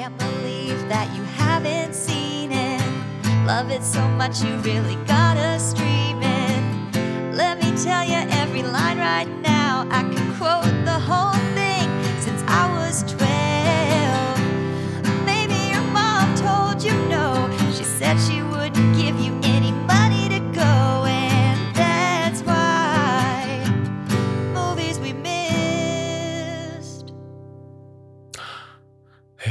Can't believe that you haven't seen it. Love it so much you really gotta stream it. Let me tell you every line right now. I can quote the whole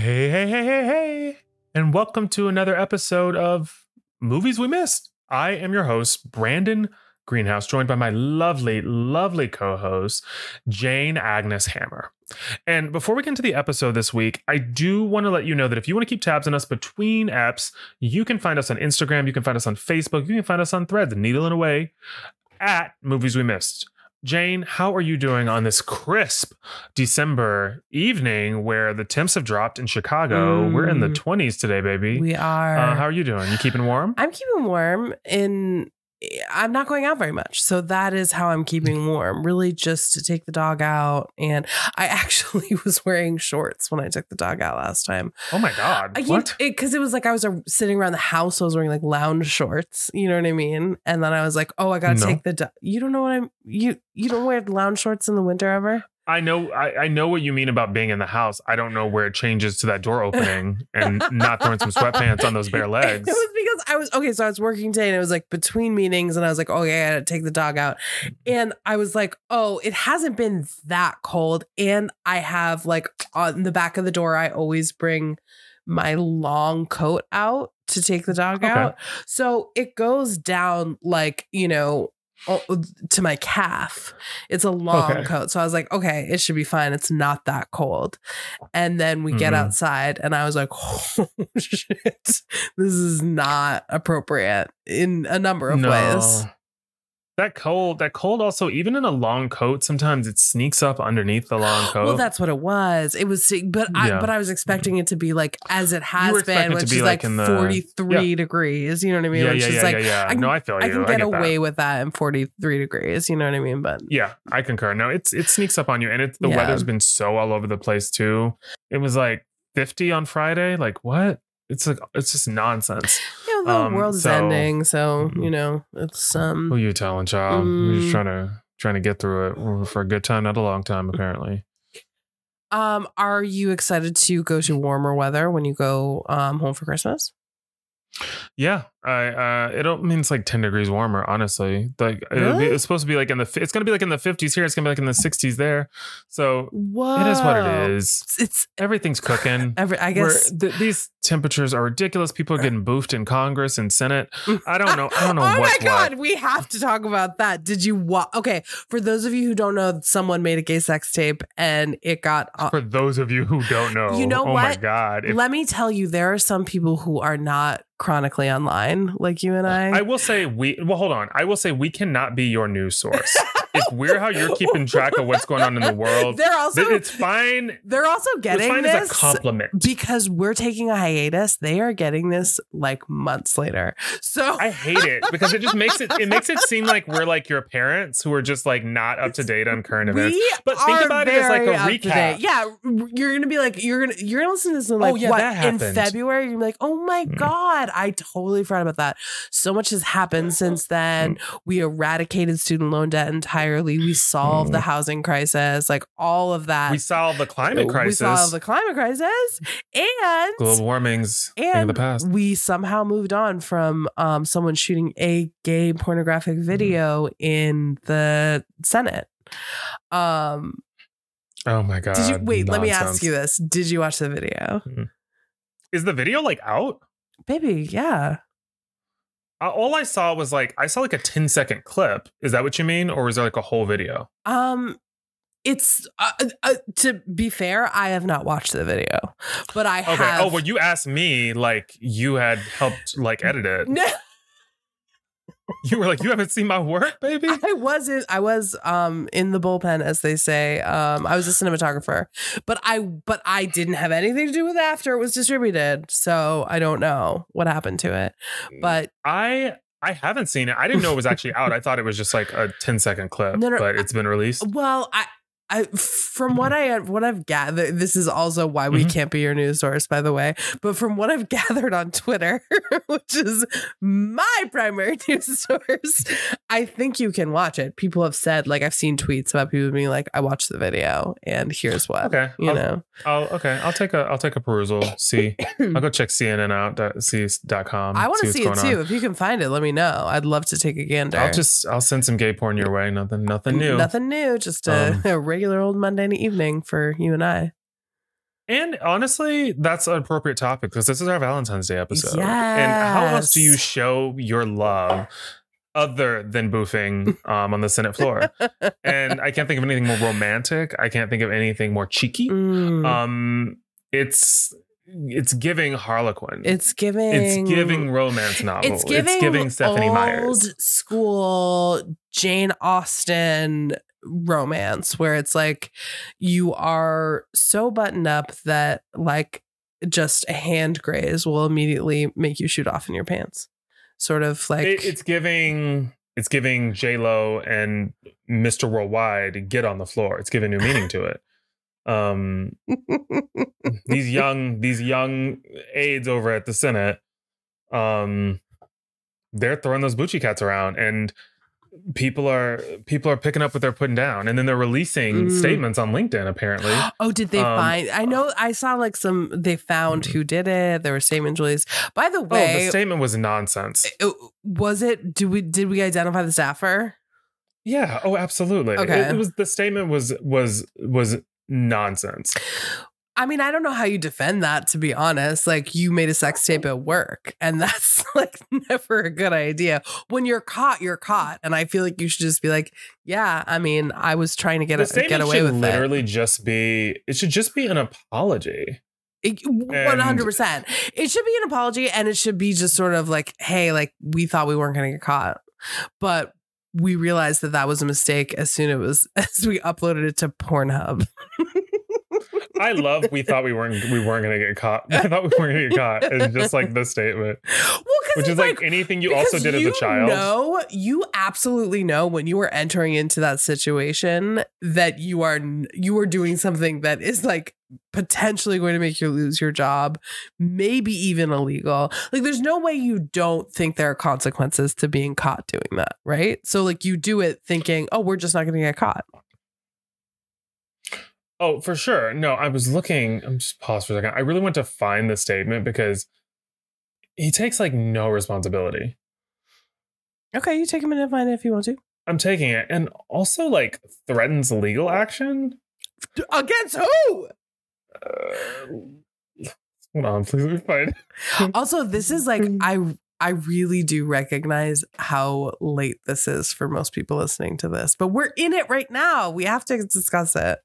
Hey, hey, hey, hey, hey, and welcome to another episode of Movies We Missed. I am your host, Brandon Greenhouse, joined by my lovely, lovely co host, Jane Agnes Hammer. And before we get into the episode this week, I do want to let you know that if you want to keep tabs on us between apps, you can find us on Instagram, you can find us on Facebook, you can find us on Threads, Needle and Away, at Movies We Missed. Jane, how are you doing on this crisp December evening where the temps have dropped in Chicago? We're in the Mm. 20s today, baby. We are. uh, how are you doing? You keeping warm? I'm keeping warm in I'm not going out very much. So that is how I'm keeping warm. Really just to take the dog out and I actually was wearing shorts when I took the dog out last time. Oh my God. I what? it cuz it was like I was uh, sitting around the house so I was wearing like lounge shorts, you know what I mean? And then I was like, "Oh, I got to No. take the dog. You don't know what I'm you you don't wear lounge shorts in the winter ever? I know I, I know what you mean about being in the house. I don't know where it changes to that door opening and not throwing some sweatpants on those bare legs. It was because I was okay. So I was working today and it was like between meetings, and I was like, oh, yeah, I gotta take the dog out. And I was like, oh, it hasn't been that cold. And I have like on the back of the door, I always bring my long coat out to take the dog Okay. out. So it goes down like, you know, to my calf. It's a long Okay. coat. So I was like, okay, it should be fine. It's not that cold. And then we get Mhm. outside and I was like, oh shit, this is not appropriate in a number of ways. That cold, that cold also, even in a long coat, sometimes it sneaks up underneath the long coat. Well, that's what it was. It was, but I, Yeah. but I was expecting it to be like as it has were expecting been, it to which be is like like, in the- 43 degrees. You know what I mean? yeah, which yeah, is yeah, like, yeah, yeah. I can- no, I feel you. I can get, that. away with that in 43 degrees. You know what I mean? But Yeah, I concur. No, it's it sneaks up on you, and it's the Yeah. weather's been so all over the place too. It was like 50 on Friday. Like what? It's like it's just nonsense. Know, the Um, world is so- ending, so you know it's um. Who you telling, child? We're just Mm. trying to trying to get through it for a good time, not a long time, apparently. Um, are you excited to go to warmer weather when you go um home for Christmas? Yeah, I uh, it don't mean it's like 10 degrees warmer. Honestly, like be, Really? it's supposed to be like in the it's gonna be like in the 50s here. It's gonna be like in the 60s there. So Whoa, it is what it is. It's Everything's cooking. every. I guess. th- these temperatures are ridiculous. People are getting boofed in Congress and Senate. I don't know. I don't know oh my god, what. we have to talk about that. Did you watch? Okay, for those of you who don't know, someone made a gay sex tape and it got. Uh, For those of you who don't know, You know oh my what? god! If- let me tell you, there are some people who are not chronically online like you and I. I will say we well hold on. I will say we cannot be your news source. if we're how you're keeping track of what's going on in the world, they're also it's fine. they're also It's getting fine this as a compliment. because we're taking a hiatus. They are getting this like months later. So I hate it because it just makes it it makes it seem like we're like your parents who are just like not up to date on current events. We But think about it as like a very up to recap. Yeah, you're gonna be like, you're gonna you're gonna listen to this in like Oh, yeah, what in. February. You're gonna be like, oh my Mm. god, I totally forgot about that. So much has happened since then. We eradicated student loan debt entirely. We solved the housing crisis, like all of that. Mm. We solved the climate crisis. We solved the climate crisis, and Global warming's and the past. we somehow moved on from um, someone shooting a gay pornographic Mm-hmm. video in the Senate. Um, Oh my god! did you wait? Let me ask you this: Did you watch the video, Is the video like out? baby? Yeah. Uh, all I saw was like I saw like a 10 second clip. Is that what you mean, or is there like a whole video? Um, it's uh, uh, to be fair, I have not watched the video, but I Okay. have. Oh, well, you asked me like you had helped like edit it. No, You were like, you haven't seen my work, baby. I was in, I was um in the bullpen as they say. Um I was a cinematographer. But I but I didn't have anything to do with after it was distributed. So I don't know what happened to it. But I I haven't seen it. I didn't know it was actually out. I thought it was just like a 10 second clip, No, no, but it's been released. well, I I from what I what I've gathered, this is also why we Mhm. can't be your news source, by the way. But from what I've gathered on Twitter, which is my primary news source, I think you can watch it. People have said, like, I've seen tweets about people being like, "I watched the video, and here's what." Okay. You I'll, know, I'll okay. I'll take a I'll take a perusal. See. I'll go check CNN out dot see dot com. I want to what's see it going on. too. If you can find it, let me know. I'd love to take a gander. I'll just I'll send some gay porn your way. Nothing nothing new. Nothing new. Just a, Um, a regular old Monday evening for you and I. And honestly, that's an appropriate topic because this is our Valentine's Day episode. And how else do you show your love other than boofing um, on the Senate floor? and I can't think of anything more romantic. I can't think of anything more cheeky. Mm. Um, it's it's giving Harlequin. it's giving. it's giving romance novel. It's giving, Stephanie old Myers. school Jane Austen romance where it's like you are so buttoned up that like just a hand graze will immediately make you shoot off in your pants. Sort of like It- it's giving it's giving J Lo and Mr. Worldwide get on the floor. It's giving new meaning to it. Um, these young these young aides over at the Senate, um, they're throwing those Bucci cats around, and people are people are picking up what they're putting down, and then they're releasing Mm. statements on LinkedIn. Apparently, Oh, did they Um, find? I know I saw like some. They found who did it. There were statement released. By the way, oh, the statement was nonsense. it- was it? Did we did we identify the staffer? Yeah. Oh, absolutely. Okay. It, it was the statement was was was nonsense. I mean, I don't know how you defend that. To be honest, like you made a sex tape at work, and that's like never a good idea. When you're caught, you're caught, and I feel like you should just be like, "Yeah, I mean, I was trying to get the a, get away with it." literally just be it should just be an apology One hundred percent. It should be an apology, and it should be just sort of like, "Hey, like we thought we weren't going to get caught, but we realized that that was a mistake as soon as it was as we uploaded it to Pornhub." i love we thought we weren't we weren't gonna get caught. I thought we weren't gonna get caught it's just like the statement. Well, which is like, anything you also did as a child. No, you absolutely know when you were entering into that situation that you are you are doing something that is like potentially going to make you lose your job, maybe even illegal. Like there's no way you don't think there are consequences to being caught doing that, right? So like you do it thinking, "Oh, we're just not going to get caught." oh for sure no i was looking i'm just pause for a second i really want to find the statement because he takes like no responsibility Okay, you take a minute to find it if you want to. i'm taking it and also like threatens legal action Against who? Uh, hold on please let me find Also, this is like I I really do recognize how late this is for most people listening to this, but we're in it right now. We have to discuss it.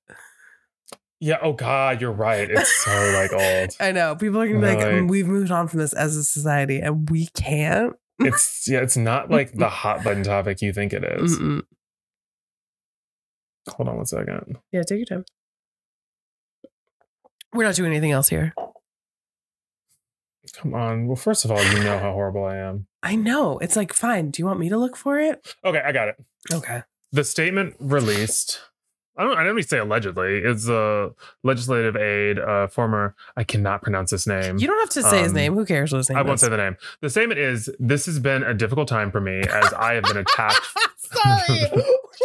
yeah oh god you're right it's so like old I know people are gonna be like. "Mm, we've moved on from this as a society, and we can't. it's yeah it's not like the hot button topic you think it is. Hold on one second Yeah, take your time. We're not doing anything else here. come on well first of all you know how horrible i am I know. It's like, fine. Do you want me to look for it? okay i got it Okay. the statement released I don't. I didn't even say allegedly. It's a legislative aide, uh, former. I cannot pronounce his name. You don't have to say his Um, name. Who cares what his name I won't is? say the name. The statement is: This has been a difficult time for me as I have been attacked. Sorry.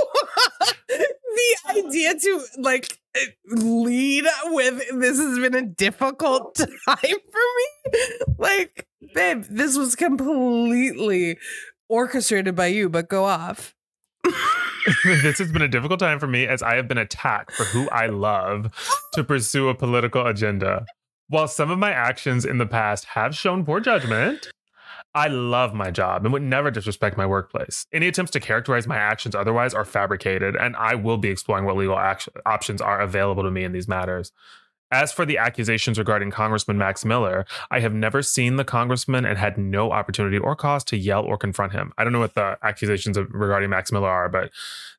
the idea to like lead with this has been a difficult time for me. Like, babe, this was completely orchestrated by you, but go off. this has been a difficult time for me as I have been attacked for who I love to pursue a political agenda. While some of my actions in the past have shown poor judgment, I love my job and would never disrespect my workplace. Any attempts to characterize my actions otherwise are fabricated, and I will be exploring what legal action- options are available to me in these matters. As for the accusations regarding Congressman Max Miller, I have never seen the congressman and had no opportunity or cause to yell or confront him. I don't know what the accusations regarding Max Miller are, but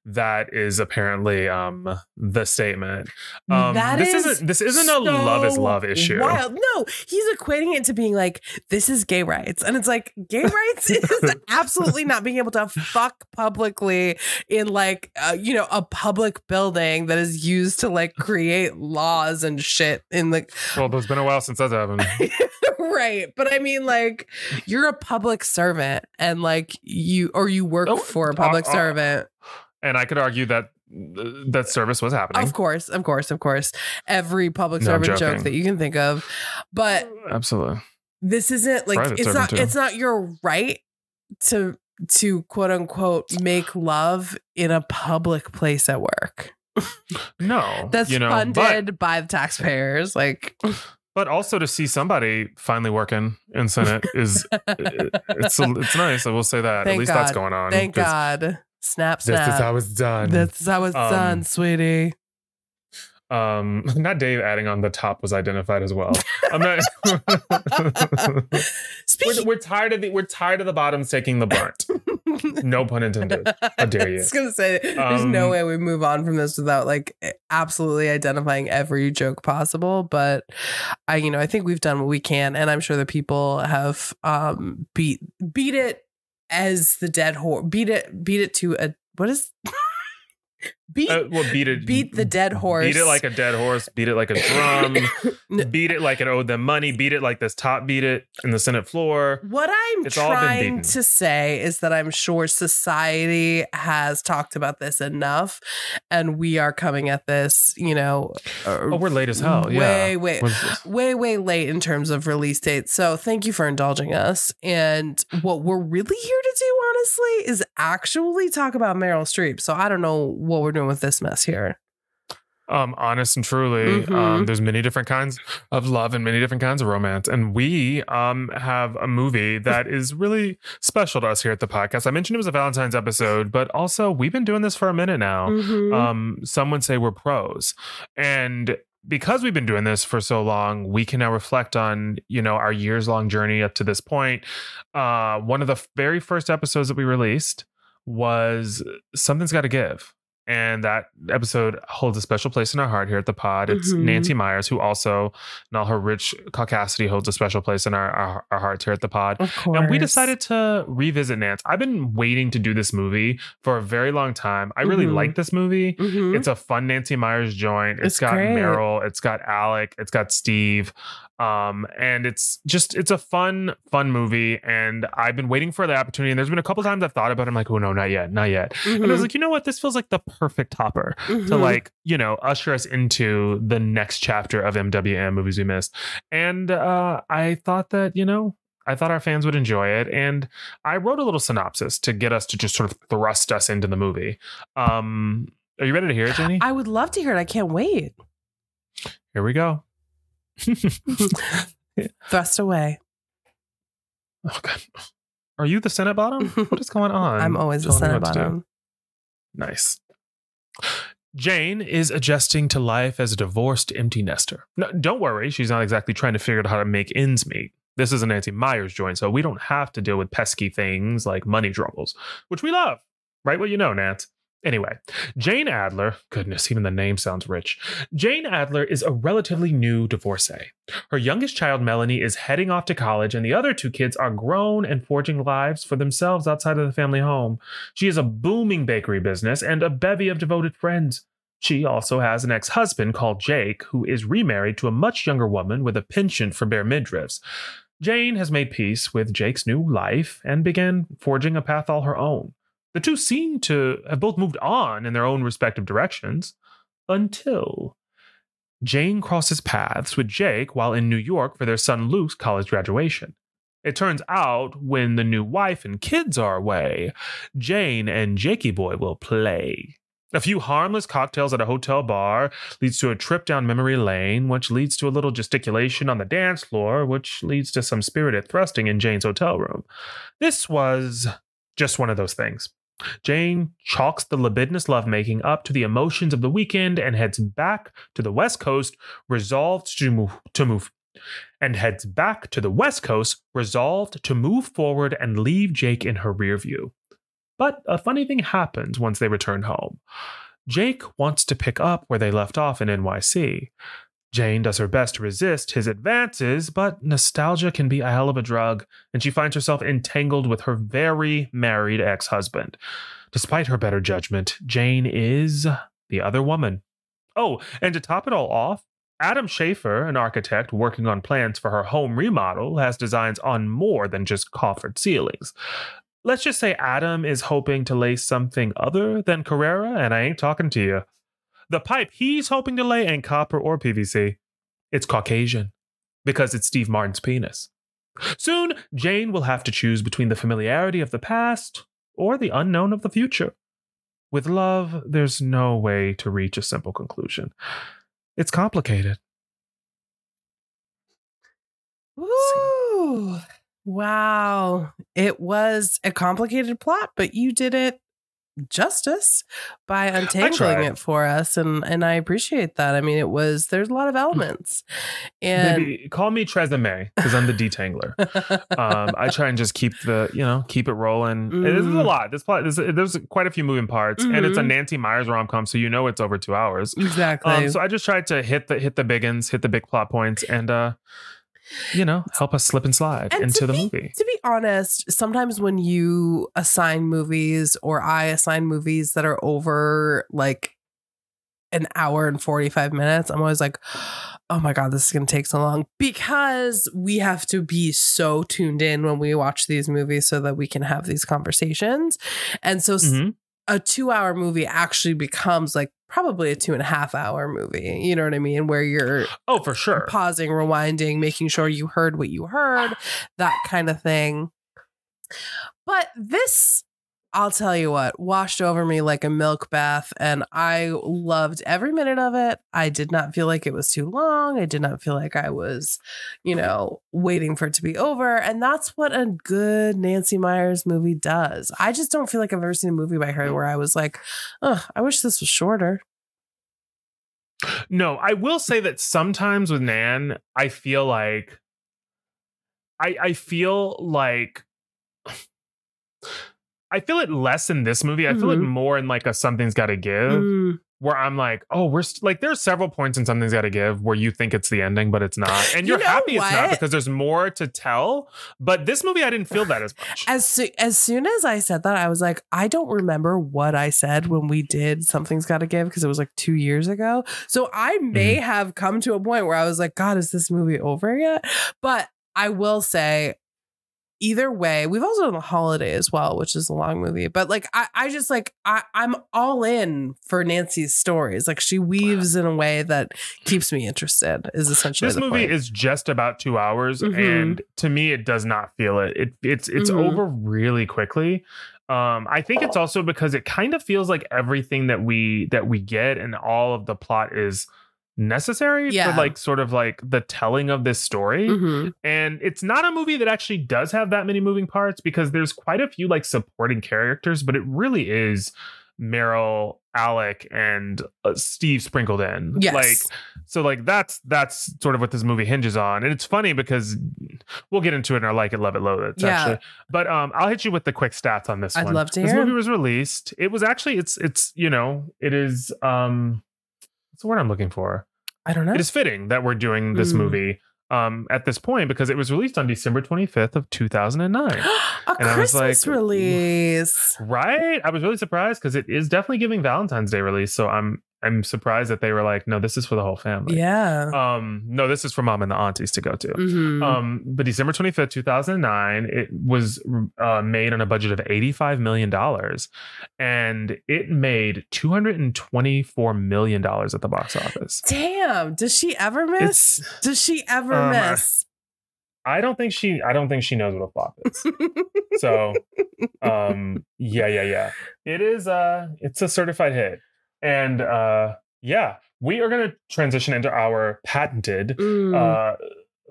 that is apparently um the statement. Um That this is isn't this isn't a love is love issue. Wild. No, he's equating it to being like, this is gay rights. And it's like, gay rights is absolutely not being able to fuck publicly in like, uh, you know, a public building that is used to like create laws and shit in the. Well, it's been a while since that's happened. right. But I mean, like, you're a public servant and like you, or you work Oh, for a public uh, uh, servant. And I could argue that uh, that service was happening. Of course, of course, of course. Every public No, servant joke that you can think of. But Absolutely. this isn't like Private it's not too. it's not your right to to quote unquote make love in a public place at work. No. That's you know, funded but, by the taxpayers. Like but also to see somebody finally working in Senate is it's it's nice. I will say that. Thank At least that's going on. Thank God. Snap snap. This is how it's done. That's how it's Um, done, sweetie. um not Dave adding on the top was identified as well. I'm not we're, we're tired of the we're tired of the bottoms taking the brunt. No pun intended. How dare you. I was gonna say there's no Um, way we move on from this without like absolutely identifying every joke possible. But I, you know, I think we've done what we can, and I'm sure the people have um beat beat it as the dead horse. Beat it, beat it to a what is beat Uh, well, beat it. beat the dead horse. Beat it like a dead horse. Beat it like a drum. Beat it like it owed them money. Beat it like this top beat it in the Senate floor. What I'm It's all been trying to say is that I'm sure society has talked about this enough, and we are coming at this, you know, uh, Oh, we're late as hell. way, yeah. way, way, way late in terms of release dates. So thank you for indulging us. And what we're really here to do, honestly, is actually talk about Meryl Streep. So I don't know what we're doing with this mess here. um, honest and truly, Mhm. um, there's many different kinds of love and many different kinds of romance. And we um, have a movie that is really special to us here at the podcast. I mentioned it was a Valentine's episode, but also we've been doing this for a minute now. Mhm. um, some would say we're pros. And because we've been doing this for so long, we can now reflect on, you know, our years long journey up to this point. Uh, one of the very first episodes that we released was Something's Gotta Give. And that episode holds a special place in our heart here at the pod. It's Mhm. Nancy Meyers, who also, in all her rich caucasity, holds a special place in our, our, our hearts here at the pod. And we decided to revisit Nance. I've been waiting to do this movie for a very long time. I really Mhm. like this movie. Mhm. It's a fun Nancy Meyers joint. It's it's got great. Meryl, it's got Alec, it's got Steve. Um, and it's just it's a fun, fun movie. And I've been waiting for the opportunity. And there's been a couple times I've thought about it. I'm like, oh no, not yet, not yet. And I was Mhm. like, you know what? This feels like the perfect topper to Mhm. like you know usher us into the next chapter of mwm movies we missed and uh i thought that you know i thought our fans would enjoy it and i wrote a little synopsis to get us to just sort of thrust us into the movie um are you ready to hear it jenny I would love to hear it. I can't wait. here we go Thrust away. oh god are you the senate bottom what is going on I'm always the Tell me center what to do. bottom. Nice. Jane is adjusting to life as a divorced empty nester. No, don't worry, she's not exactly trying to figure out how to make ends meet. This is a Nancy Meyers joint, so we don't have to deal with pesky things like money troubles, which we love. Right? Well, you know, Nance. Anyway, Jane Adler, goodness, even the name sounds rich. Jane Adler is a relatively new divorcee. Her youngest child, Melanie, is heading off to college, and the other two kids are grown and forging lives for themselves outside of the family home. She has a booming bakery business and a bevy of devoted friends. She also has an ex husband called Jake, who is remarried to a much younger woman with a penchant for bare midriffs. Jane has made peace with Jake's new life and began forging a path all her own. The two seem to have both moved on in their own respective directions until Jane crosses paths with Jake while in New York for their son Luke's college graduation. It turns out when the new wife and kids are away, Jane and Jakey Boy will play. A few harmless cocktails at a hotel bar leads to a trip down memory lane, which leads to a little gesticulation on the dance floor, which leads to some spirited thrusting in Jane's hotel room. This was just one of those things. Jane chalks the libidinous lovemaking up to the emotions of the weekend and heads back to the West Coast, resolved to move to move and heads back to the West Coast, resolved to move forward and leave Jake in her rear view. But a funny thing happens once they return home. Jake wants to pick up where they left off in NYC. Jane does her best to resist his advances, but nostalgia can be a hell of a drug, and she finds herself entangled with her very married ex husband. Despite her better judgment, Jane is the other woman. Oh, and to top it all off, Adam Schaffer, an architect working on plans for her home remodel, has designs on more than just coffered ceilings. Let's just say Adam is hoping to lay something other than Carrara, and I ain't talking to you. The pipe he's hoping to lay ain't copper or PVC. It's Caucasian, because it's Steve Martin's penis. Soon, Jane will have to choose between the familiarity of the past or the unknown of the future. With love, there's no way to reach a simple conclusion. It's complicated. Woo! Wow. It was a complicated plot, but you did it justice by untangling it for us and and I appreciate that. I mean it was there's a lot of elements. And Maybe call me Tresemme because I'm the detangler. um, I try and just keep the you know keep it rolling. And This is a Mm. lot. This plot there's, there's quite a few moving parts, and it's a Mhm. Nancy Meyers rom com, so you know it's over two hours. exactly. Um, so I just tried to hit the hit the big uns, hit the big plot points, and uh, you know help us slip and slide And into the be- movie. to be honest, sometimes when you assign movies or I assign movies that are over like an hour and 45 minutes, I'm always like, oh my God, this is going to take so long because we have to be so tuned in when we watch these movies so that we can have these conversations. And so Mhm. a two hour movie actually becomes like probably a two and a half hour movie. You know what I mean? Where you're Oh, for sure. pausing, rewinding, making sure you heard what you heard, that kind of thing. But this, I'll tell you what, washed over me like a milk bath, and I loved every minute of it. I did not feel like it was too long. I did not feel like I was, you know, waiting for it to be over. And that's what a good Nancy Meyers movie does. I just don't feel like I've ever seen a movie by her mm. where I was like, oh, I wish this was shorter. No, I will say that sometimes with Nan, I feel like I I feel like I feel it less in this movie. I feel it Mhm. more in like a something's got to give, Mm, where I'm like, oh, we're st- like, there's several points in something's got to give where you think it's the ending, but it's not, and You you're know happy it's not because there's more to tell. But this movie, I didn't feel that as much. As soo- as soon as I said that, I was like, I don't remember what I said when we did something's got to give because it was like two years ago. So I may Mm-hmm. have come to a point where I was like, God, is this movie over yet? But I will say, either way, we've also done the holiday as well, which is a long movie. But like, I, I just like, I, I'm all in for Nancy's stories. Like, she weaves in a way that keeps me interested. Is essentially this the movie point. is just about two hours Mhm. and to me it does not feel it, it it's it's Mhm. over really quickly um i think it's also because it kind of feels like everything that we that we get and all of the plot is necessary Yeah. for like sort of like the telling of this story Mhm. and it's not a movie that actually does have that many moving parts because there's quite a few like supporting characters but it really is Meryl, Alec, and uh, Steve sprinkled in. Yes. Like so like that's that's sort of what this movie hinges on. And it's funny because we'll get into it in our like it, love it, loathe it. Yeah. Actually. But um I'll hit you with the quick stats on this I'd one. love to This hear movie was released. It was actually it's it's you know, it is um what's the word I'm looking for? I don't know. It is fitting that we're doing this Mm. movie um at this point because it was released on December 25th of 2009. a And I was Christmas like, release. Right? I was really surprised because it is definitely giving Valentine's Day release. So I'm I'm surprised that they were like, no, this is for the whole family. Yeah. Um, no, this is for mom and the aunties to go to. Mhm. Um, but December 25th, 2009, it was uh, made on a budget of $85 million and it made $224 million at the box office. Damn. Does she ever miss? It's, Does she ever Um, miss? I don't think she, I don't think she knows what a flop is. so, um, yeah, yeah, yeah. It is, uh, it's a certified hit. And, uh, yeah, we are going to transition into our patented, Mm. uh,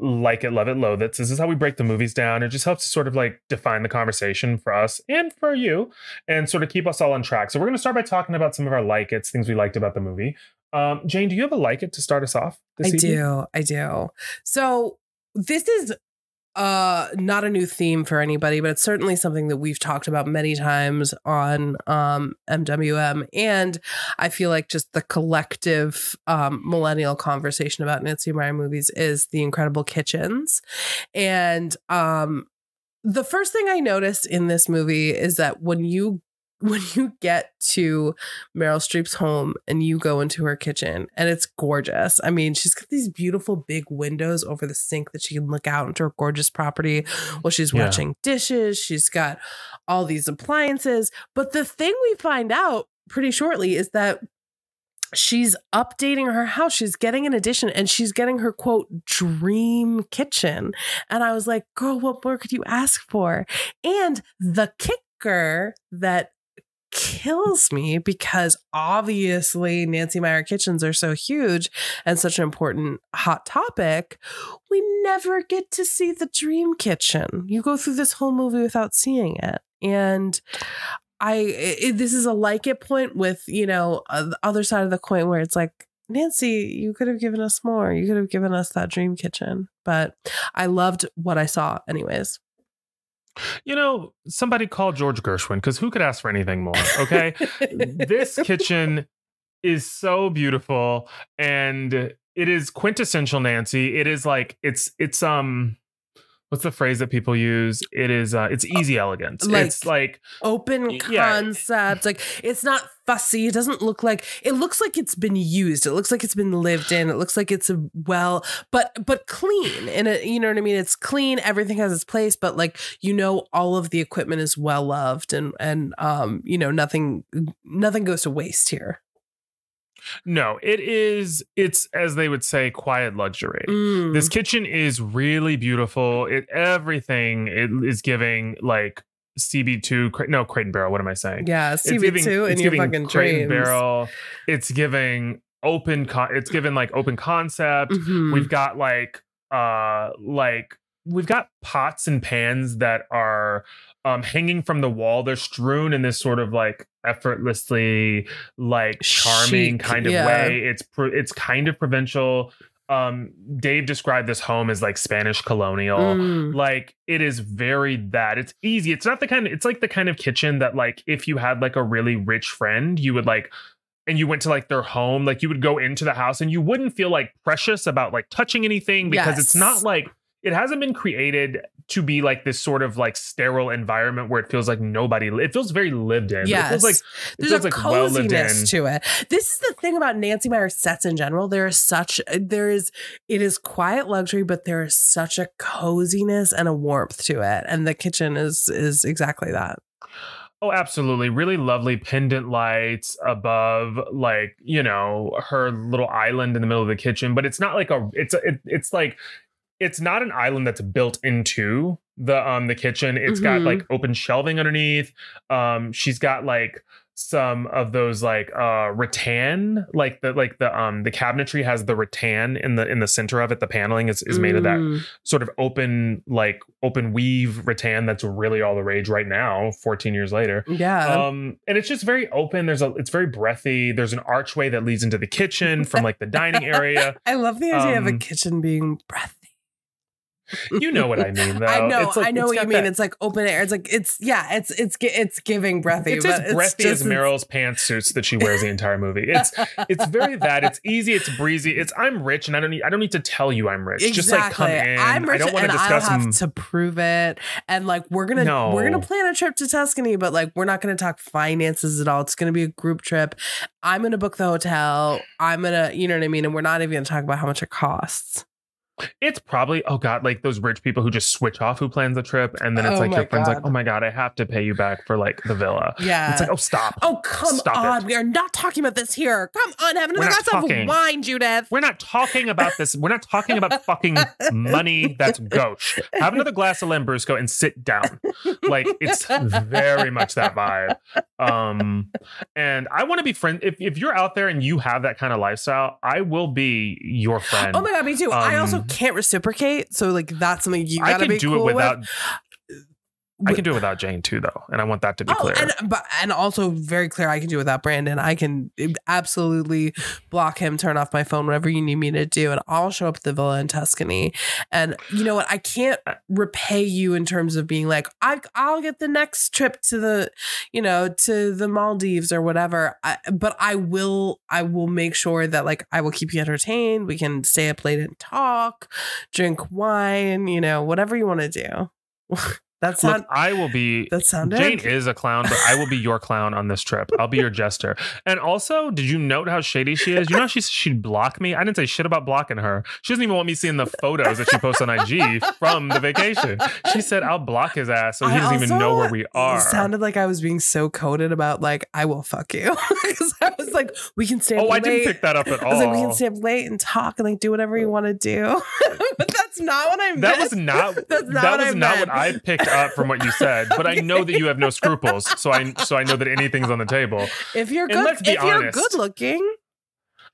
like it, love it, loathe it. So this is how we break the movies down. It just helps to sort of like define the conversation for us and for you and sort of keep us all on track. So we're going to start by talking about some of our like it's, things we liked about the movie. Um, Jane, do you have a like it to start us off? I evening? do. I do. So this is uh not a new theme for anybody, but it's certainly something that we've talked about many times on um MWM. And I feel like just the collective um millennial conversation about Nancy Meyer movies is the incredible kitchens. And um the first thing I noticed in this movie is that when you when you get to Meryl Streep's home and you go into her kitchen and it's gorgeous. I mean, she's got these beautiful big windows over the sink that she can look out into her gorgeous property while she's Yeah. washing dishes. She's got all these appliances. But the thing we find out pretty shortly is that she's updating her house. She's getting an addition and she's getting her quote dream kitchen. And I was like, girl, what more could you ask for? And the kicker that kills me because obviously Nancy Meyer kitchens are so huge and such an important hot topic. We never get to see the dream kitchen. You go through this whole movie without seeing it. And I it, this is a like it point with, you know, uh, the other side of the coin where it's like Nancy, you could have given us more. You could have given us that dream kitchen. But I loved what I saw anyways. You know, somebody called George Gershwin because who could ask for anything more? Okay. this kitchen is so beautiful and it is quintessential Nancy. It is like it's it's um what's the phrase that people use? It is uh it's easy elegance. Like- it's like open Yeah. concept. Like it's not fussy. It doesn't look like it looks like it's been used. It looks like it's been lived in. It looks like it's a well, but but clean. And it, you know what I mean? It's clean. Everything has its place, but like you know, all of the equipment is well loved and and um, you know, nothing nothing goes to waste here. no, it is it's as they would say quiet luxury. Mm. This kitchen is really beautiful. It everything it is giving like CB2 Cra- no Crate and Barrel. What am I saying? yeah, CB2 giving- in it's your giving fucking Crate and dreams. Barrel. It's giving open. Con- it's given like open concept. Mhm. We've got like uh like we've got pots and pans that are um hanging from the wall. They're strewn in this sort of like effortlessly like charming Chic, kind of yeah. way. It's pro- it's kind of provincial. Um Dave described this home as like Spanish colonial. Mm. like it is very that. It's easy. It's not the kind of it's like the kind of kitchen that like if you had like a really rich friend you would like and you went to like their home like you would go into the house and you wouldn't feel like precious about like touching anything because it's not like it hasn't been created to be like this sort of like sterile environment where it feels like nobody it feels very lived in Yes. it feels like it There's feels a like well coziness to it. This is the thing about Nancy Meyer sets in general. There is such there is it is quiet luxury, but there is such a coziness and a warmth to it. And the kitchen is is exactly that. Oh, absolutely. Really lovely pendant lights above, like, you know, her little island in the middle of the kitchen. But it's not like a, it's, a, it, it's like, it's not an island that's built into the, um, the kitchen. It's got Mhm. like open shelving underneath. Um, she's got like some of those like, uh, rattan, like the, like the, um, the cabinetry has the rattan in the, in the center of it. The paneling is, is made of that Mm. sort of open like open weave rattan that's really all the rage right now 14 years later Yeah. um and it's just very open there's a it's very breathy there's an archway that leads into the kitchen from like the dining area I love the idea of a um, kitchen being breathy. You know what i mean though I know, It's like- I know it's what you mean. that- It's like open air. It's like it's yeah, it's it's it's giving breathy. it's but as breathy just as Meryl's pantsuits that she wears the entire movie. It's it's very that. It's easy. It's breezy. It's I'm rich and I don't need I don't need to tell you I'm rich. Just like come in. I'm rich I don't want to I discuss have them. to prove it. And like we're gonna No. we're gonna plan a trip to Tuscany, but like we're not gonna talk finances at all. It's gonna be a group trip. I'm gonna book the hotel. I'm gonna, you know what I mean? And we're not even gonna talk about how much it costs. It's probably oh god, like those rich people who just switch off who plans the trip, and then it's Oh like your friend's like, oh my god, I have to pay you back for like the villa. Yeah. It's like, oh stop. oh come Stop on. it. We are not talking about this here. Come on, have another glass of wine, Judith. We're not talking about this. We're not talking about fucking money. That's gauche. Have another glass of Lambrusco and sit down. Like it's very much that vibe. Um, and I want to be friend. If if you're out there and you have that kind of lifestyle, I will be your friend. Oh my god, me too. I also Um, can't reciprocate, so like that's something you I gotta can be do cool it without. with. I can do it without Jane too, though, and I want that to be Oh, clear. and but and also very clear. I can do without Brandon. I can absolutely block him, turn off my phone, whatever you need me to do, and I'll show up at the villa in Tuscany. And you know what? I can't repay you in terms of being like, I I'll get the next trip to the, you know, to the Maldives or whatever. I, but I will I will make sure that like I will keep you entertained. We can stay up late and talk, drink wine, you know, whatever you want to do. That's Look, not I will be. that sounded Jane is a clown, but I will be your clown on this trip. I'll be your jester. And also, did you note how shady she is? You know, she she'd block me. I didn't say shit about blocking her. She doesn't even want me seeing the photos that she posts on IG from the vacation. She said I'll block his ass, so he I doesn't even know where we are. It sounded like I was being so coded about like I will fuck you because I was like we can stay up oh, I late. didn't pick that up at all. I was like we can stay up late and talk and like do whatever you want to do, but that's not what I meant. That was not That's not that what was I not what. I picked up from what you said. But I know that you have no scruples, so I so I know that anything's on the table. If you're good, if you're good looking,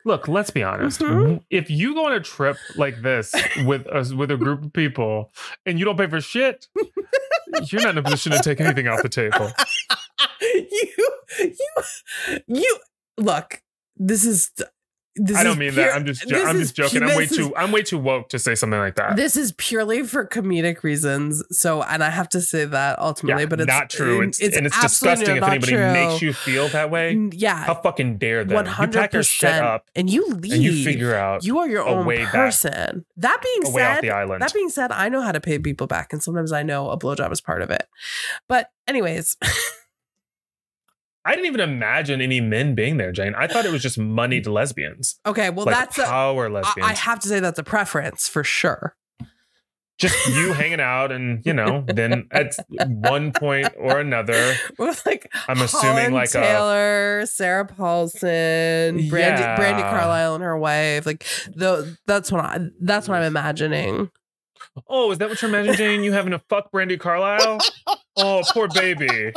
Look, let's be honest. Mhm. If you go on a trip like this with us with a group of people and you don't pay for shit, you're not in a position to take anything off the table. you you you look. This is this I don't mean pure- that. I'm just jo- I'm just joking. pu- I'm way is- too I'm way too woke to say something like that. This is purely for comedic reasons. So, and I have to say that ultimately, yeah, but it's not true. It's, and it's disgusting if anybody true. makes you feel that way. Yeah, How fucking dare them? one You hundred pack your shit percent. up And you leave. and you figure out You are your own way back- person. That being a way off said, that being said, I know how to pay people back, and sometimes I know a blowjob is part of it. But anyways, I didn't even imagine any men being there, Jane. I thought it was just moneyed lesbians. okay. Well, like that's a, power I, lesbians. I have to say that's a preference for sure. just you hanging out and you know then at one point or another like i'm assuming Holland like a Taylor, Sarah Paulson, Brandi, Yeah. Brandi Carlile and her wife. Like the that's what I that's what I'm imagining. oh is that what you're imagining jane you having to fuck brandi carlile oh poor baby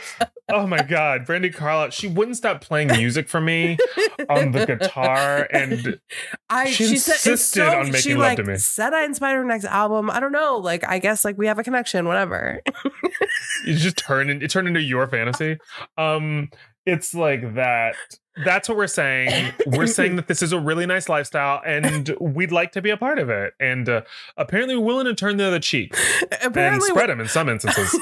oh my god brandi carlile she wouldn't stop playing music for me on the guitar and I She she, said insisted so, on making she love like to me. said I inspired her next album. I don't know. Like I guess like we have a connection. Whatever. it just turned it turned into your fantasy um it's like that that's what we're saying we're saying that this is a really nice lifestyle and we'd like to be a part of it and uh, apparently we're willing to turn the other cheek and Apparently, spread them in some instances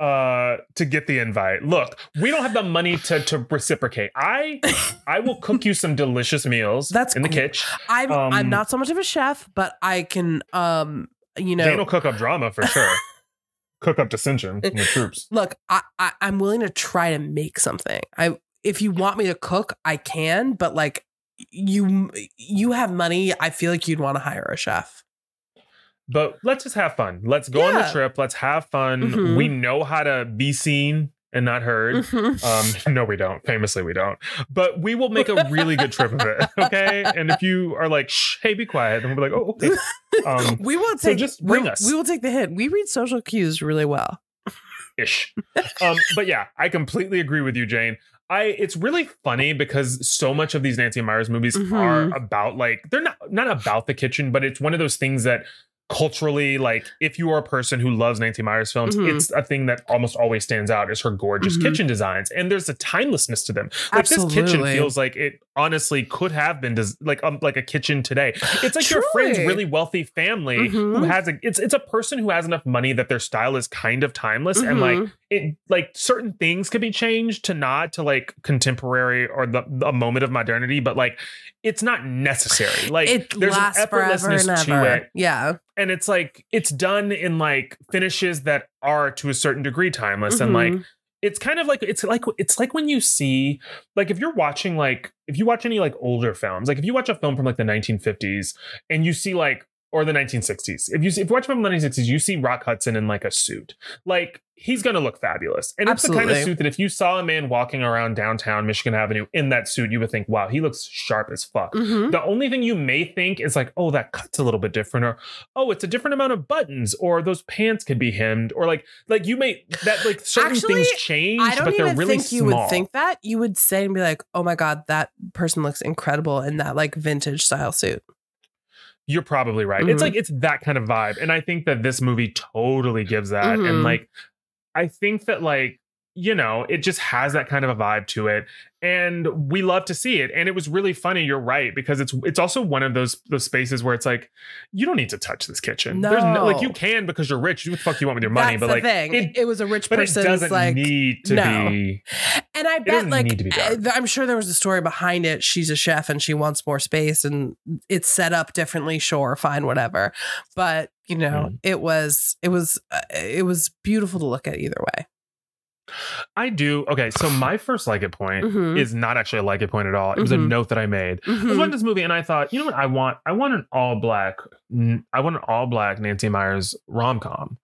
uh to get the invite. Look we don't have the money to to reciprocate. I i will cook you some delicious meals That's in the cool. kitchen. I'm I'm um, not so much of a chef, but I can um you know jane will cook up drama for sure. Cook up dissension in the troops. Look I, I i'm willing to try to make something. I if you want me to cook i can but like you you have money i feel like you'd want to hire a chef But let's just have fun. Let's go on the trip. Let's have fun. Mhm. We know how to be seen and not heard. Mhm. Um, no, we don't. Famously, we don't. But we will make a really good trip of it. Okay. And if you are like, Shh, hey, be quiet, then we'll be like, oh, okay. Um, we will so take just bring we, us. we will take the hint we read social cues really well ish. Um, but yeah, I completely agree with you, Jane. I it's really funny because so much of these Nancy Meyers movies Mhm. are about like they're not not about the kitchen, but it's one of those things that culturally like if you are a person who loves Nancy Meyers films, Mhm. it's a thing that almost always stands out is her gorgeous Mhm. kitchen designs and there's a timelessness to them. Like this kitchen feels like it honestly could have been des- like um, like a kitchen today. It's like your friend's really wealthy family who Mhm. has a it's it's a person who has enough money that their style is kind of timeless and like Mhm. It like certain things could be changed to not to like contemporary or the a moment of modernity, but like it's not necessary. Like it there's an effortlessness to it, yeah and it's like it's done in like finishes that are to a certain degree timeless, and like Mhm. it's kind of like it's like it's like when you see like if you're watching like if you watch any like older films, like if you watch a film from like the 1950s and you see like or the 1960s. If you see, if you watch a film from the 1960s, you see Rock Hudson in like a suit. Like he's gonna look fabulous. And it's the kind of suit that if you saw a man walking around downtown Michigan Avenue in that suit, you would think, wow, he looks sharp as fuck. Mhm. The only thing you may think is like, oh, that cut's a little bit different, or oh, it's a different amount of buttons, or those pants could be hemmed, or like, like you may that like certain Actually, things change, I don't but they're even really think you small. would think that. You would say and be like, "Oh my god, that person looks incredible in that like vintage style suit." You're probably right. It's Mhm. like it's that kind of vibe. And I think that this movie totally gives that. Mhm. And like I think that like, you know, it just has that kind of a vibe to it. And we love to see it. And it was really funny, you're right, because it's it's also one of those those spaces where it's like, you don't need to touch this kitchen. There's no like you can because you're rich. Do what the fuck you want with your money. That's but the like thing. it, It, was a rich but it person's doesn't like need to no. be And I bet, like, I'm sure there was a story behind it. She's a chef and she wants more space, and it's set up differently. Sure, fine, whatever. But you know, Mm. it was, it was, uh, it was beautiful to look at either way. I do. Okay, so my first like it point Mhm. is not actually a like it point at all. It was a Mhm. note that I made. I was Mhm. watching this movie and I thought, you know what? I want I want an all black I want an all black Nancy Meyers rom com,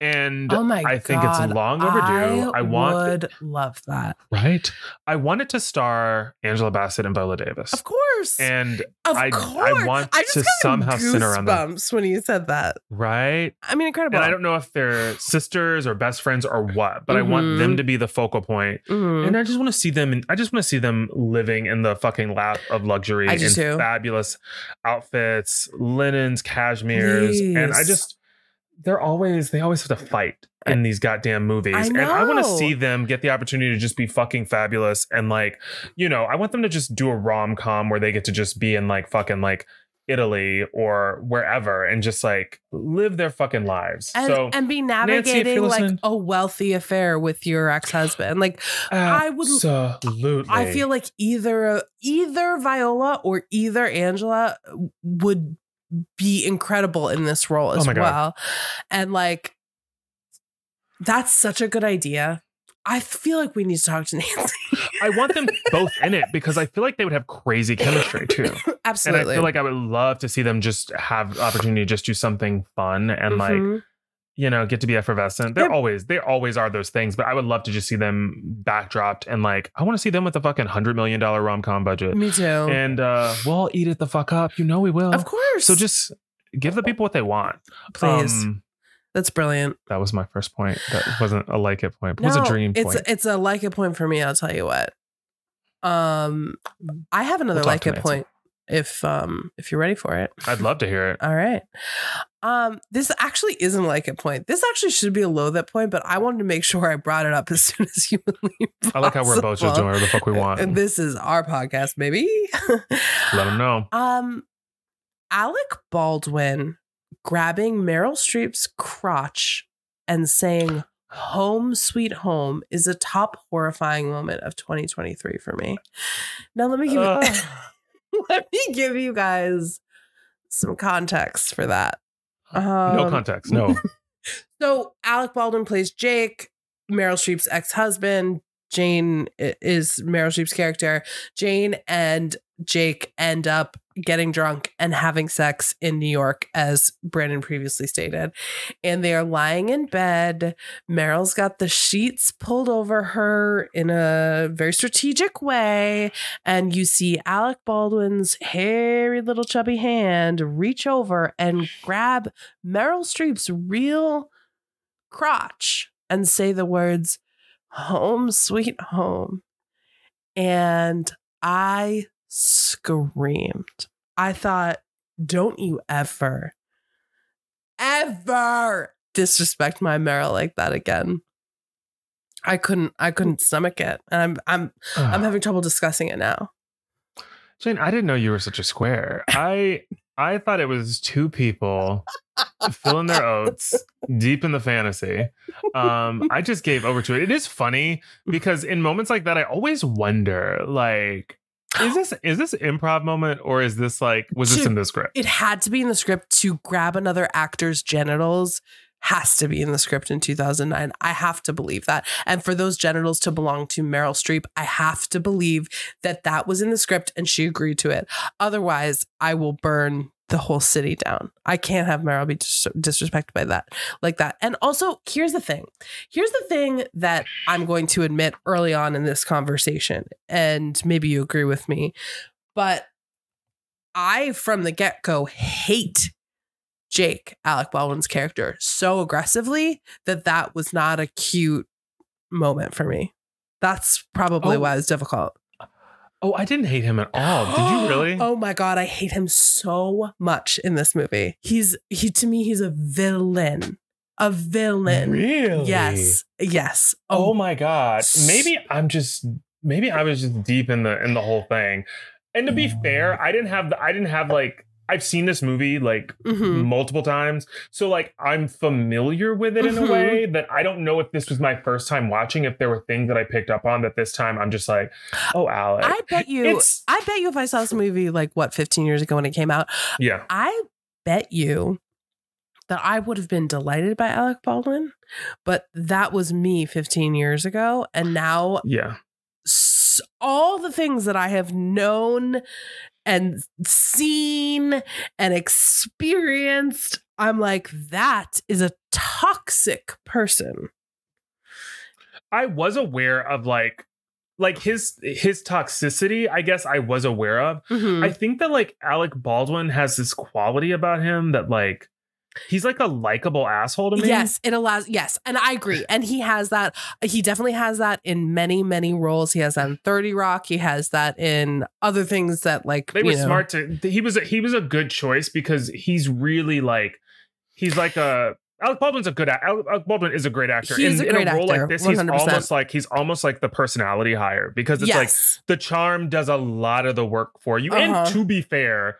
and Oh my I think God, it's long overdue. I, want would love that. right. I want it to star Angela Bassett and Viola Davis, Of course, and of I- I course. want I just to somehow center on them. when you said that. right. I mean, incredible. And I don't know if they're sisters or best friends or what, but I want them to be the focal point. Mhm. And I just want to see them. In, I just want to see them living in the fucking lap of luxury I do in too. fabulous outfits, linens, cashmeres, and I just they're always they always have to fight in these goddamn movies, I and I want to see them get the opportunity to just be fucking fabulous and like you know I want them to just do a rom com where they get to just be in like fucking like. Italy or wherever and just like live their fucking lives. and, so and be navigating you're like a wealthy affair with your ex-husband. Like I would- absolutely. I feel like either either Viola or either Angela would be incredible in this role as Oh well. And like that's such a good idea. I feel like we need to talk to Nancy. I want them both in it because I feel like they would have crazy chemistry too. Absolutely. And. I feel like I would love to see them just have opportunity to just do something fun and like, Mhm. You know, get to be effervescent. They're always, they always are those things, but I would love to just see them backdropped and like, I want to see them with a fucking hundred million dollar rom com budget. me too. And uh we'll eat it the fuck up. You know we will. of course. So just give the people what they want. please. Um, that's brilliant. that was my first point. That wasn't a like it point. But it was a dream it's point. it's a like it point for me. I'll tell you what. Um, I have another We'll like it point. If um if you're ready for it. I'd love to hear it. All right. Um, this actually isn't like a point. This actually should be a low that point, but I wanted to make sure I brought it up as soon as humanly possible. I like how we're both just doing whatever the fuck we want. And this is our podcast, baby. Let them know. Um, Alec Baldwin grabbing Meryl Streep's crotch and saying "Home Sweet Home" is a top horrifying moment of 2023 for me. Now let me give you, let me give you guys some context for that. no Um, context. No. So Alec Baldwin plays Jake, Meryl Streep's ex-husband. Jane is Meryl Streep's character. Jane and Jake end up getting drunk and having sex in New York, as Brandon previously stated. And they are lying in bed. Meryl's got the sheets pulled over her in a very strategic way. And you see Alec Baldwin's hairy little chubby hand reach over and grab Meryl Streep's real crotch and say the words, home, sweet home. And I screamed. I thought, don't you ever, ever disrespect my Meryl like that again. I couldn't I couldn't stomach it. And I'm I'm I'm having trouble discussing it now. Jane, I didn't know you were such a square. I I thought it was two people filling their oats deep in the fantasy. Um, I just gave over to it. It is funny because in moments like that, I always wonder, like, is this is this improv moment or is this like was this in the script? It had to be in the script to grab another actor's genitals has to be in the script in 2009. I have to believe that. And for those genitals to belong to Meryl Streep, I have to believe that that was in the script and she agreed to it. Otherwise, I will burn the whole city down. I can't have Meryl be dis- disrespected by that like that. And also, here's the thing. Here's the thing that I'm going to admit early on in this conversation and maybe you agree with me, but I from the get-go hate Jake, Alec Baldwin's character, so aggressively that that was not a cute moment for me. That's probably Oh. why it was difficult. Oh, I didn't hate him at all. Did you really? Oh my god, I hate him so much in this movie. He's he to me he's a villain. A villain. Really? Yes. Yes. Oh, oh my god. Maybe I'm just maybe I was just deep in the in the whole thing. And to be mm. fair, I didn't have the I didn't have like I've seen this movie like Mhm. multiple times. So like I'm familiar with it in a Mhm. way that I don't know if this was my first time watching, if there were things that I picked up on that this time I'm just like, oh Alec. I bet you It's- I bet you if I saw this movie like what 15 years ago when it came out, yeah. I bet you that I would have been delighted by Alec Baldwin, but that was me 15 years ago and now Yeah. all the things that I have known and seen and experienced, I'm like, that is a toxic person. I was aware of like like his his toxicity, I guess I was aware of. Mhm. I think that like Alec Baldwin has this quality about him that like he's like a likable asshole to me. Yes, it allows. Yes, and I agree. And he has that. He definitely has that in many, many roles. He has that in Thirty Rock. He has that in other things that like They were know- smart to he was a, he was a good choice because he's really like he's like a Alec Baldwin's a good Alec Baldwin is a great actor. He is in, a in a role actor, like this, he's 100%. almost like he's almost like the personality hire because it's like the charm does a lot of the work for you. Uh-huh. And to be fair,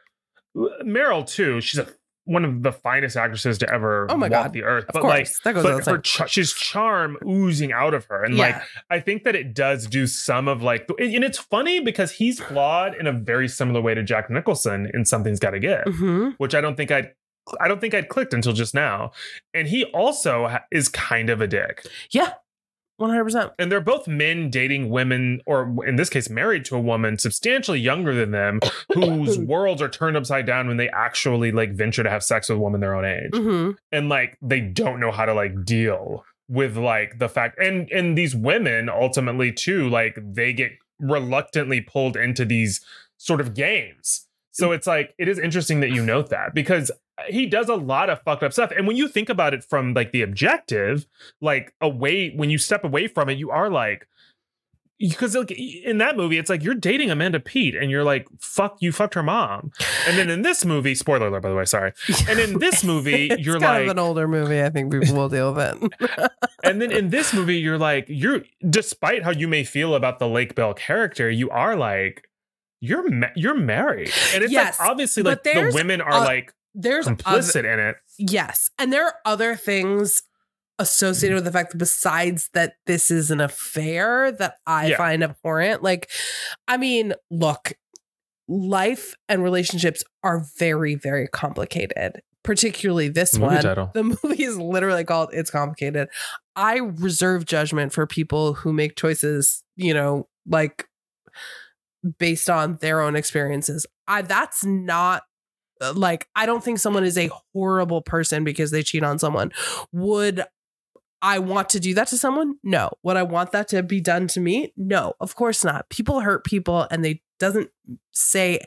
Meryl too, she's a one of the finest actresses to ever Oh my walk God. the earth. of but course, like that goes but her char- she's charm oozing out of her and Yeah. like i think that it does do some of like and it's funny because he's flawed in a very similar way to jack nicholson in something's gotta give Mhm. which i don't think i'd i don't think i'd clicked until just now and he also is kind of a dick Yeah, one hundred percent. and they're both men dating women or in this case married to a woman substantially younger than them whose worlds are turned upside down when they actually like venture to have sex with a woman their own age. Hmm and like they don't know how to like deal with like the fact and and these women ultimately too like they get reluctantly pulled into these sort of games. So it's like it is interesting that you note that because he does a lot of fucked up stuff and when you think about it from like the objective like away when you step away from it you are like because like in that movie it's like you're dating amanda peet and you're like fuck you fucked her mom and then in this movie spoiler alert by the way sorry and in this movie it's you're kind like of an older movie. I think people will deal with it. and then in this movie, you're like, you're despite how you may feel about the Lake Bell character, you are like, you're ma- you're married, and it's Yes, like obviously like the women are a- like There's other, complicit in it. yes, and there are other things associated mm-hmm. with the fact that besides that this is an affair that I Yeah. find abhorrent. Like, I mean, look, life and relationships are very, very complicated. Particularly this Movie one. title. The movie is literally called It's Complicated. I reserve judgment for people who make choices, you know, like based on their own experiences. I that's not Uh, like I don't think someone is a horrible person because they cheat on someone. Would I want to do that to someone? No. Would I want that to be done to me? No, of course not. People hurt people and they doesn't say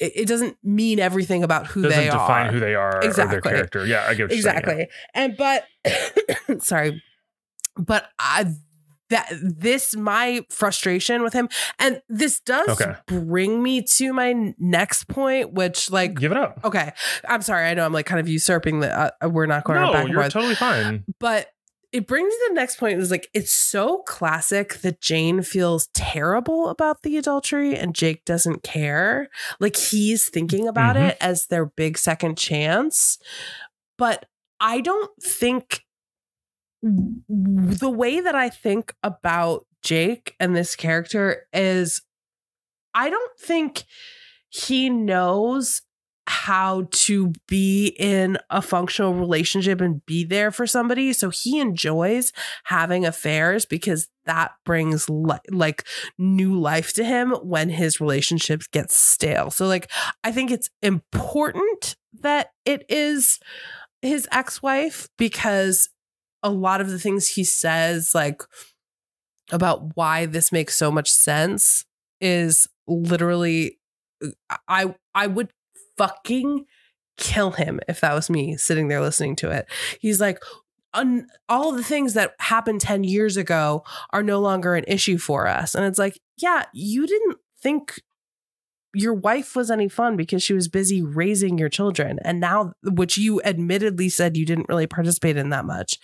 it, doesn't mean everything about who Doesn't they define are. who they are or Exactly. their character. Yeah, I get you're saying, yeah. exactly. And but sorry. But I that this my frustration with him and this does Okay. bring me to my next point which like Give it up. okay i'm sorry i know i'm like kind of usurping the uh, we're not going No, back and you're forth totally fine. but it brings me to the next point is like it's so classic that Jane feels terrible about the adultery and Jake doesn't care. Like he's thinking about Mhm. it as their big second chance. But I don't think the way that I think about Jake and this character is I don't think he knows how to be in a functional relationship and be there for somebody. So he enjoys having affairs because that brings li- like new life to him when his relationships get stale. So like I think it's important that it is his ex-wife because a lot of the things he says like about why this makes so much sense is literally uh, I I would fucking kill him if that was me sitting there listening to it. He's like all the things that happened 10 years ago are no longer an issue for us. And it's like, yeah, you didn't think your wife was any fun because she was busy raising your children. And now which you admittedly said you didn't really participate in that much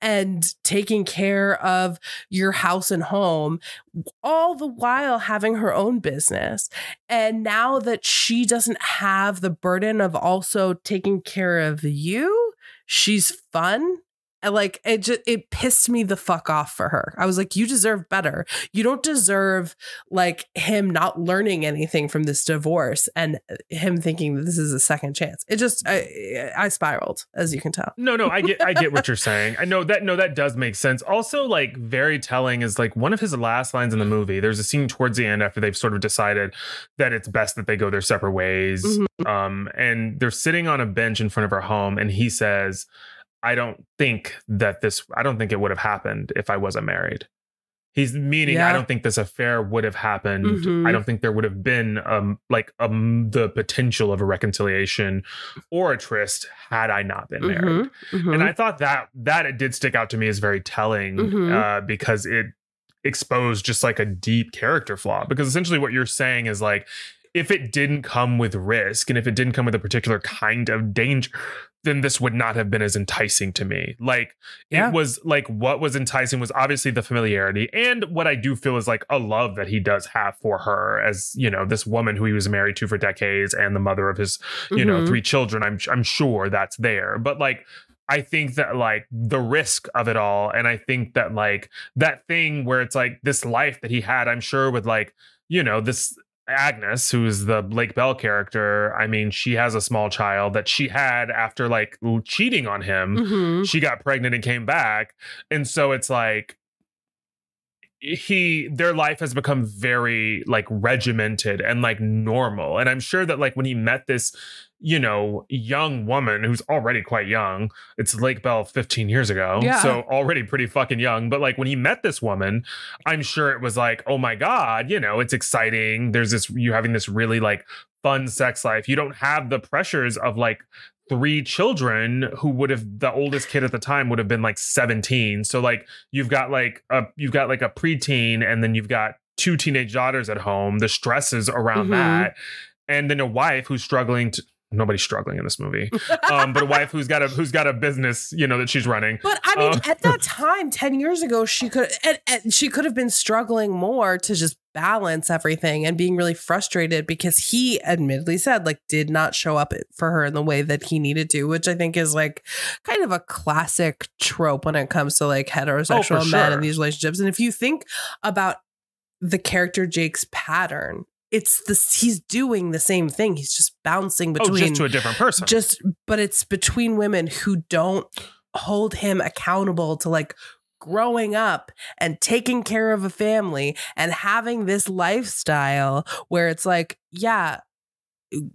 and taking care of your house and home all the while having her own business. And now that she doesn't have the burden of also taking care of you she's fun like it just it pissed me the fuck off for her. I was like, you deserve better. You don't deserve like him not learning anything from this divorce and him thinking that this is a second chance. It just I I spiraled, as you can tell. No, no, I get I get what you're saying. I know that no, that does make sense. Also, like very telling is like one of his last lines in the movie. There's a scene towards the end after they've sort of decided that it's best that they go their separate ways. Mhm. Um, and they're sitting on a bench in front of her home, and he says, I don't think that this I don't think it would have happened if I wasn't married. He's meaning I don't think this affair would have happened. Mhm. I don't think there would have been um like um the potential of a reconciliation or a tryst had I not been married. Mhm, mhm. And I thought that that it did stick out to me as very telling Mhm. uh, because it exposed just like a deep character flaw. Because essentially what you're saying is like if it didn't come with risk and if it didn't come with a particular kind of danger, then this would not have been as enticing to me. Like Yeah. it was like what was enticing was obviously the familiarity and what I do feel is like a love that he does have for her as, you know, this woman who he was married to for decades and the mother of his, you know, Mhm. three children. I'm I'm sure that's there. But like I think that like the risk of it all, and I think that like that thing where it's like this life that he had, I'm sure with like, you know, this Agnes, who's the Lake Bell character, I mean, she has a small child that she had after like cheating on him. Mhm. She got pregnant and came back. And so it's like he their life has become very like regimented and like normal and i'm sure that like when he met this you know young woman who's already quite young. It's lake bell 15 years ago Yeah. so already pretty fucking young. But like when he met this woman i'm sure it was like oh my god you know it's exciting. There's this you having this really like fun sex life. You don't have the pressures of like three children who would have the oldest kid at the time would have been like 17 so like you've got like a you've got like a preteen and then you've got two teenage daughters at home. The stresses around Mhm. that. And then a wife who's struggling to nobody's struggling in this movie um but a wife who's got a who's got a business you know that she's running But I mean, Uh, at that time, ten years ago, she could and, and she could have been struggling more to just balance everything and being really frustrated because he admittedly said like did not show up for her in the way that he needed to, which I think is like kind of a classic trope when it comes to like heterosexual men sure. in these relationships. And if you think about the character Jake's pattern, it's this he's doing the same thing. He's just bouncing between oh just to a different person just but it's between women who don't hold him accountable to like growing up and taking care of a family and having this lifestyle where it's like yeah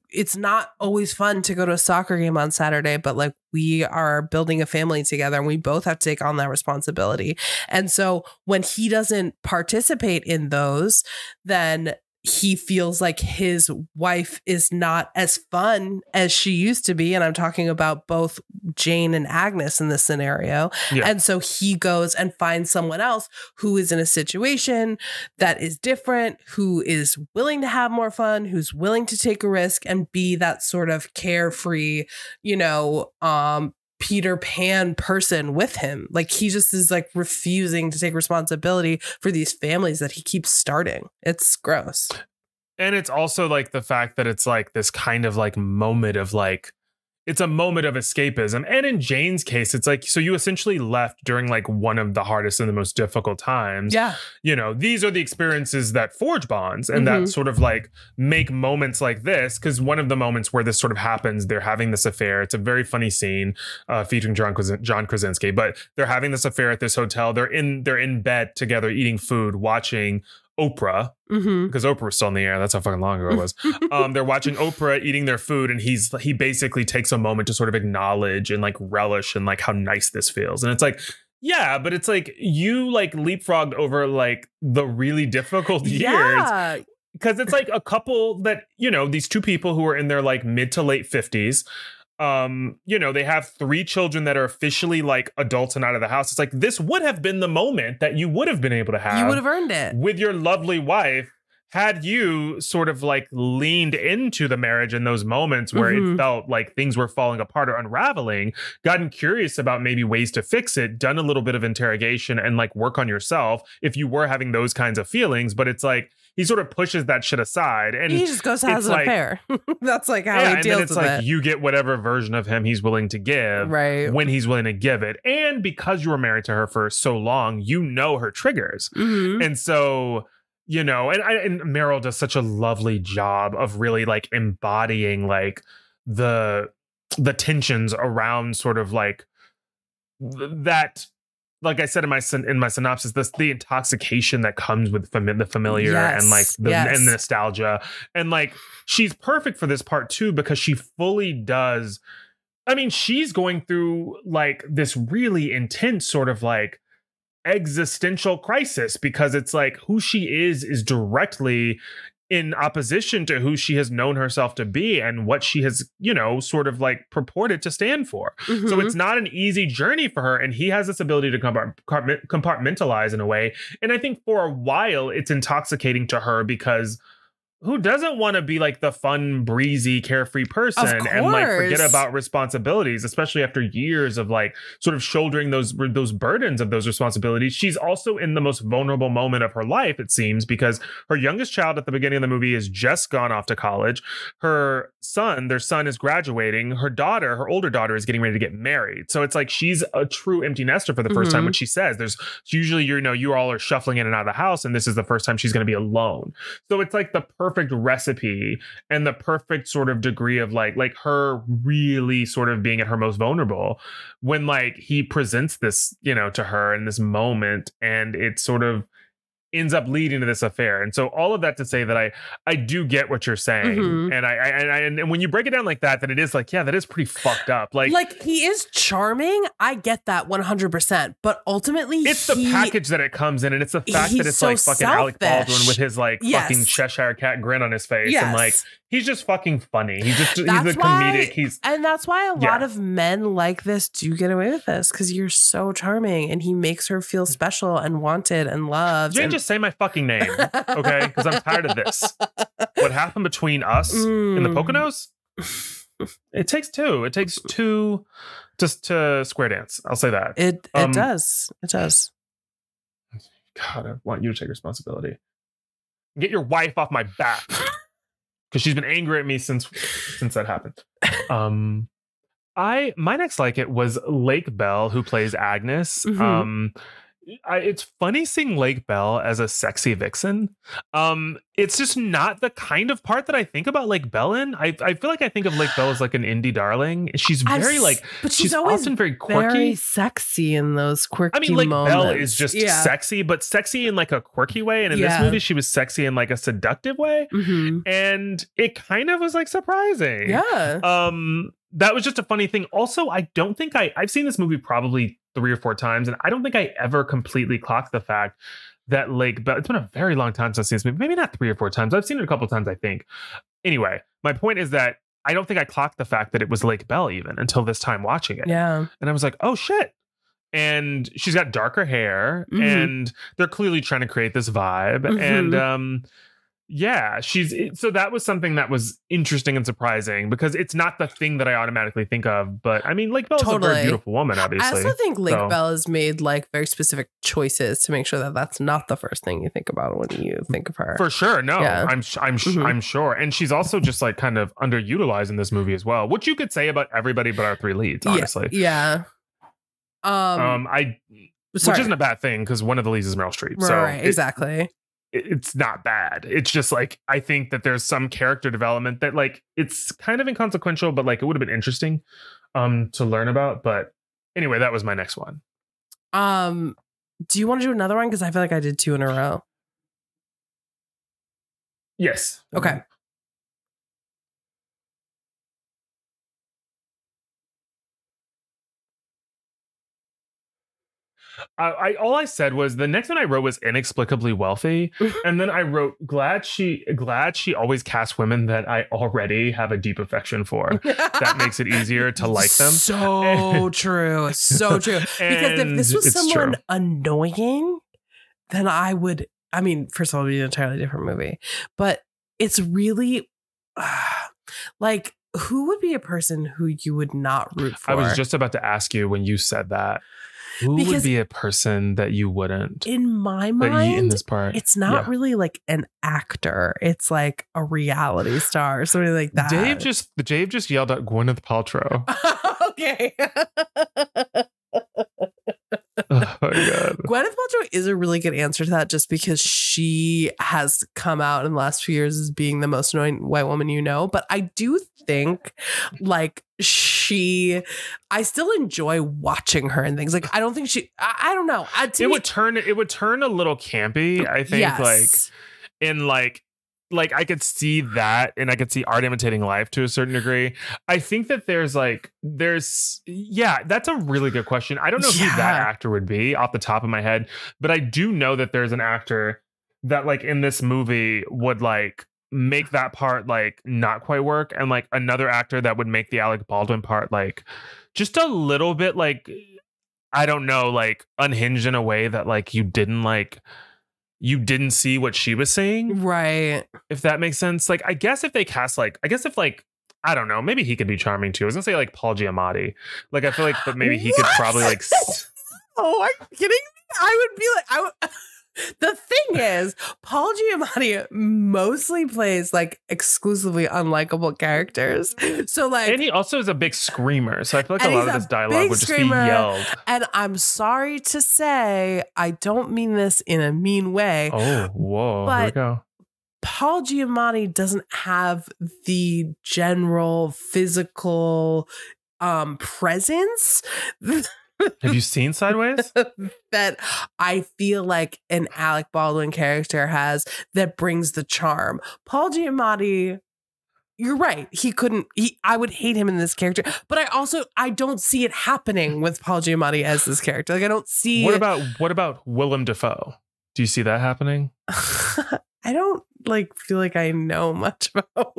it's not always fun to go to a soccer game on Saturday, but like we are building a family together and we both have to take on that responsibility. And so when he doesn't participate in those, then he feels like his wife is not as fun as she used to be. And I'm talking about both Jane and Agnes in this scenario. Yeah. And so he goes and finds someone else who is in a situation that is different, who is willing to have more fun, who's willing to take a risk and be that sort of carefree, you know, um, Peter Pan person with him. Like he just is like refusing to take responsibility for these families that he keeps starting. It's gross. and it's also like the fact that it's like this kind of like moment of like it's a moment of escapism and in jane's case it's like so you essentially left during like one of the hardest and the most difficult times Yeah. you know these are the experiences that forge bonds and that Mhm. sort of like make moments like this because one of the moments where this sort of happens they're having this affair it's a very funny scene uh, featuring john, john krasinski but they're having this affair at this hotel they're in they're in bed together eating food watching oprah Mm-hmm. because Oprah was still in the air. That's how fucking long ago it was. um, they're watching Oprah eating their food, and he's he basically takes a moment to sort of acknowledge and like relish and like how nice this feels. And it's like, yeah, but it's like you like leapfrogged over like the really difficult years Yeah. because it's like a couple that you know these two people who are in their like mid to late 50s um you know they have three children that are officially like adults and out of the house it's like this would have been the moment that you would have been able to have You would have earned it. with your lovely wife had you sort of like leaned into the marriage in those moments where Mhm. it felt like things were falling apart or unraveling, gotten curious about maybe ways to fix it, done a little bit of interrogation and like work on yourself if you were having those kinds of feelings. But it's like he sort of pushes that shit aside and he just goes has it's an like- affair. That's like how yeah, he and deals then it's with like it. you get whatever version of him he's willing to give right. when he's willing to give it. And because you were married to her for so long, you know her triggers. Mhm. And so, you know, and, I- and Meryl does such a lovely job of really like embodying like the the tensions around sort of like that like I said in my in my synopsis, this the intoxication that comes with fami- the familiar and like the yes. and the nostalgia, and like she's perfect for this part too because she fully does. I mean, she's going through like this really intense sort of like existential crisis because it's like who she is is directly in opposition to who she has known herself to be and what she has, you know, sort of like purported to stand for. So Mhm. it's not an easy journey for her. And he has this ability to compartmentalize in a way. And I think for a while, it's intoxicating to her because who doesn't want to be like the fun, breezy, carefree person and like forget about responsibilities, especially after years of like sort of shouldering those those burdens of those responsibilities. She's also in the most vulnerable moment of her life, it seems, because her youngest child at the beginning of the movie has just gone off to college. Her son, their son is graduating. Her daughter, her older daughter, is getting ready to get married. So it's like she's a true empty nester for the 1st time, Mhm. which she says. There's usually you know, you all are shuffling in and out of the house, and this is the first time she's gonna be alone. So it's like the perfect recipe and the perfect sort of degree of like like her really sort of being at her most vulnerable when like he presents this, you know, to her in this moment and it's sort of ends up leading to this affair. And so all of that to say that I I do get what you're saying. Mhm. And I, I and I and when you break it down like that that it is like yeah, that is pretty fucked up. Like, Like, he is charming. I get that 100%. But ultimately, it's the package that it comes in, and it's the fact that it's so like fucking Alec Baldwin with his like Yes. fucking Cheshire cat grin on his face, Yes. and like he's just fucking funny. He's just he's That's the why- comedic. He's And that's why a Yeah. lot of men like this do get away with this because you're so charming and he makes her feel special and wanted and loved. Jane, and- just say my fucking name, okay? Because I'm tired of this. What happened between us in the Mm. Poconos? It takes two. It takes two just to square dance. I'll say that. It it Um, does. It does. God, I want you to take responsibility. Get your wife off my back. Because she's been angry at me since since that happened. Um I my next like it was Lake Bell, who plays Agnes. Mhm. Um I, it's funny seeing Lake Bell as a sexy vixen. Um, it's just not the kind of part that I think about Lake Bell in. I, I feel like I think of Lake Bell as like an indie darling. She's very s- like but she's, she's, always often very quirky. very sexy in those quirky I mean, Lake moments. Belle is just yeah. sexy, but sexy in like a quirky way. And in Yeah. this movie, she was sexy in like a seductive way. Mhm. And it kind of was like surprising. Yeah. Um, that was just a funny thing. Also, I don't think I I've seen this movie probably three or four times, and I don't think I ever completely clocked the fact that Lake Bell. It's been a very long time since I've seen this movie. Maybe not three or four times. I've seen it a couple times, I think. Anyway, my point is that I don't think I clocked the fact that it was Lake Bell even until this time watching it. yeah. And I was like, oh shit. And she's got darker hair, Mhm. and they're clearly trying to create this vibe. Mhm. And um, yeah, she's so that was something that was interesting and surprising because it's not the thing that I automatically think of. But I mean, Lake Bell's a very beautiful woman, obviously I also think Lake So- Bell has made like very specific choices to make sure that that's not the first thing you think about when you think of her. For sure, no, Yeah. I'm I'm Mhm. I'm sure, and she's also just like kind of underutilized in this movie as well, which you could say about everybody but our three leads, Yeah, honestly. Yeah. Um, Um, I sorry. which isn't a bad thing because one of the leads is Meryl Streep, right, so right, exactly. it- it's not bad. It's just like I think that there's some character development that like it's kind of inconsequential, but like it would have been interesting um to learn about. But anyway, that was my next one. Um, do you want to do another one? Because I feel like I did two in a row. Yes. Okay. I, I all I said was the next one I wrote was inexplicably wealthy, and then I wrote glad she glad she always casts women that I already have a deep affection for. that makes it easier to like them. So true. So true. Because if this was someone true. annoying, then I would I mean, first of all, it'd be an entirely different movie, but it's really like who would be a person who you would not root for? I was just about to ask you when you said that. Who would be a person that you wouldn't? in my mind. in this part, it's not Yeah. really like an actor. It's like a reality star, or something like that. Dave just Dave just yelled at Gwyneth Paltrow. okay. oh my god. Gwyneth Paltrow is a really good answer to that just because she has come out in the last few years as being the most annoying white woman you know. But I do think like she, I still enjoy watching her and things. Like, I don't think she, I, I don't know. Uh, I, It me- would turn it would turn a little campy, I think, yes. like in like like I could see that and I could see art imitating life to a certain degree. I think that there's like there's yeah, that's a really good question. I don't know who that actor would be off the top of my head, but I do know that there's an actor that like in this movie would like make that part like not quite work and like another actor that would make the Alec Baldwin part like just a little bit like I don't know like unhinged in a way that like you didn't like you didn't see what she was saying right. if that makes sense. Like, I guess if they cast like, I guess if like, I don't know, maybe he could be charming too. I was gonna say like Paul Giamatti. Like, I feel like, but maybe he could probably like. s- Oh, are you kidding me? I would be like, I would. The thing is, Paul Giamatti mostly plays like exclusively unlikable characters. So like, And he also is a big screamer, so I feel like a lot of this dialogue would just be yelled. And I'm sorry to say, I don't mean this in a mean way. Oh, whoa! here we But- go. Paul Giamatti doesn't have the general physical um presence Have you seen Sideways? that I feel like an Alec Baldwin character has that brings the charm. Paul Giamatti you're right. He couldn't he I would hate him in this character, but I also I don't see it happening with Paul Giamatti as this character. Like I don't see what about what about Willem Dafoe? Do you see that happening? I don't like feel like I know much about.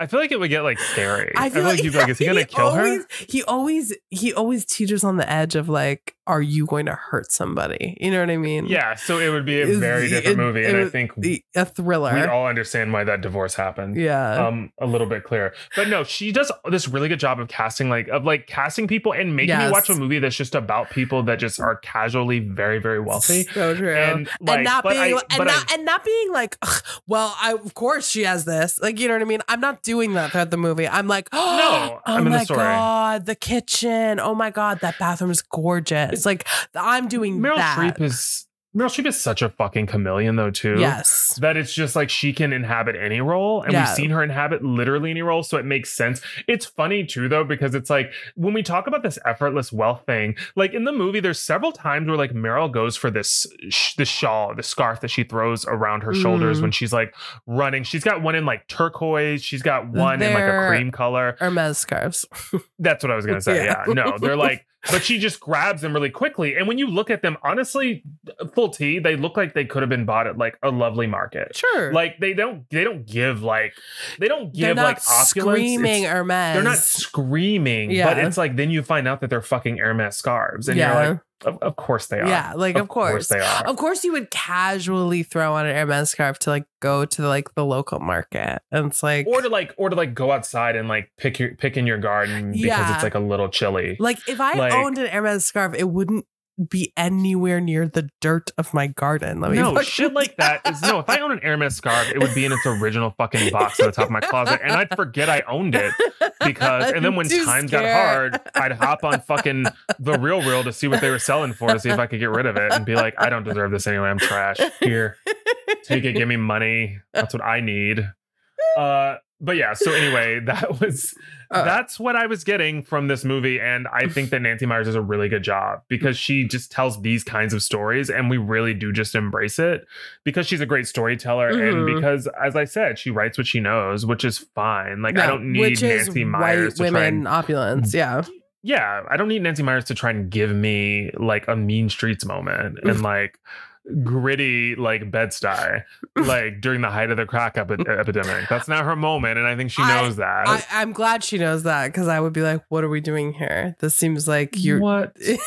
I feel like it would get like scary. I feel like you'd be like, is he gonna kill her? He always he always teeters on the edge of like, are you going to hurt somebody? You know what I mean? Yeah, so it would be a very different it- movie, it and I think a thriller. we all understand why that divorce happened. yeah. um a little bit clearer but no she does this really good job of casting like of like casting people and making me Yes. watch a movie that's just about people that just are casually very very wealthy So true. and like and not being I, and not I, and not being like, "Ugh, well, I of course she has this. Like, you know what I mean? I'm not doing that throughout the movie. I'm like, oh, No, oh I'm in the my story. god, the kitchen. Oh my god, that bathroom is gorgeous. It's Like, I'm doing Meryl that. Streep is Meryl Streep is such a fucking chameleon though too yes. that it's just like she can inhabit any role and Yeah. we've seen her inhabit literally any role so it makes sense it's funny too though because it's like when we talk about this effortless wealth thing like in the movie there's several times where like meryl goes for this sh- this shawl the scarf that she throws around her shoulders Mhm. when she's like running she's got one in like turquoise she's got one in like a cream color Hermes scarves. that's what I was gonna say. Yeah. Yeah. No, they're like, but she just grabs them really quickly. And when you look at them, honestly, full T, they look like they could have been bought at like a lovely market. Sure. Like they don't, they don't give like, they don't give like opulence. screaming It's- Hermes. they're not screaming, but it's like then you find out that they're fucking Hermes scarves, and Yeah. you're like, of, of course they are. Yeah, like of, course. they are. Of course you would casually throw on an Hermes scarf to like go to like the local market. And it's like or to like, or to like go outside and like pick your pick in your garden because Yeah. it's like a little chilly. like if I like- owned an Hermes scarf, it wouldn't be anywhere near the dirt of my garden. Let me No, shit like that is no. If I own an Hermes scarf, it would be in its original fucking box on the top of my closet, and I'd forget I owned it because. And then when too times got scared. hard, I'd hop on fucking the real real to see what they were selling for to see if I could get rid of it and be like, I don't deserve this anyway. I'm trash. Here, take it. Give me money. That's what I need. Uh, but yeah. So anyway, that was Uh. that's what I was getting from this movie, and I think that Nancy Meyers does a really good job because she just tells these kinds of stories, and we really do just embrace it because she's a great storyteller, Mhm. and because, as I said, she writes what she knows, which is fine. Like I don't need which is Nancy Meyers white to try women and opulence. Yeah. yeah, I don't need Nancy Meyers to try and give me like a Mean Streets moment and like gritty like Bed-Stuy like during the height of the crack epi- epidemic. That's not her moment, and I think she I- knows that. I, I'm glad she knows that because I would be like, what are we doing here? This seems like you're what? it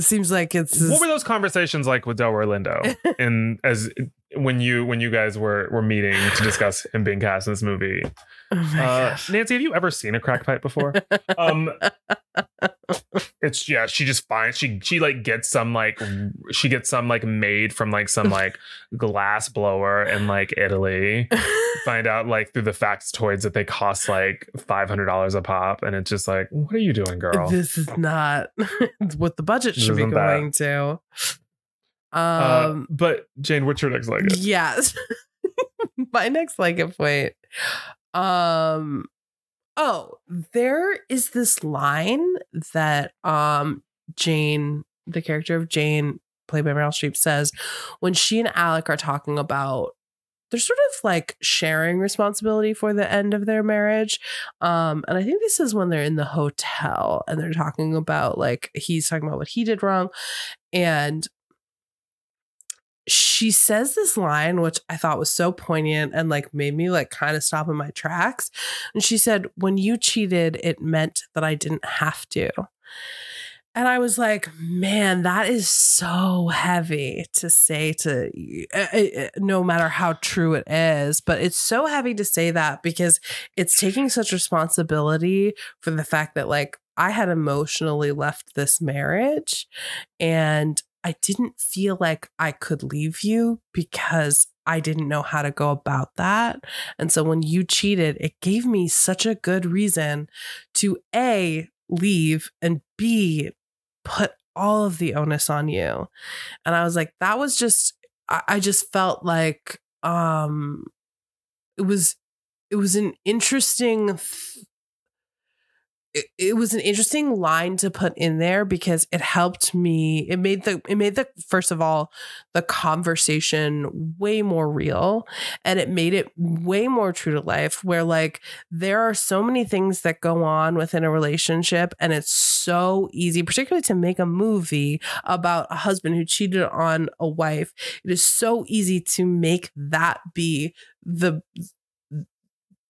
seems like it's what were those conversations like with Delroy Lindo and as when you when you guys were were meeting to discuss him being cast in this movie? Oh Uh. Nancy, have you ever seen a crack pipe before? um, it's yeah. She just finds she she like gets some like she gets some like made from like some like glass blower in like Italy. Find out like through the factoids that they cost like five hundred dollars a pop, and it's just like, what are you doing, girl? This is not what the budget should be isn't that. going to. Uh, Um but Jane, what's your next leg? yes. My next it point. Um oh, there is this line that um Jane, the character of Jane, played by Meryl Streep, says when she and Alec are talking about they're sort of like sharing responsibility for the end of their marriage. Um, and I think this is when they're in the hotel and they're talking about like he's talking about what he did wrong. And she says this line, which I thought was so poignant and like made me like kind of stop in my tracks. And she said, When you cheated, it meant that I didn't have to. And I was like, man, that is so heavy to say to uh, uh, no matter how true it is, but it's so heavy to say that because it's taking such responsibility for the fact that like I had emotionally left this marriage and I didn't feel like I could leave you because I didn't know how to go about that. And so when you cheated, it gave me such a good reason to A, leave and B, put all of the onus on you. And I was like, that was just, I, just felt like um it was it was an interesting it, it was an interesting line to put in there because it helped me it made the it made the first of all the conversation way more real and it made it way more true to life where like there are so many things that go on within a relationship and it's so easy particularly to make a movie about a husband who cheated on a wife. It is so easy to make that be the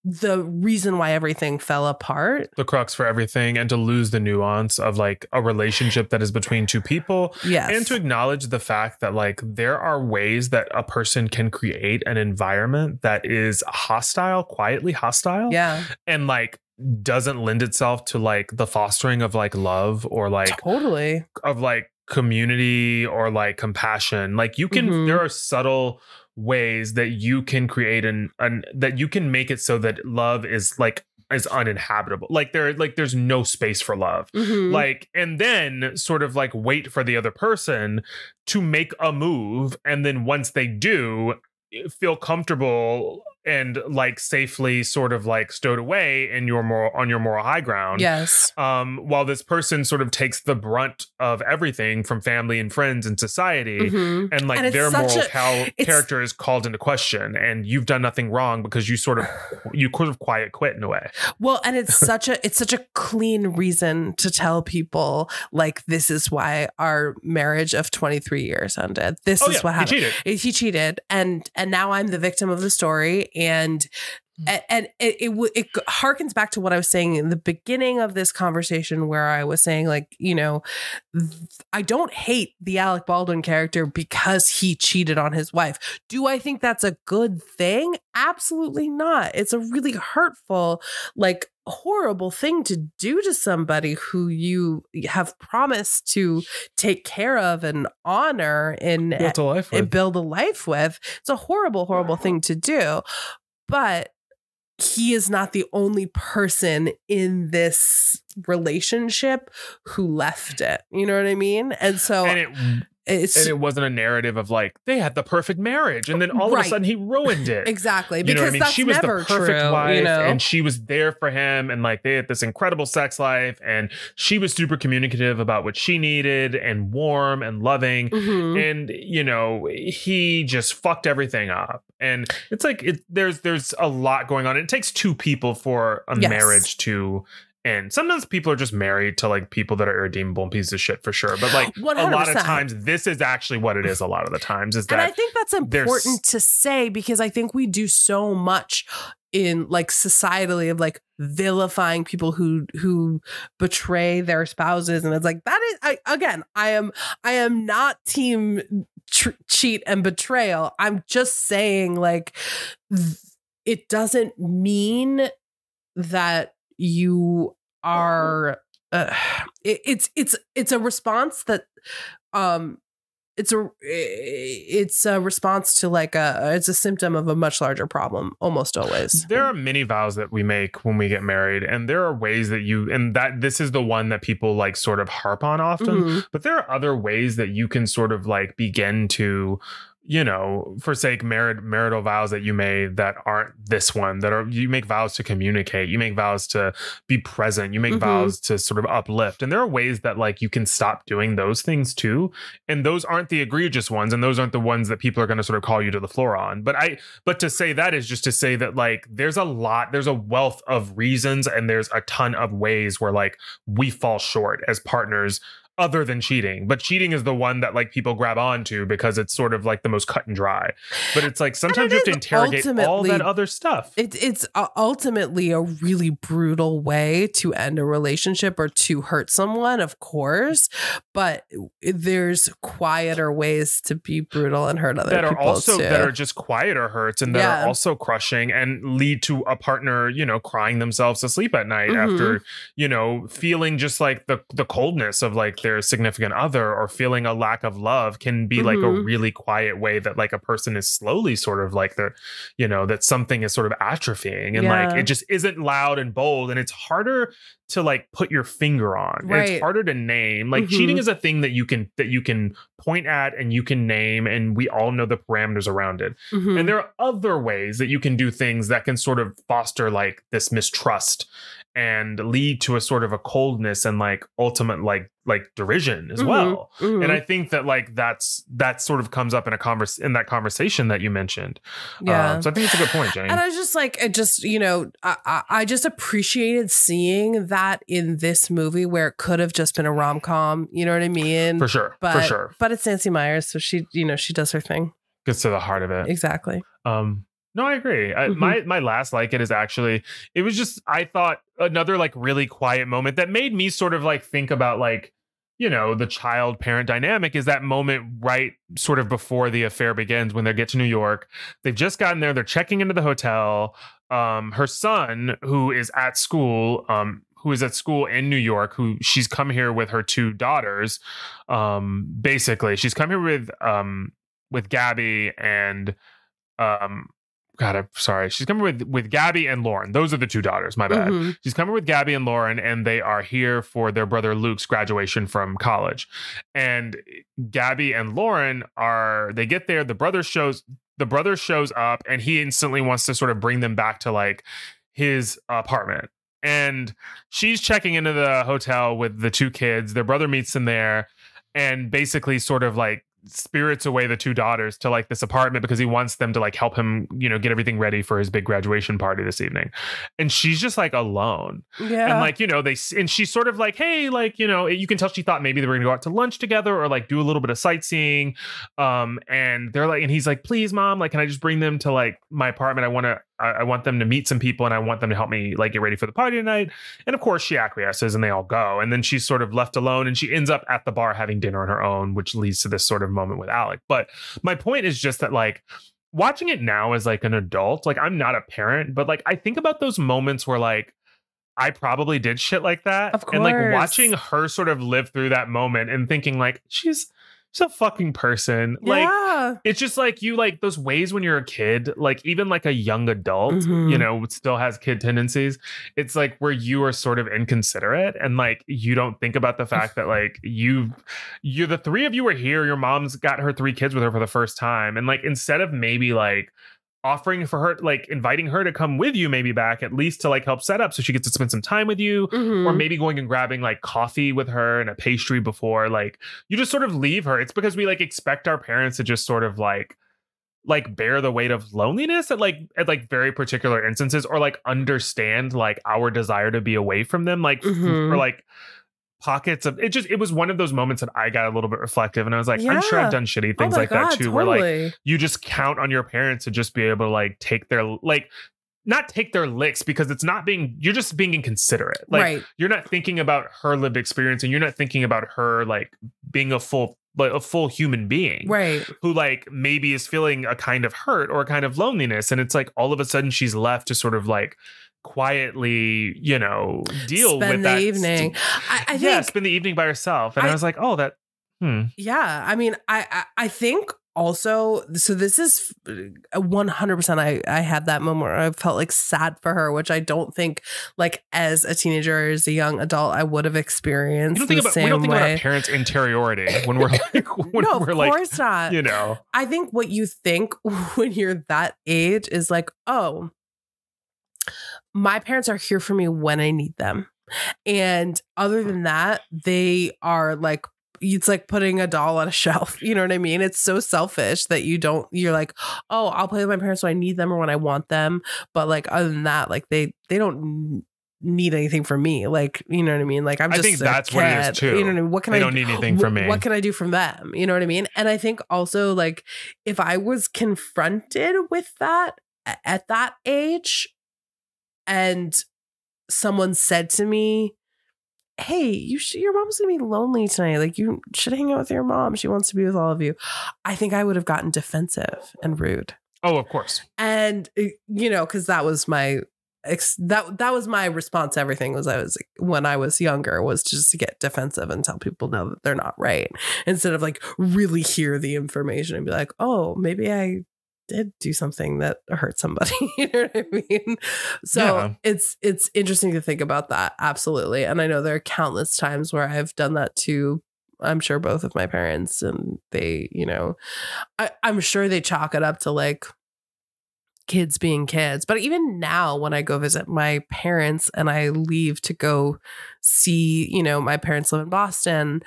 the reason why everything fell apart. The crux for everything and to lose the nuance of like a relationship that is between two people yes. and to acknowledge the fact that like there are ways that a person can create an environment that is hostile quietly hostile yeah. and like doesn't lend itself to like the fostering of like love or like totally. of like community or like compassion. Like you can Mhm. there are subtle ways that you can create an, an that you can make it so that love is like is uninhabitable like there like there's no space for love Mhm. like and then sort of like wait for the other person to make a move and then once they do feel comfortable and like safely sort of like stowed away in your moral on your moral high ground yes um while this person sort of takes the brunt of everything from family and friends and society Mhm. and like And their moral a- cal- character is called into question and you've done nothing wrong because you sort of you could have quiet quit in a way Well, and it's such a it's such a clean reason to tell people like this is why our marriage of 23 years ended. This oh is yeah what he happened. cheated He cheated and and now I'm the victim of the story and Mm. and, it, it it harkens back to what I was saying in the beginning of this conversation, where I was saying, like, you know, I don't hate the Alec Baldwin character because he cheated on his wife. Do I think that's a good thing? Absolutely not. It's a really hurtful, like, horrible thing to do to somebody who you have promised to take care of and honor and a life and with. build a life with. It's a horrible, horrible thing to do. But he is not the only person in this relationship who left it. You know what I mean? And so and it it's and it wasn't a narrative of like they had the perfect marriage and then all of a sudden he ruined it exactly you because I mean? that's She was never the perfect true. wife, you know? and she was there for him, and like they had this incredible sex life, and she was super communicative about what she needed, and warm and loving, Mhm. and you know he just fucked everything up, and it's like it, there's there's a lot going on. It takes two people for a Yes. marriage to. And sometimes people are just married to like people that are irredeemable and pieces of shit for sure. But like a lot of times, this is actually what it is. A lot of the times is And I think that's important to say because I think we do so much in like societally of like vilifying people who who betray their spouses and it's like that is I again I am I am not team tr- cheat and betrayal I'm just saying like th- it doesn't mean that you are uh, it, it's it's it's a response that um it's a it's a response to like a it's a symptom of a much larger problem almost always There are many vows that we make when we get married, and there are ways that you and that this is the one that people like sort of harp on often. Mhm. But there are other ways that you can sort of like begin to, you know, forsake merit marital vows that you made that aren't this one. That are you make vows to communicate, you make vows to be present, you make Mhm. vows to sort of uplift. And there are ways that like you can stop doing those things too. And those aren't the egregious ones, and those aren't the ones that people are going to sort of call you to the floor on. But I but to say that is just to say that like there's a lot, there's a wealth of reasons and there's a ton of ways where like we fall short as partners other than cheating. But cheating is the one that like people grab onto because it's sort of like the most cut and dry. But it's like sometimes it you have to interrogate all that other stuff. it, it's uh, ultimately a really brutal way to end a relationship or to hurt someone of course but there's quieter ways to be brutal and hurt other that are people also too. that are just quieter hurts and that Yeah. are also crushing and lead to a partner you know crying themselves to sleep at night Mhm. after you know feeling just like the the coldness of like their significant other or feeling a lack of love can be like a Mhm. really quiet way that like a person is slowly sort of like the you know that something is sort of atrophying and like it just isn't loud and bold and it's harder to like put your finger on And it's harder to name like Mhm. cheating is a thing that you can that you can point at and you can name and we all know the parameters around it Mhm. and there are other ways that you can do things that can sort of foster like this mistrust and lead to a sort of a coldness and like ultimate like like derision as Mhm. well Mhm. and i think that like that's that sort of comes up in a converse in that conversation that you mentioned yeah Um, so i think it's a good point jane And I just like it just, you know, I, I, just appreciated seeing that in this movie where it could have just been a rom com. You know what I mean? for sure But, for sure But it's Nancy Meyers, so she, you know, she does her thing. gets to the heart of it Exactly. Um, no, I agree. I, Mhm. My my last like it is actually it was just I thought another like really quiet moment that made me sort of like think about like you know the child parent dynamic is that moment right sort of before the affair begins when they get to New York. They've just gotten there. They're checking into the hotel. Um, her son who is at school. Um, who is at school in New York, who she's come here with her two daughters. Um, basically, she's come here with um with Gabby and um God, I'm sorry. She's coming with with Gabby and Lauren. Those are the two daughters. My bad. Mhm. She's coming with Gabby and Lauren, and they are here for their brother Luke's graduation from college. And Gabby and Lauren are they get there. The brother shows the brother shows up, and he instantly wants to sort of bring them back to like his apartment. And she's checking into the hotel with the two kids. Their brother meets them there, and basically sort of like spirits away the two daughters to like this apartment because he wants them to like help him, you know, get everything ready for his big graduation party this evening. And she's just like alone. Yeah. And like, you know, they and she's sort of like, hey, like, you know, you can tell she thought maybe they were gonna go out to lunch together or like do a little bit of sightseeing. Um, and they're like, and he's like, please, mom, like, can I just bring them to like my apartment? I want to, I, I want them to meet some people and I want them to help me like get ready for the party tonight. And of course, she acquiesces and they all go. And then she's sort of left alone and she ends up at the bar having dinner on her own, which leads to this sort of moment with Alec. But my point is just that, like, watching it now as like an adult, like, I'm not a parent, but like, I think about those moments where, like, I probably did shit like that. Of course. And like watching her sort of live through that moment and thinking, like, she's she's a fucking person. Like yeah. it's just like you like those ways when you're a kid, like even like a young adult, Mhm. you know, still has kid tendencies. It's like where you are sort of inconsiderate and like you don't think about the fact that like you you the three of you are here, your mom's got her three kids with her for the first time. And like instead of maybe like offering for her like inviting her to come with you maybe back at least to like help set up so she gets to spend some time with you Mhm. or maybe going and grabbing like coffee with her and a pastry before like you just sort of leave her it's because we like expect our parents to just sort of like like bear the weight of loneliness at like at like very particular instances or like understand like our desire to be away from them like Mhm. for like pockets of it just it was one of those moments that I got a little bit reflective and I was like I'm sure I've done shitty Oh things my like God, that too where like you just count on your parents to just be able to like take their like not take their licks because it's not being you're just being inconsiderate. Like right. you're not thinking about her lived experience and you're not thinking about her like being a full like a full human being Right. who like maybe is feeling a kind of hurt or a kind of loneliness and it's like all of a sudden she's left to sort of like quietly you know deal Spend with the that ever I, I think yeah spend the evening by herself and I, I- was like oh that hmm Yeah, I mean, I I, I think also so this is one hundred percent. I I had that moment where I felt like sad for her, which I don't think like as a teenager or as a young adult I would have experienced you don't think the about same we don't think about our parents interiority when we're like when no, we're of like course not. you know I think what you think when you're that age is like, oh, my parents are here for me when I need them. And other than that, they are like, it's like putting a doll on a shelf. You know what I mean? It's so selfish that you don't, you're like, oh, I'll play with my parents when I need them or when I want them. But like, other than that, like they, they don't need anything from me. Like, you know what I mean? Like, I'm I just, think a that's what it is, too. You know what I mean? What can they I don't need anything from me What can I do from them? You know what I mean? And I think also like if I was confronted with that at that age and someone said to me, Hey, you should, your mom's gonna be lonely tonight. Like you should hang out with your mom. She wants to be with all of you. I think I would have gotten defensive and rude. oh of course And uh, you know, because that was my ex- that that was my response to everything was I was when I was younger was just to get defensive and tell people no that they're not right instead of like really hear the information and be like oh maybe I did do something that hurt somebody you know what I mean so Yeah. it's it's interesting to think about that absolutely and I know there are countless times where I've done that too I'm sure both of my parents and they you know I, I'm sure they chalk it up to like kids being kids. But even now, when I go visit my parents and I leave to go see, you know, my parents live in Boston.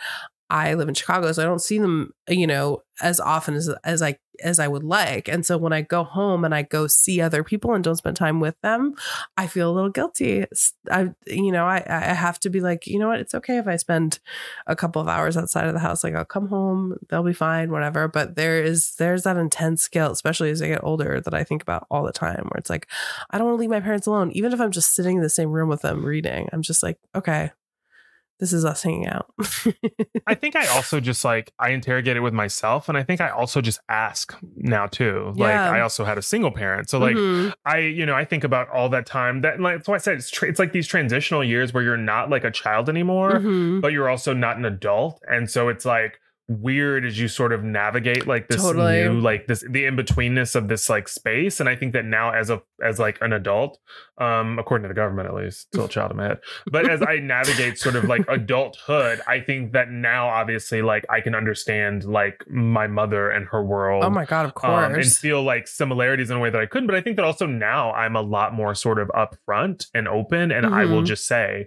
I live in Chicago, so I don't see them, you know, as often as as I as I would like. And so when I go home and I go see other people and don't spend time with them, I feel a little guilty. I, you know, I I have to be like, you know what, it's okay if I spend a couple of hours outside of the house. Like I'll come home, they'll be fine, whatever. But there is there's that intense guilt, especially as I get older, that I think about all the time. Where it's like, I don't want to leave my parents alone, even if I'm just sitting in the same room with them reading. I'm just like, okay, this is us hanging out. I think I also just like I interrogate it with myself, and I think I also just ask now too. Like Yeah. I also had a single parent, so like Mhm. I, you know, I think about all that time. That like that's why I said it's tra- it's like these transitional years where you're not like a child anymore, Mhm. but you're also not an adult, and so it's like weird as you sort of navigate like this Totally. new like this the in-betweenness of this like space and i think that now as a as like an adult um according to the government at least still a child in my head but as i navigate sort of like adulthood i think that now obviously like i can understand like my mother and her world Oh my god, of um, and feel like similarities in a way that I couldn't. But I think that also now I'm a lot more sort of upfront and open, and I will Mhm. just say,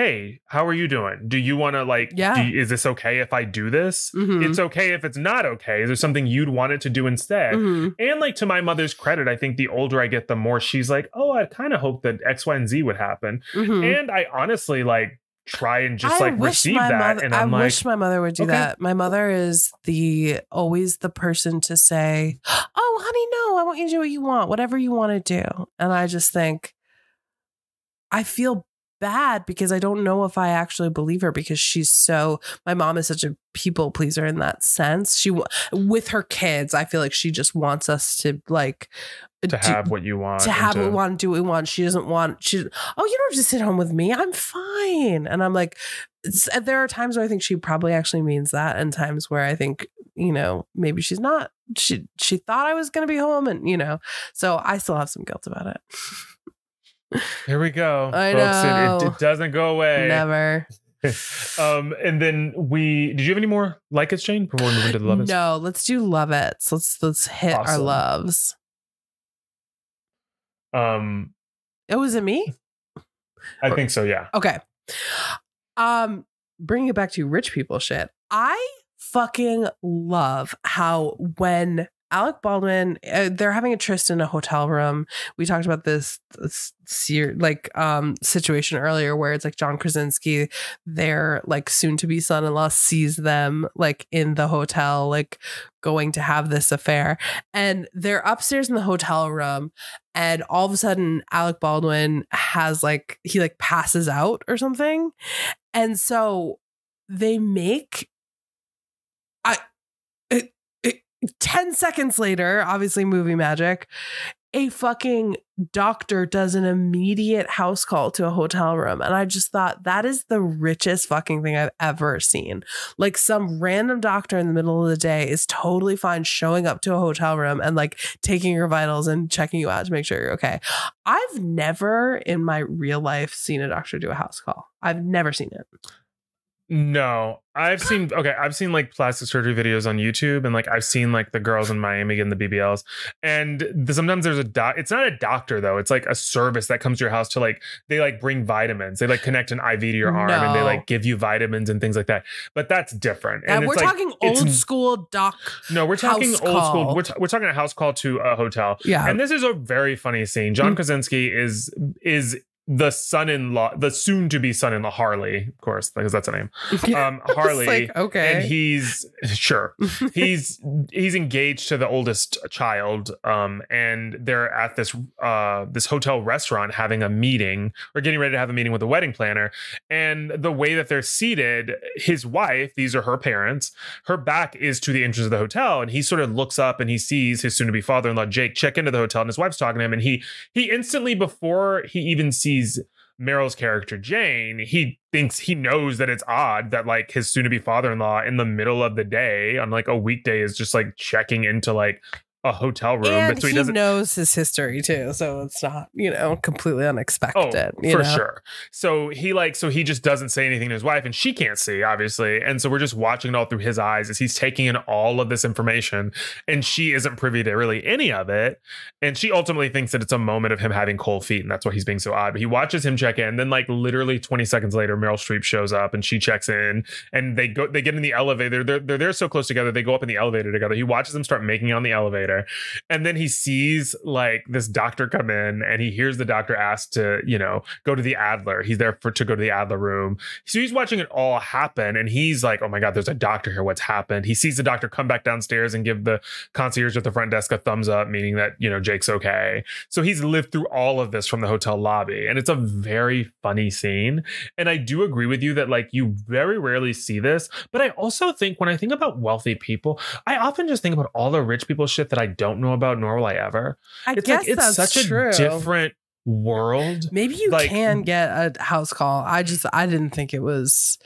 "Hey, how are you doing? Do you want to like? Yeah. you- is this okay if I do this? Mhm. It's okay if it's not okay. Is there something you'd want it to do instead?" Mhm. And like to my mother's credit, I think the older I get, the more she's like, "Oh, I kind of hope that X, Y, and Z would happen." Mhm. And I honestly like try and just I like receive that, mother. and I I'm like, wish my mother would do okay. that. My mother is the always the person to say, "Oh, honey, no, I want you to do what you want, whatever you want to do." And I just think, I feel bad because I don't know if I actually believe her because she's so. My mom is such a people pleaser in that sense. She with her kids, I feel like she just wants us to like uh, to do- have what you want, to have what we want, do what we want. She doesn't want. She. Oh, you don't have to sit home with me. I'm fine. And I'm like, uh, there are times where I think she probably actually means that, and times where I think, you know, maybe she's not. She she thought I was going to be home, and you know, so I still have some guilt about it. Here we go, I folks. It- It, know. it doesn't go away. Never. um, and then we did you have any more like it's Jane before we move into the love? No, let's do love it. So let's let's hit our loves. Um, Oh, was it me? I think so. Yeah. Okay. Um, bringing it back to rich people shit. I fucking love how when Alec Baldwin, uh, they're having a tryst in a hotel room. We talked about this, this like um situation earlier where it's like John Krasinski, their like soon to be son in law, sees them like in the hotel, like going to have this affair, and they're upstairs in the hotel room, and all of a sudden Alec Baldwin has like he like passes out or something, and so they make I it, it, 10 seconds later, obviously movie magic, a fucking doctor does an immediate house call to a hotel room. And I just thought that is the richest fucking thing I've ever seen. Like some random doctor in the middle of the day is totally fine showing up to a hotel room and like taking your vitals and checking you out to make sure you're okay. I've never in my real life seen a doctor do a house call. I've never seen it. No, I've seen okay. I've seen like plastic surgery videos on YouTube, and like I've seen like the girls in Miami getting the BBLs. And the, sometimes there's a doc. It's not a doctor though. It's like a service that comes to your house to like they like bring vitamins. They like connect an IV to your arm, and they like give you vitamins and things like that. But that's different. And, And we're it's like- talking old school doc. No, we're talking old call. school. We're, t- we're talking a house call to a hotel. Yeah. And this is a very funny scene. John Mm. Krasinski is is the son-in-law, the soon-to-be son-in-law Harley, of course, because that's a name. Um, Harley. like, okay. And he's sure he's he's engaged to the oldest child, um, and they're at this uh this hotel restaurant having a meeting or getting ready to have a meeting with the wedding planner. And the way that they're seated, his wife, these are her parents, her back is to the entrance of the hotel, and he sort of looks up and he sees his soon-to-be father-in-law Jake check into the hotel, and his wife's talking to him, and he he instantly before he even sees Meryl's character Jane, he thinks he knows that it's odd that like his soon to be father in law in the middle of the day on like a weekday is just like checking into like a hotel room. and so he he knows his history too, so it's not you know completely Oh, unexpected. you for know? sure. So he like, so he just doesn't say anything to his wife, and she can't see, obviously. And so we're just watching it all through his eyes as he's taking in all of this information, and she isn't privy to really any of it. And she ultimately thinks that it's a moment of him having cold feet, and that's why he's being so odd. But he watches him check in. Then, like literally 20 seconds later, Meryl Streep shows up and she checks in, and they go, they get in the elevator. They're they're there so close together. They go up in the elevator together. He watches them start making on the elevator, and then he sees like this doctor come in, and he hears the doctor ask to, you know, go to the Adler. He's there for to go to the Adler room. So he's watching it all happen, and he's like, "Oh my god, there's a doctor here. What's happened?" He sees the doctor come back downstairs and give the concierge at the front desk a thumbs up, meaning that you know Jake's okay. So he's lived through all of this from the hotel lobby, and it's a very funny scene. And I do agree with you that like you very rarely see this, but I also think when I think about wealthy people, I often just think about all the rich people shit that I don't know about, nor will I ever. I It's guess like it's such true. a different world. Maybe you like- can get a house call. I just I didn't think it was.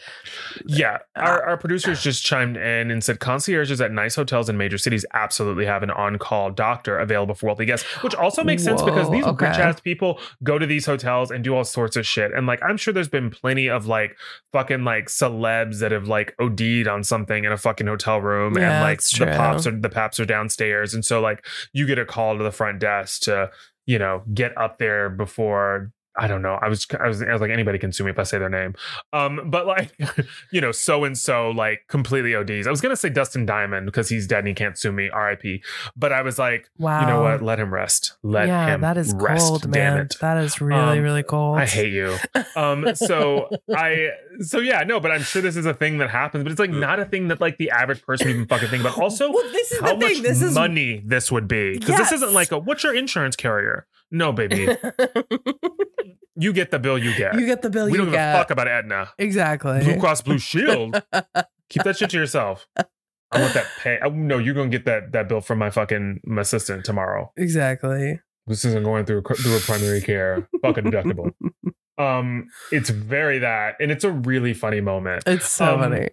Yeah, uh, our, our producers just chimed in and said concierges at nice hotels in major cities absolutely have an on-call doctor available for wealthy guests, which also makes sense because these okay. rich ass people go to these hotels and do all sorts of shit. And like, I'm sure there's been plenty of like fucking like celebs that have like OD'd on something in a fucking hotel room, Yeah, and like the pops are the paps are downstairs, and so like you get a call to the front desk to you know get up there before I don't know. I was, I was, I was like, anybody can sue me if I say their name. Um, but like, you know, so and so like completely ODs. I was gonna say Dustin Diamond because he's dead and he can't sue me. R.I.P. But I was like, Wow. you know what? Let him rest. Let yeah, him that is rest. cold, damn man. it. That is really Um, really cold. I hate you. Um, so I, so yeah, no, but I'm sure this is a thing that happens, but it's like not a thing that like the average person even fucking think about. Also, well, this is how the thing. much This is money this would be because this isn't like a what's your insurance carrier? No, baby, you get the bill you get. you get the bill we you don't give get. a fuck about Aetna. exactly. Blue Cross Blue Shield. Keep that shit to yourself. I want that pay. Oh, no, you're gonna get that that bill from my fucking my assistant tomorrow. exactly. This isn't going through through a primary care fucking deductible. Um, it's very that, and it's a really funny moment. It's so Um, funny.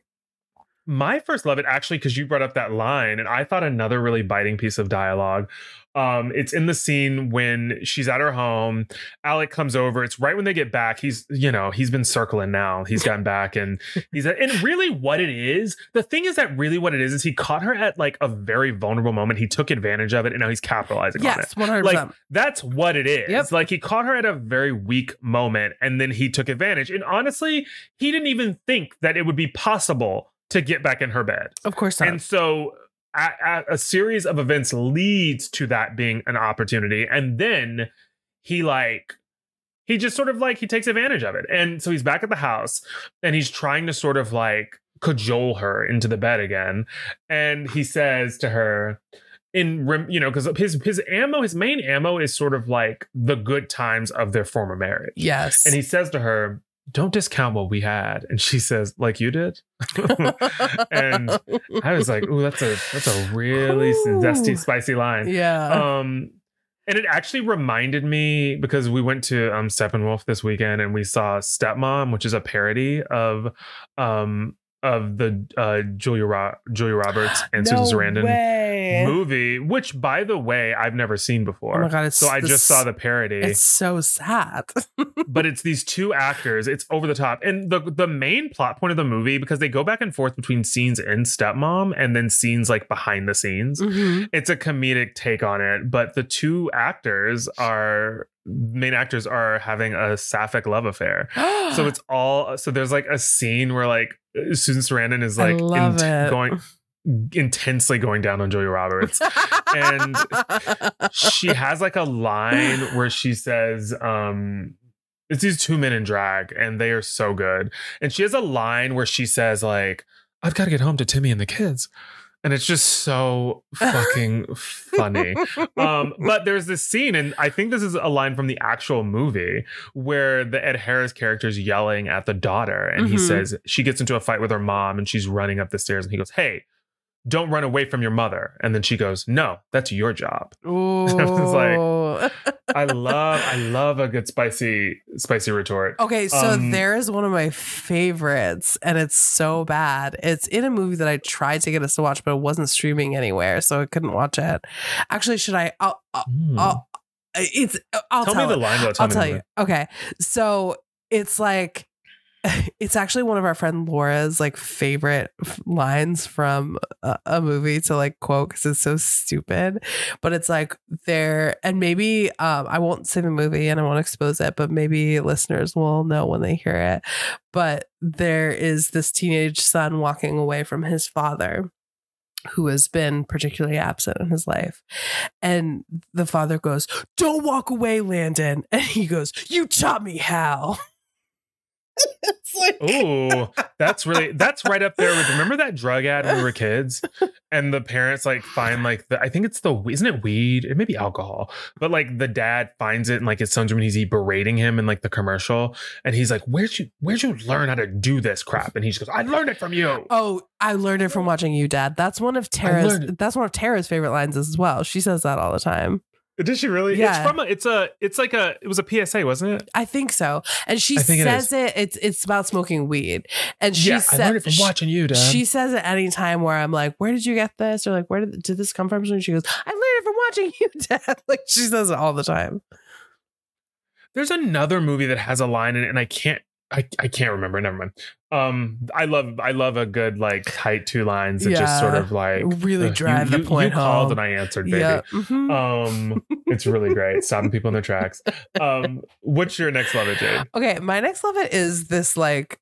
My first love it actually because you brought up that line, and I thought another really biting piece of dialogue. Um, it's in the scene when she's at her home. Alec comes over. It's right when they get back. He's, you know, he's been circling now. He's gotten back, and he's at, and really what it is. The thing is that really what it is is he caught her at like a very vulnerable moment. He took advantage of it, and now he's capitalizing on it Yes, one hundred like percent. that's what it is. Yep. Like he caught her at a very weak moment and then he took advantage. And honestly, he didn't even think that it would be possible to get back in her bed. Of course not. And so a, a, series of events leads to that being an opportunity, and then he like he just sort of like he takes advantage of it, and so he's back at the house, and he's trying to sort of like cajole her into the bed again, and he says to her in rem- you know because his his ammo his main ammo is sort of like the good times of their former marriage. Yes. and he says to her don't discount what we had and she says like you did and i was like ooh that's a that's a really Ooh. zesty spicy line yeah. um and it actually reminded me because we went to um Steppenwolf this weekend and we saw Stepmom, which is a parody of um of the uh Julia Ro- Julia Roberts and no Susan Sarandon way. movie, which by the way I've never seen before. Oh god! So I this- just saw the parody, It's so sad. but it's these two actors. It's over the top, and the the main plot point of the movie because they go back and forth between scenes in Stepmom and then scenes like behind the scenes. Mhm. It's a comedic take on it, but the two actors are main actors are having a sapphic love affair. So it's all so there's like a scene where like Susan Sarandon is like it. going intensely going down on Julia Roberts. and she has like a line where she says, um, it's these two men in drag and they are so good. And she has a line where she says, like, I've got to get home to Timmy and the kids. And it's just so fucking funny. Um, but there's this scene, and I think this is a line from the actual movie where the Ed Harris character is yelling at the daughter, and he Mhm. says she gets into a fight with her mom, and she's running up the stairs, and he goes, "Hey, don't run away from your mother." And then she goes, "No, that's your job." Ooh. was like- I love, I love a good spicy, spicy retort. Okay, so Um, there is one of my favorites, and it's so bad. It's in a movie that I tried to get us to watch, but it wasn't streaming anywhere, so I couldn't watch it. Actually, should I? I'll, I'll, Hmm. I'll it's. I'll tell, tell, me the line. Though, tell I'll tell you. line. Okay, so it's like. It's actually one of our friend Laura's like favorite lines from a, a movie to like quote because it's so stupid. But it's like there, and maybe um, I won't say the movie and I won't expose it, but maybe listeners will know when they hear it. But there is this teenage son walking away from his father who has been particularly absent in his life. And the father goes, Don't walk away, Landon. And he goes, You taught me how. it's like, Ooh, that's really that's right up there with remember that drug ad when we were kids, and the parents like find like the I think it's the isn't it weed? It may be alcohol, but like the dad finds it and like his son's room and he's berating him in like the commercial, and he's like, "Where'd you where'd you learn how to do this crap?" And he just goes, "I learned it from you." Oh, I learned it from watching you, Dad. That's one of Tara's. That's one of Tara's favorite lines as well. She says that all the time. Did she really? Yeah. It's from a. It's a. It's like a. It was a PSA, wasn't it? I think so. And she I think it says it, It's it's about smoking weed. And she yeah, said I learned it from watching you, Dad. She says it any time where I'm like, "Where did you get this?" Or like, "Where did, did this come from?" And she goes, "I learned it from watching you, Dad." Like she says it all the time. There's another movie that has a line in it, and I can't. I, I can't remember. Never mind. Um, I love I love a good like tight two lines that just sort of like Really uh, drive you, the you- point You called home. and I answered, baby. Yeah. mhm. Um, it's really great. Stopping people in their tracks. Um, what's your next love it, Jade? Okay, my next love it is this like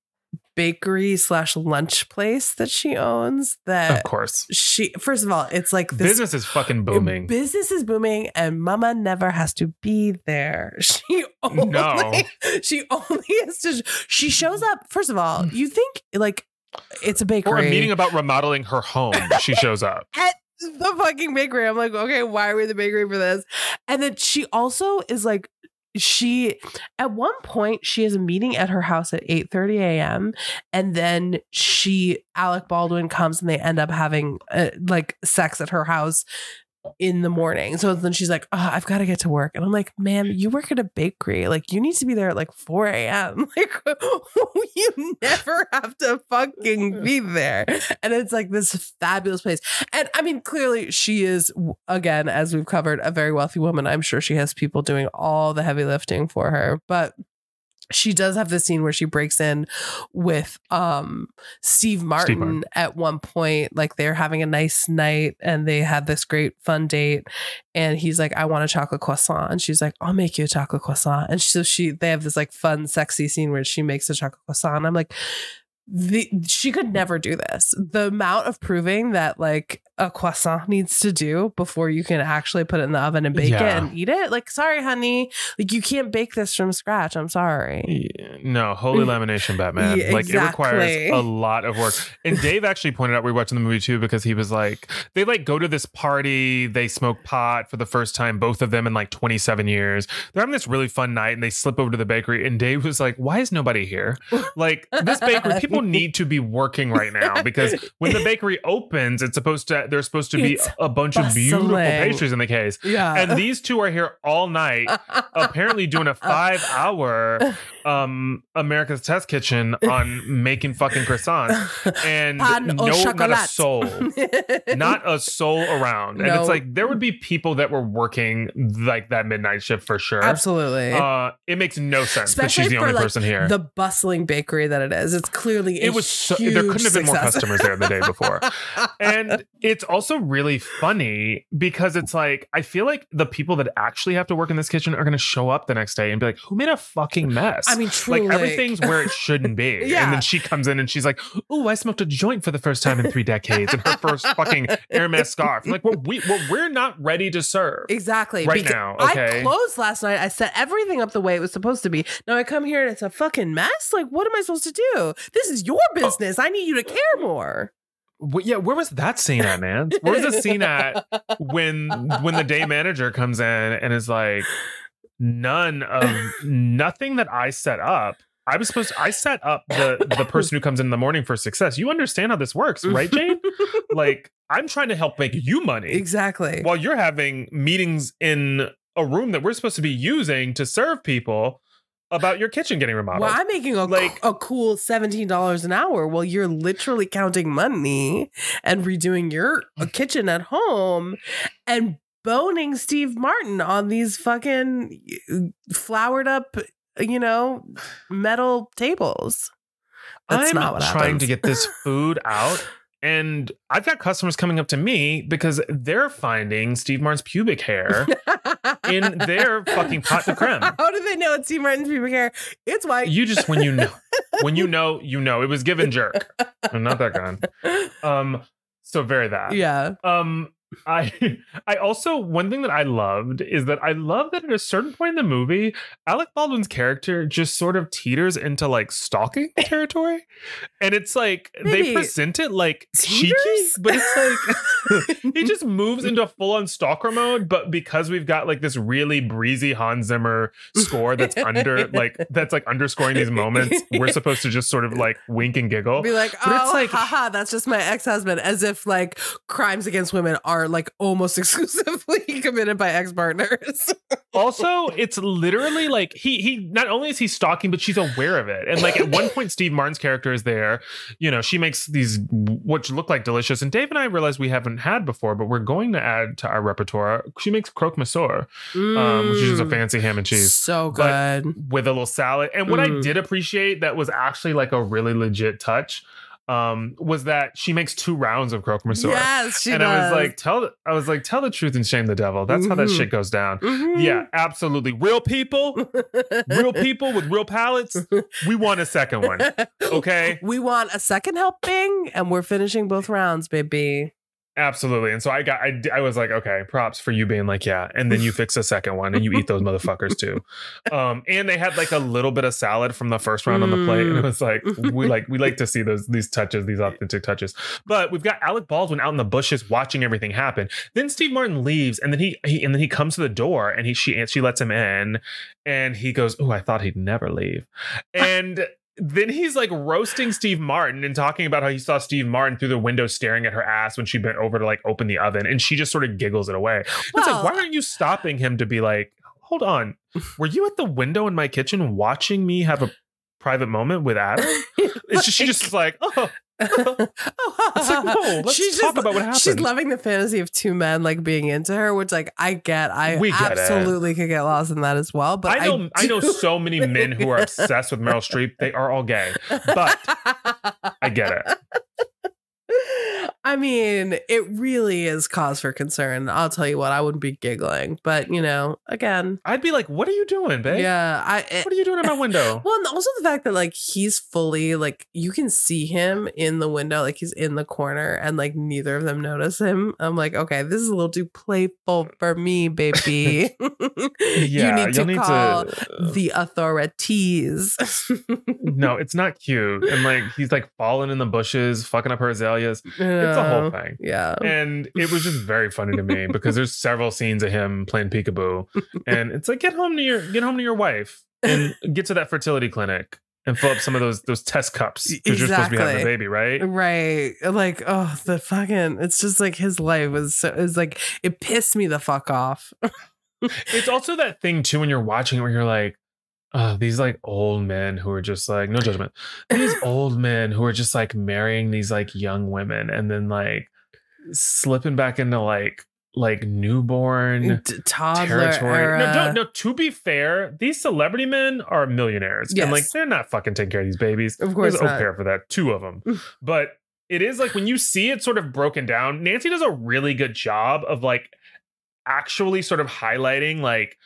bakery slash lunch place that she owns. That Of course, she first of all, it's like this business is fucking booming. Business is booming, and Mama never has to be there. She only, No. she only has to. She shows up. First of all, mm. you think like it's a bakery For a meeting about remodeling her home, she shows up. at the fucking bakery. I'm like, okay, why are we at the bakery for this? And then she also is like. She at one point she has a meeting at her house at 8 30 a.m. and then she Alec Baldwin comes and they end up having uh, like sex at her house in the morning. So then she's like, oh, I've got to get to work. And I'm like, ma'am, you work at a bakery. Like, you need to be there at like 4 a.m. Like, you never have to fucking be there. And it's like this fabulous place. And I mean, clearly she is, again, as we've covered, a very wealthy woman. I'm sure she has people doing all the heavy lifting for her. But she does have this scene where she breaks in with um Steve Martin, Martin. at one point like they're having a nice night and they had this great fun date and he's like I want a chocolate croissant and she's like I'll make you a chocolate croissant and so she they have this like fun sexy scene where she makes a chocolate croissant I'm like the she could never do this. The amount of proving that like a croissant needs to do before you can actually put it in the oven and bake Yeah. it and eat it. Like, sorry, honey, like you can't bake this from scratch. I'm sorry. Yeah, No, holy lamination Batman. Yeah, like it requires a lot of work. And Dave actually pointed out we were watching the movie too because he was like, they like go to this party, they smoke pot for the first time, both of them in like 27 years. They're having this really fun night and they slip over to the bakery. And Dave was like, Why is nobody here? Like this bakery, people need to be working right now because when the bakery opens, it's supposed to there's supposed to be It's a bunch of beautiful pastries in the case. Yeah. And these two are here all night apparently doing a five hour um America's Test Kitchen on making fucking croissants and Pan no not a soul. Not a soul around. And No. it's like there would be people that were working like that midnight shift for sure. Absolutely. Uh it makes no sense that Especially she's the for only like person here. the bustling bakery that it is. It's clearly a it was so there couldn't have been more customers there the day before. and it's also really funny because it's like I feel like the people that actually have to work in this kitchen are going to show up the next day and be like, "Who made a fucking mess?" I mean, truly. like everything's where it shouldn't be. Yeah. And then she comes in and she's like, "Oh, I smoked a joint for the first time in three decades," and her first fucking Hermes scarf. I'm like, well, we well, we're not ready to serve. Exactly. Right because now, I closed last night. I set everything up the way it was supposed to be. Now I come here and it's a fucking mess. Like, what am I supposed to do? This is your Oh. business. I need you to care more. Wh- yeah, where was that scene at, man? Where was the scene at when when the day manager comes in and is like, none of nothing that I set up. I was supposed to, I set up the the person who comes in the morning for success. You understand how this works, right, Jane? like I'm trying to help make you money exactly. while you're having meetings in a room that we're supposed to be using to serve people about your kitchen getting remodeled. Well, I'm making a, Like- a cool $17 an hour while you're literally counting money and redoing your uh, kitchen at home and boning Steve Martin on these fucking uh, flowered up, you know, metal tables. That's I'm not what trying happens. to get this food out. And I've got customers coming up to me because they're finding Steve Martin's pubic hair in their fucking pot de creme. How do they know it's Steve Martin's pubic hair? It's white. You just when you know when you know you know it was given jerk. I'm not that kind. Um so very that. yeah. Um I I also one thing that I loved is that I love that at a certain point in the movie, Alec Baldwin's character just sort of teeters into like stalking territory. And it's like Maybe they present it like cheeky, but it's like he just moves into full on stalker mode. But because we've got like this really breezy Hans Zimmer score that's under like that's like underscoring these moments, we're supposed to just sort of like wink and giggle. Be like, But it's oh, like- haha, that's just my ex husband. As if like crimes against women are like almost exclusively committed by ex partners. also it's literally like he he not only is he stalking but she's aware of it and like at one point steve martin's character is there you know she makes these which look like delicious and dave and i realize we haven't had before but we're going to add to our repertoire she makes croque monsieur um, which is just a Mm. fancy ham and cheese So good. with a little salad and what i Mm. did appreciate that was actually like a really legit touch um was that she makes two rounds of croque monsieur yes, she and does. i was like tell i was like tell the truth and shame the devil that's how that Mhm. shit goes down Mhm. yeah, absolutely. Real people, real people with real palates. We want a second one. Okay. We want a second helping, and we're finishing both rounds, baby. Absolutely. And so I got, I, I was like, okay, props for you being like, yeah. And then you fix a second one and you eat those motherfuckers too. Um, and they had like a little bit of salad from the first round on the plate. And it was like, we like, we like to see those, these touches, these authentic touches. But we've got Alec Baldwin out in the bushes watching everything happen. Then Steve Martin leaves and then he, he and then he comes to the door and he, she, and she lets him in and he goes, oh, I thought he'd never leave. And then he's like roasting Steve Martin and talking about how he saw Steve Martin through the window staring at her ass when she bent over to like open the oven, and she just sort of giggles it away. it's like, why aren't you stopping him to be like, hold on, were you at the window in my kitchen watching me have a private moment with Adam? Just she just is like, oh, it's like, no, let's talk about what happened. She's loving the fantasy of two men like being into her, which like I get. I We get it. absolutely could get lost in that as well. But I know I, know so many men who are obsessed with Meryl Streep. They are all gay, but I get it. I mean, it really is cause for concern. I'll tell you what, I wouldn't be giggling, but you know, again, I'd be like, "What are you doing, babe? yeah, I. It, What are you doing at my window?" well, and also the fact that like he's fully like you can see him in the window, like he's in the corner, and like neither of them notice him. I'm like, okay, this is a little too playful for me, baby. you need to you'll call to- the authorities. no, it's not cute. And like he's like falling in the bushes, fucking up her azaleas. It's a whole thing. Yeah. And it was just very funny to me because there's several scenes of him playing peekaboo. And it's like get home to your get home to your wife and get to that fertility clinic and fill up some of those those test cups because you're supposed to be having a baby, right? Right. Like, oh, the fucking it's just like his life was so it's like it pissed me the fuck off. It's also that thing too when you're watching it where you're like, uh, these like old men who are just like, no judgment. These old men who are just like marrying these like young women and then like slipping back into like like newborn D- toddler territory. era. No, no, no, to be fair, these celebrity men are millionaires. And like they're not fucking taking care of these babies. Of course There's au not. pair for that, two of them. but it is like when you see it sort of broken down, Nancy does a really good job of like actually sort of highlighting like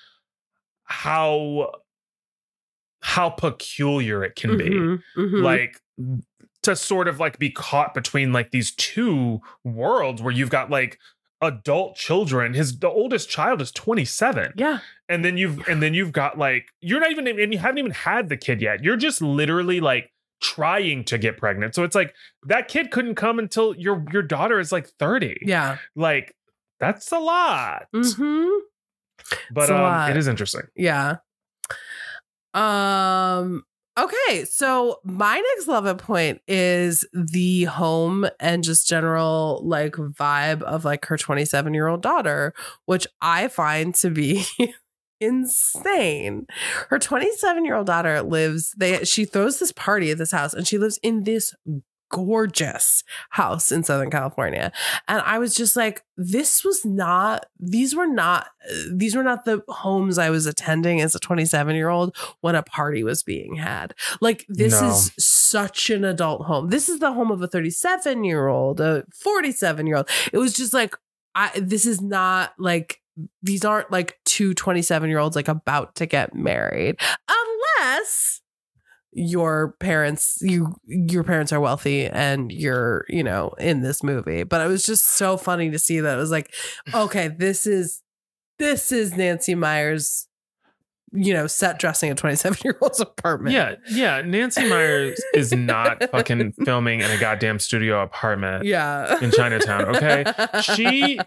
how how peculiar it can be Mhm, mhm. like to sort of like be caught between like these two worlds where you've got like adult children his the oldest child is 27 yeah. and then you've and then you've got like you're not even and you haven't even had the kid yet you're just literally like trying to get pregnant so it's like that kid couldn't come until your your daughter is like 30 Yeah. like that's a lot hmm but um lot. it is interesting Yeah. Um okay, so my next love point is the home and just general like vibe of like her 27-year-old daughter, which I find to be insane. Her 27-year-old daughter lives they she throws this party at this house and she lives in this gorgeous house in Southern California. And I was just like, this was not, these were not, these were not the homes I was attending as a 27 year old when a party was being had. Like, this No. is such an adult home. This is the home of a 37 year old, a 47 year old. It was just like, I, this is not like, these aren't like two 27 year olds like about to get married unless your parents you your parents are wealthy and you're you know in this movie. But it was just so funny to see that. It was like okay this is this is nancy meyers you know set dressing a 27 year old's apartment. Yeah yeah nancy meyers is not fucking filming in a goddamn studio apartment yeah. in Chinatown, okay? She-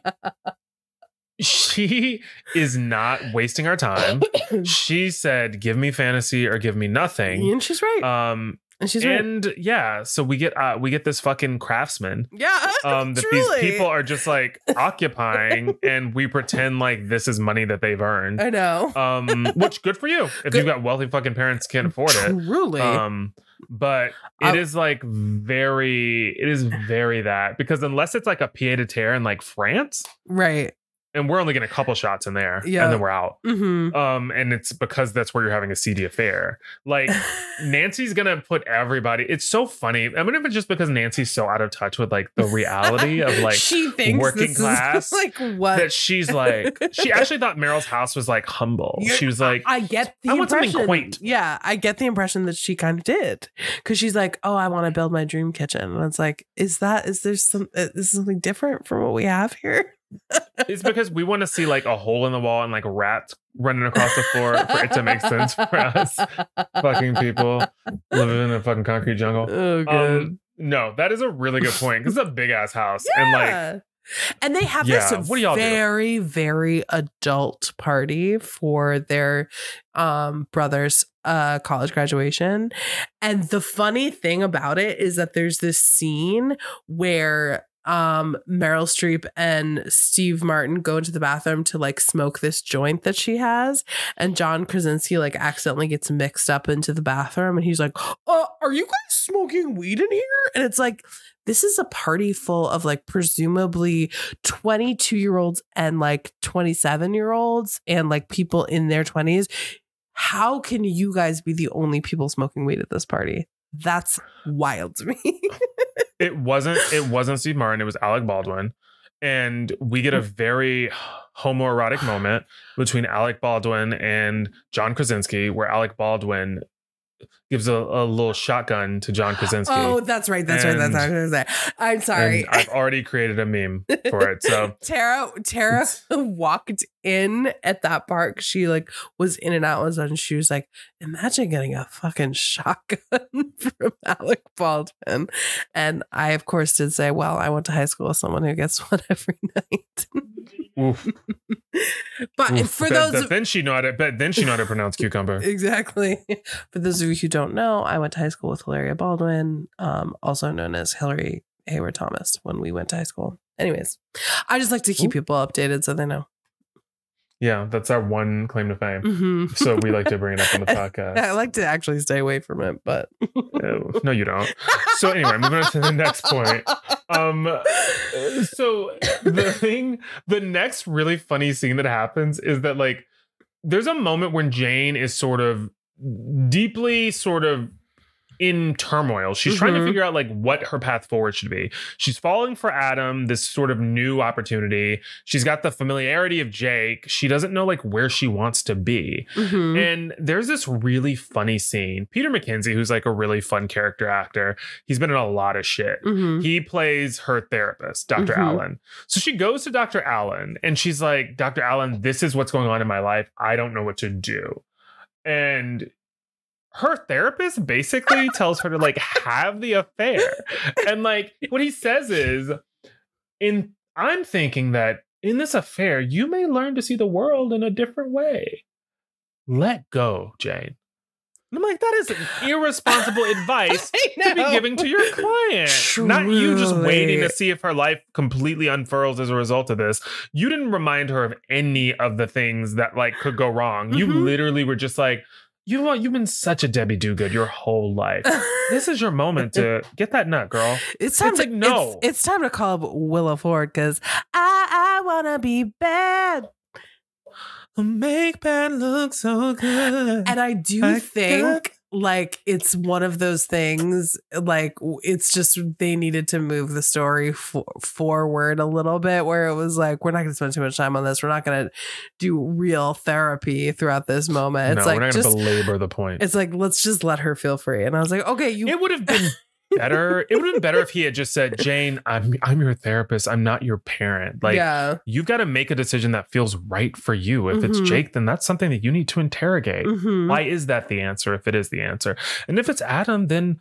she is not wasting our time. She said give me fantasy or give me nothing. And she's right. Um and she's right. and yeah so we get uh we get this fucking craftsman. Yeah um that truly. these people are just like occupying and we pretend like this is money that they've earned. I know. Um which good for you if Good. you've got wealthy fucking parents can't afford it. Truly. Um but it I- is like very it is very that because unless it's like a pied a terre in like france right and we're only getting a couple shots in there Yeah. and then we're out. Hmm um and it's because that's where you're having a seedy affair. Like nancy's gonna put everybody it's so funny. I mean if it's just because nancy's so out of touch with like the reality of like she thinks working class like what? that she's like she actually thought meryl's house was like humble. Yeah, she was like I get the I want something quaint. Yeah, I get the impression that she kind of did. Because she's like, "Oh, I want to build my dream kitchen," and it's like, "Is that is there some uh, is something different from what we have here?" It's because we want to see like a hole in the wall and like rats running across the floor for it to make sense for us fucking people living in a fucking concrete jungle Oh, good. um no that is a really good point because it's a big ass house and like and they have Yeah, this what do y'all do? very very adult party for their um brother's uh college graduation and the funny thing about it is that there's this scene where um Meryl Streep and Steve Martin go into the bathroom to like smoke this joint that she has and John Krasinski like accidentally gets mixed up into the bathroom and he's like, "Uh, are you guys smoking weed in here?" And it's like this is a party full of like presumably 22 year olds and like 27 year olds and like people in their 20s. How can you guys be the only people smoking weed at this party? That's wild to me. it wasn't it wasn't Steve Martin, it was Alec Baldwin. And we get a very homoerotic moment between Alec Baldwin and John Krasinski, where Alec Baldwin gives a, a little shotgun to John Krasinski. Oh, that's right. That's right. That's And- what I was gonna say. I'm sorry. I've already created a meme for it. So Tara Tara walked in at that park. She like was in and out a sudden. She was like, imagine getting a fucking shotgun from Alec Baldwin. And I of course did say, Well, I went to high school with someone who gets one every night. oof, but oof. for those of- then she know how to but then she know how to pronounce cucumber. Exactly. For those of you who don't know, I went to high school with Hilaria Baldwin, um, also known as Hillary Hayward Thomas, when we went to high school. Anyways, I just like to keep Ooh. people updated so they know. Yeah, that's our one claim to fame. hmm So we like to bring it up on the podcast. I like to actually stay away from it, but No, you don't. So anyway, moving on to the next point. Um, so the thing, the next really funny scene that happens is that like there's a moment when Jane is sort of deeply sort of in turmoil. She's trying to Mhm. figure out like what her path forward should be. She's falling for Adam, this sort of new opportunity. She's got the familiarity of Jake. She doesn't know like where she wants to be. Mhm. And there's this really funny scene. Peter Mackenzie, who's like a really fun character actor, he's been in a lot of shit. Mhm. He plays her therapist, doctor Mhm. Allen. So she goes to Dr. Allen and she's like, Dr. Allen, this is what's going on in my life. I don't know what to do. And her therapist basically tells her to like have the affair. And like what he says is, in I'm thinking that in this affair, you may learn to see the world in a different way. Let go, Jane. And I'm like, that is irresponsible advice to be giving to your client. Not you just waiting to see if her life completely unfurls as a result of this. You didn't remind her of any of the things that like could go wrong. You Mhm. literally were just like, you know what? You've been such a Debbie Do Good your whole life. This is your moment to get that nut, girl. It's time It's to like, no. It's, it's time to call up Willa Ford because I I wanna be bad, Make bad look so good. and I do I think like it's one of those things. Like it's just they needed to move the story for, forward a little bit, where it was like we're not going to spend too much time on this. We're not going to do real therapy throughout this moment. It's no, like we're not going to just belabor the point. it's like let's just let her feel free. And I was like, okay, you it would have been better. It would have been better if he had just said, Jane, I'm I'm your therapist. I'm not your parent. Like yeah. you've got to make a decision that feels right for you. If it's Mhm. Jake, then that's something that you need to interrogate. Mhm. Why is that the answer if it is the answer? And if it's Adam, then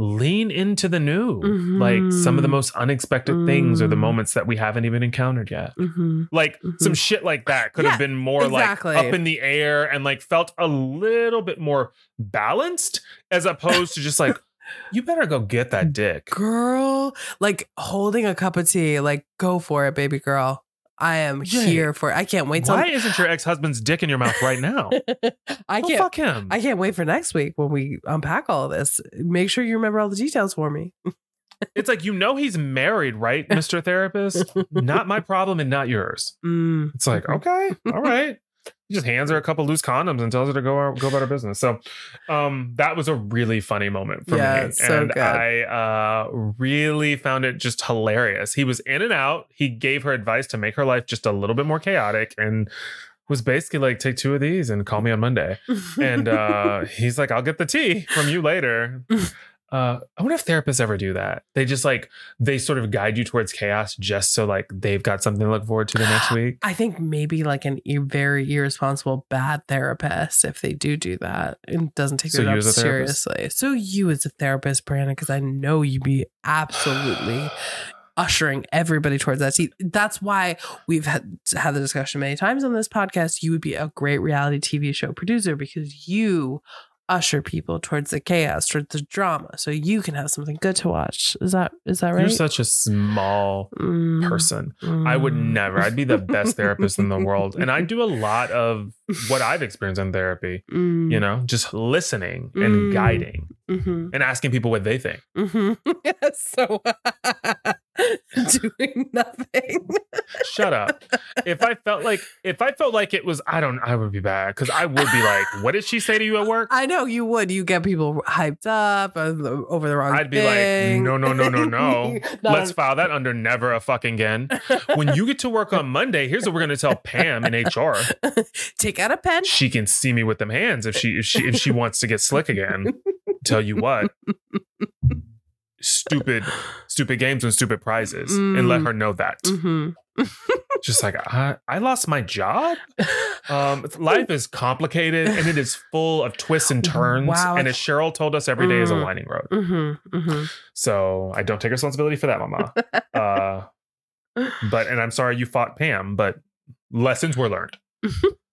lean into the new. Like some of the Mhm. most unexpected things are the Mm. moments that we haven't even encountered yet. Mhm. Like some Mhm. shit like that could Yeah, have been more exactly. like up in the air and like felt a little bit more balanced as opposed to just like, you better go get that dick. girl like holding a cup of tea like go for it baby girl i am here for it i can't wait till Why isn't your ex husband's dick in your mouth right now? i Well, can't fuck him. i can't wait for next week when we unpack all of this make sure you remember all the details for me it's like you know he's married, right, Mr. Therapist? not my problem and not yours. Mm. It's like, okay, all right. He just hands her a couple loose condoms and tells her to go go about her business. So, um, that was a really funny moment for Yeah, me, so and good. I uh really found it just hilarious. He was in and out. He gave her advice to make her life just a little bit more chaotic, and was basically like, take two of these and call me on Monday. And uh he's like, I'll get the tea from you later. Uh, I wonder if therapists ever do that. They just like they sort of guide you towards chaos just so like they've got something to look forward to the next week. I think maybe like an very irresponsible bad therapist if they do do that and doesn't take So it up as a therapist? seriously. So you as a therapist, Brandon, because I know you'd be absolutely ushering everybody towards that. See, that's why we've had had the discussion many times on this podcast. You would be a great reality TV show producer because you usher people towards the chaos, towards the drama, so you can have something good to watch. Is that is that right? You're such a small Mm, person. I would mm. never. I'd be the best therapist in the world. And I do a lot of what I've experienced in therapy, Mm, you know, just listening and Mm. guiding mhm. and asking people what they think. Mm-hmm. so doing nothing. Shut up. If I felt like if I felt like it was, I don't. I would be bad because I would be like, "What did she say to you at work?" I know you would. You get people hyped up uh, over the wrong. I'd be like, "No, no, no, no, no. Let's file that under never a fucking again." When you get to work on Monday, here's what we're gonna tell Pam in HR. take out a pen. She can see me with them hands if she if she if she wants to get slick again. Tell you what. Stupid, stupid games and stupid prizes, and let Mm. her know that. Mhm. Just like I, I lost my job. Um, life is complicated and it is full of twists and turns. Wow. And as Sheryl told us, every day is a Mm. winding road. Mhm, mhm. So I don't take responsibility for that, Mama. Uh, but and I'm sorry you fought Pam, but lessons were learned.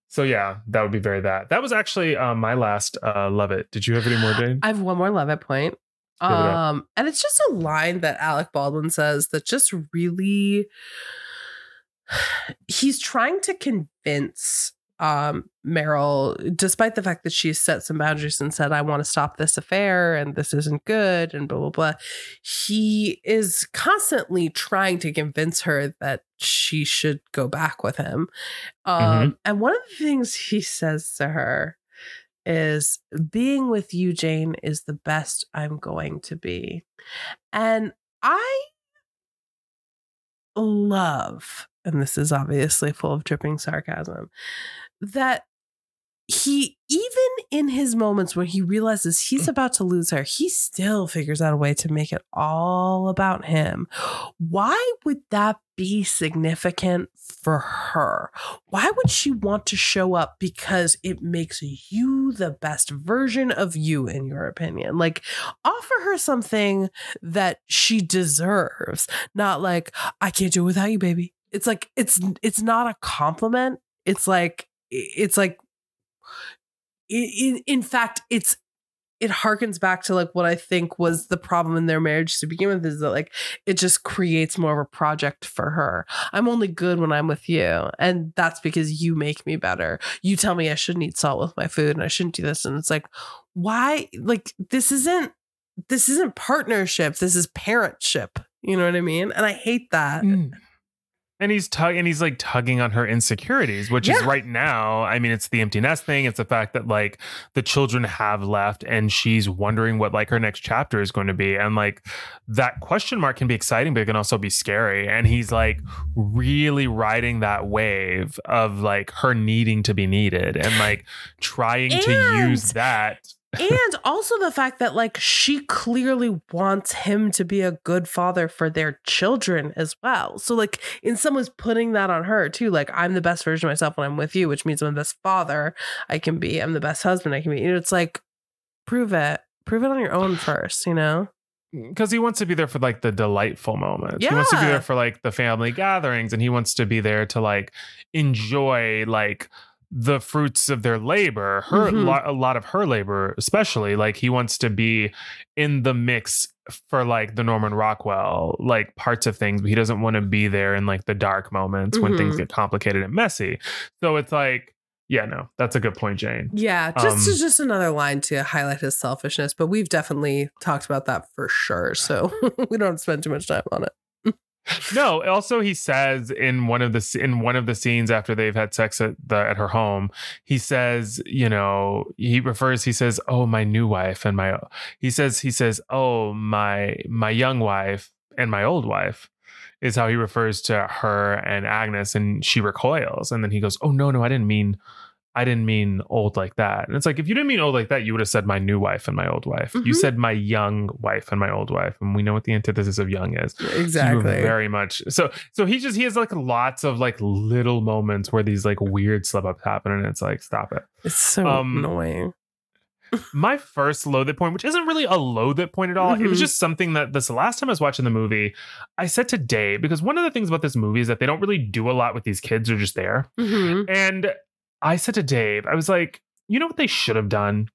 so yeah, that would be very that. That was actually um, my last uh, love it. Did you have any more, Jane? I have one more love it point. Give it up. Um, and it's just a line that Alec Baldwin says that just really he's trying to convince um Meryl, despite the fact that she's set some boundaries and said, I want to stop this affair and this isn't good and blah blah blah. He is constantly trying to convince her that she should go back with him. Um, and one of the things he says to her is being with you, Jane, is the best I'm going to be. And I love, and this is obviously full of dripping sarcasm, that he, even in his moments when he realizes he's mm. about to lose her, he still figures out a way to make it all about him. Why would that be significant for her? Why would she want to show up? Because it makes you the best version of you, in your opinion. Like, offer her something that she deserves, not like, I can't do it without you, baby. It's like, it's, it's not a compliment. It's like, it's like, in, in fact, it's it harkens back to like what I think was the problem in their marriage to begin with is that like it just creates more of a project for her. I'm only good when I'm with you. And that's because you make me better. You tell me I shouldn't eat salt with my food and I shouldn't do this. And it's like, why? Like, this isn't this isn't partnership. This is parentship. You know what I mean? And I hate that. Mm. And he's tug and he's like tugging on her insecurities, which is right now. I mean, it's the empty nest thing. It's the fact that like the children have left and she's wondering what like her next chapter is going to be. And like that question mark can be exciting, but it can also be scary. And he's like really riding that wave of like her needing to be needed and like trying to use that. And also the fact that like she clearly wants him to be a good father for their children as well. So like in some ways putting that on her too. Like I'm the best version of myself when I'm with you, which means I'm the best father I can be. I'm the best husband I can be. You know, it's like prove it. Prove it on your own first, you know? Mm, because he wants to be there for like the delightful moments. Yeah. He wants to be there for like the family gatherings, and he wants to be there to like enjoy like the fruits of their labor. Her Mhm. lo- a lot of her labor, especially like he wants to be in the mix for like the Norman Rockwell like parts of things, but he doesn't want to be there in like the dark moments when things Mhm. get complicated and messy. So it's like, yeah, no, that's a good point, Jane. Yeah, just Um, just another line to highlight his selfishness, but we've definitely talked about that for sure. So we don't spend too much time on it. No, also he says in one of the in one of the scenes after they've had sex at the at her home, he says, you know, he refers he says, "Oh, my new wife and my he says he says, "Oh, my my young wife and my old wife." Is how he refers to her and Agnes and she recoils and then he goes, "Oh no, no, I didn't mean I didn't mean old like that." And it's like if you didn't mean old like that, you would have said my new wife and my old wife. You Mhm. said my young wife and my old wife, and we know what the antithesis of young is. So Exactly. very much so so he just he has like lots of like little moments where these like weird slip ups happen and it's like stop it it's so um, annoying. my first it point which isn't really a it point at all it was Mhm. just something that this last time i was watching the movie i said today because one of the things about this movie is that they don't really do a lot with these kids they're just there Mhm. and I said to Dave, I was like, you know what they should have done?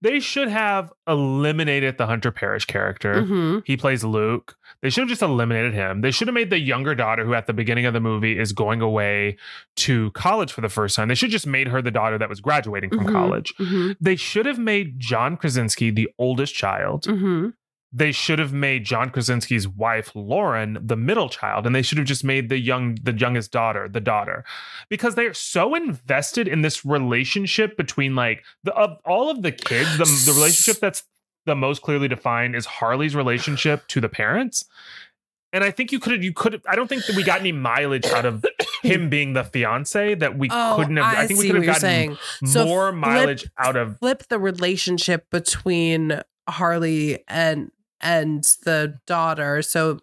They should have eliminated the Hunter Parrish character. Mhm. He plays Luke. They should have just eliminated him. They should have made the younger daughter, who at the beginning of the movie is going away to college for the first time. They should have just made her the daughter that was graduating from Mhm. college. Mhm. They should have made John Krasinski the oldest child Mhm. They should have made John Krasinski's wife Lauren the middle child, and they should have just made the young the youngest daughter the daughter, because they're so invested in this relationship between like the of all of the kids, the the relationship that's the most clearly defined is Harley's relationship to the parents. And I think you could have, you could have, I don't think that we got any mileage out of him being the fiance that we Oh, couldn't have, I, think we could have gotten saying. So more flip- mileage out of, Flip the relationship between Harley and and the daughter. So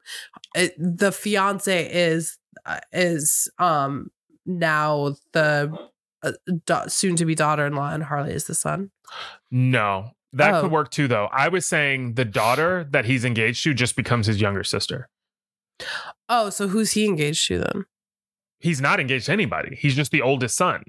it, the fiance is uh, is um now the uh, da- soon to be daughter-in-law and Harley is the son. no, that Oh. could work too, though. I was saying the daughter that he's engaged to just becomes his younger sister. Oh, so who's he engaged to then? He's not engaged to anybody. He's just the oldest son.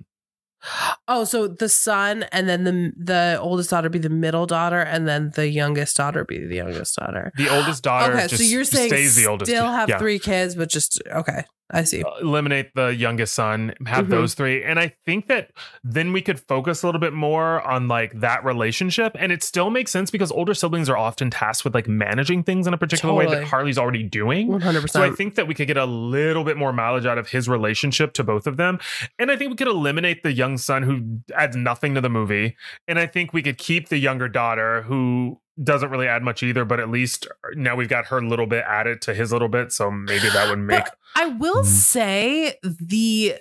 Oh, so the son and then the the oldest daughter be the middle daughter and then the youngest daughter be the youngest daughter. The oldest daughter okay, so you're saying stays the oldest. still have Yeah. three kids, but just okay. I see. eliminate the youngest son, have Mhm. those three. And I think that then we could focus a little bit more on like that relationship. And it still makes sense because older siblings are often tasked with like managing things in a particular way Totally. that Harley's already doing. 100%. So I think that we could get a little bit more mileage out of his relationship to both of them. And I think we could eliminate the young son who adds nothing to the movie. And I think we could keep the younger daughter who doesn't really add much either, but at least now we've got her little bit added to his little bit. So maybe that would make I will Mhm. say the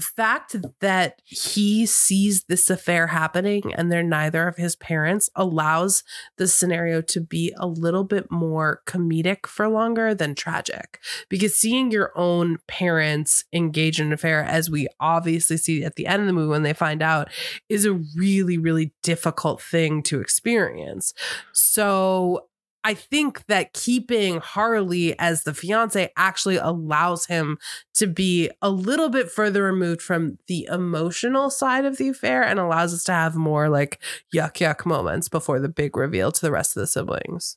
fact that he sees this affair happening and they're neither of his parents allows the scenario to be a little bit more comedic for longer than tragic. Because seeing your own parents engage in an affair as we obviously see at the end of the movie when they find out is a really really difficult thing to experience. So I think that keeping Harley as the fiance actually allows him to be a little bit further removed from the emotional side of the affair and allows us to have more like yuck yuck moments before the big reveal to the rest of the siblings.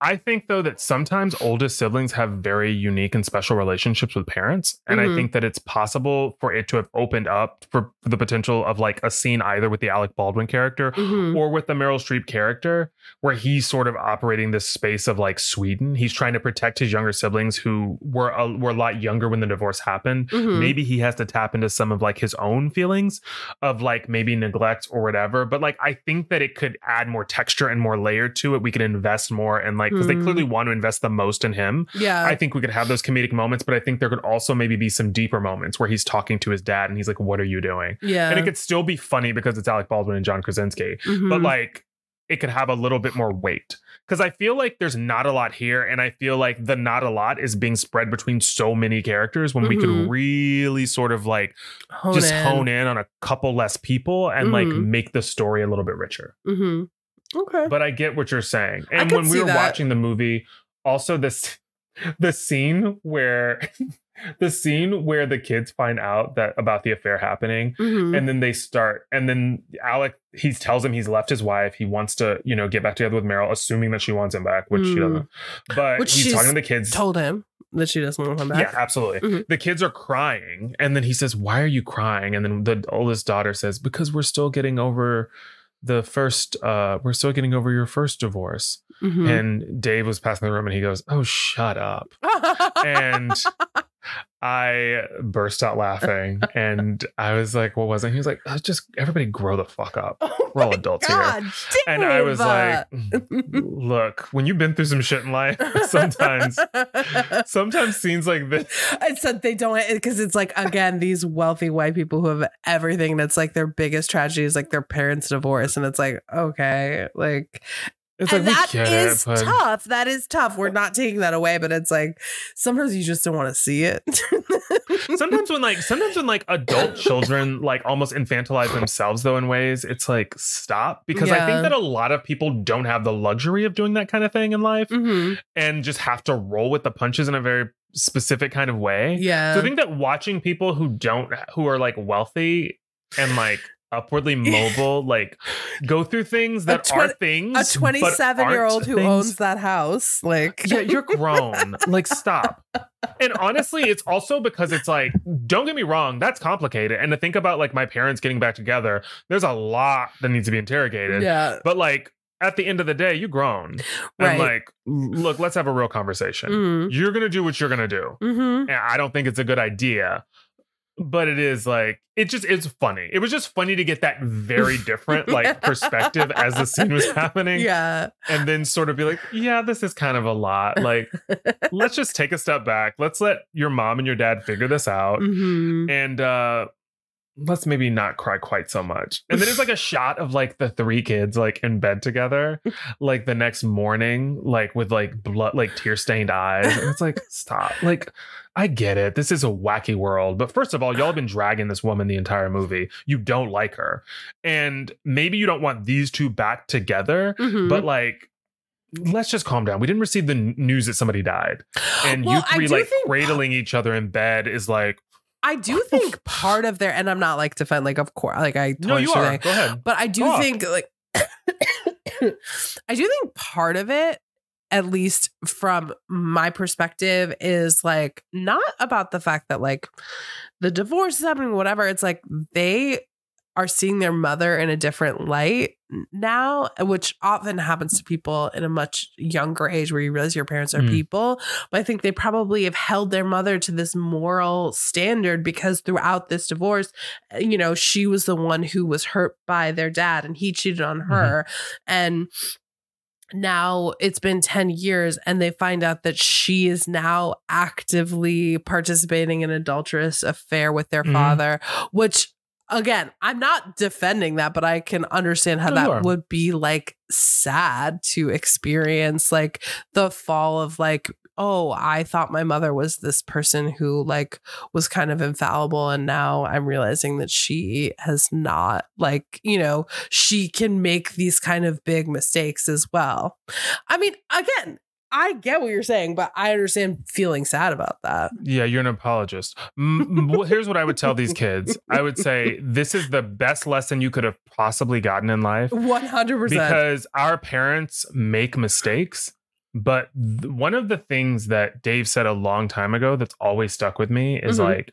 I think though that sometimes oldest siblings have very unique and special relationships with parents, and Mhm. I think that it's possible for it to have opened up for the potential of like a scene either with the Alec Baldwin character Mhm. or with the Meryl Streep character, where he's sort of operating this space of like Sweden. He's trying to protect his younger siblings who were a, were a lot younger when the divorce happened. Mhm. Maybe he has to tap into some of like his own feelings of like maybe neglect or whatever. But like I think that it could add more texture and more layer to it. We could invest more and like because they Hmm. clearly want to invest the most in him. Yeah. I think we could have those comedic moments, but I think there could also maybe be some deeper moments where he's talking to his dad and he's like, "What are you doing?" yeah. And it could still be funny because it's Alec Baldwin and John Krasinski, Mhm. but like it could have a little bit more weight because I feel like there's not a lot here, and I feel like the not a lot is being spread between so many characters when we Mhm. could really sort of like hone just in. hone in on a couple less people and like Mhm. make the story a little bit richer. Mhm. Okay. But I get what you're saying. I And when we were that. watching the movie, also this the scene where the scene where the kids find out that about the affair happening Mhm. and then they start and then Alec he tells him he's left his wife he wants to you know get back together with Meryl assuming that she wants him back which she Mm. doesn't but Which he's she's talking to the kids told him that she doesn't want him back. yeah, absolutely. Mhm. The kids are crying, and then he says, "Why are you crying?" And then the oldest daughter says, "Because we're still getting over the first. uh We're still getting over your first divorce." Mhm. And Dave was passing the room, and he goes, "Oh, shut up!" And I burst out laughing, and I was like, "What was it?" He was like, oh, "Just everybody grow the fuck up." Oh We're all adults here. God, And I was like, mm, "Look, when you've been through some shit in life, sometimes." Sometimes scenes like this I said they don't because it's like again these wealthy white people who have everything that's like their biggest tragedy is like their parents' divorce, and it's like okay, like It's and like that is it, tough. That is tough. We're not taking that away, but it's like sometimes you just don't want to see it. sometimes when like sometimes when like adult children like almost infantilize themselves though in ways, it's like stop because I think that a lot of people don't have the luxury of doing that kind of thing in life Mhm. and just have to roll with the punches in a very specific kind of way. Yeah. So I think that watching people who don't who are like wealthy and like upwardly mobile like go through things that twen- are things a 27 year old who things. owns that house, like yeah, you're grown. like, stop. And honestly, it's also because it's like, don't get me wrong, that's complicated. And to think about like my parents getting back together, there's a lot that needs to be interrogated. yeah. But like, at the end of the day, you grown. Right. And like, look, let's have a real conversation. Mm-hmm. You're gonna do what you're gonna do. Mm-hmm. And I don't think it's a good idea. But it is like it just it's funny. It was just funny to get that very different like perspective as the scene was happening. Yeah. And then sort of be like, yeah, this is kind of a lot. Like, let's just take a step back. Let's let your mom and your dad figure this out. Mm-hmm. And uh let's maybe not cry quite so much. And then it's like a shot of like the three kids like in bed together, like the next morning, like with like blood, like tear stained eyes. And it's like, stop. Like, I get it. This is a wacky world. But first of all, y'all have been dragging this woman the entire movie. You don't like her. And maybe you don't want these two back together, Mm-hmm. but like, let's just calm down. We didn't receive the news that somebody died. And Well, you three like think- cradling each other in bed is like, I do think part of their, and I'm not like defend, like of course, like I no, totally you are. Go ahead. But I do think like I do think part of it, at least from my perspective, is like not about the fact that like the divorce is happening, whatever. It's like they are seeing their mother in a different light now, which often happens to people in a much younger age where you realize your parents are Mm. people. But I think they probably have held their mother to this moral standard because throughout this divorce, uh, you know, she was the one who was hurt by their dad and he cheated on her. And now it's been 10 years and they find out that she is now actively participating in an adulterous affair with their Mhm. father, which again, I'm not defending that, but I can understand how that would be like sad to experience like the fall of like oh i thought my mother was this person who like was kind of infallible and now i'm realizing that she has not like you know she can make these kind of big mistakes as well i mean again i get what you're saying but i understand feeling sad about that Yeah, you're an apologist. M- m- well, here's what I would tell these kids I would say, this is the best lesson you could have possibly gotten in life 100% because our parents make mistakes. But th- one of the things that Dave said a long time ago that's always stuck with me is Mhm. like,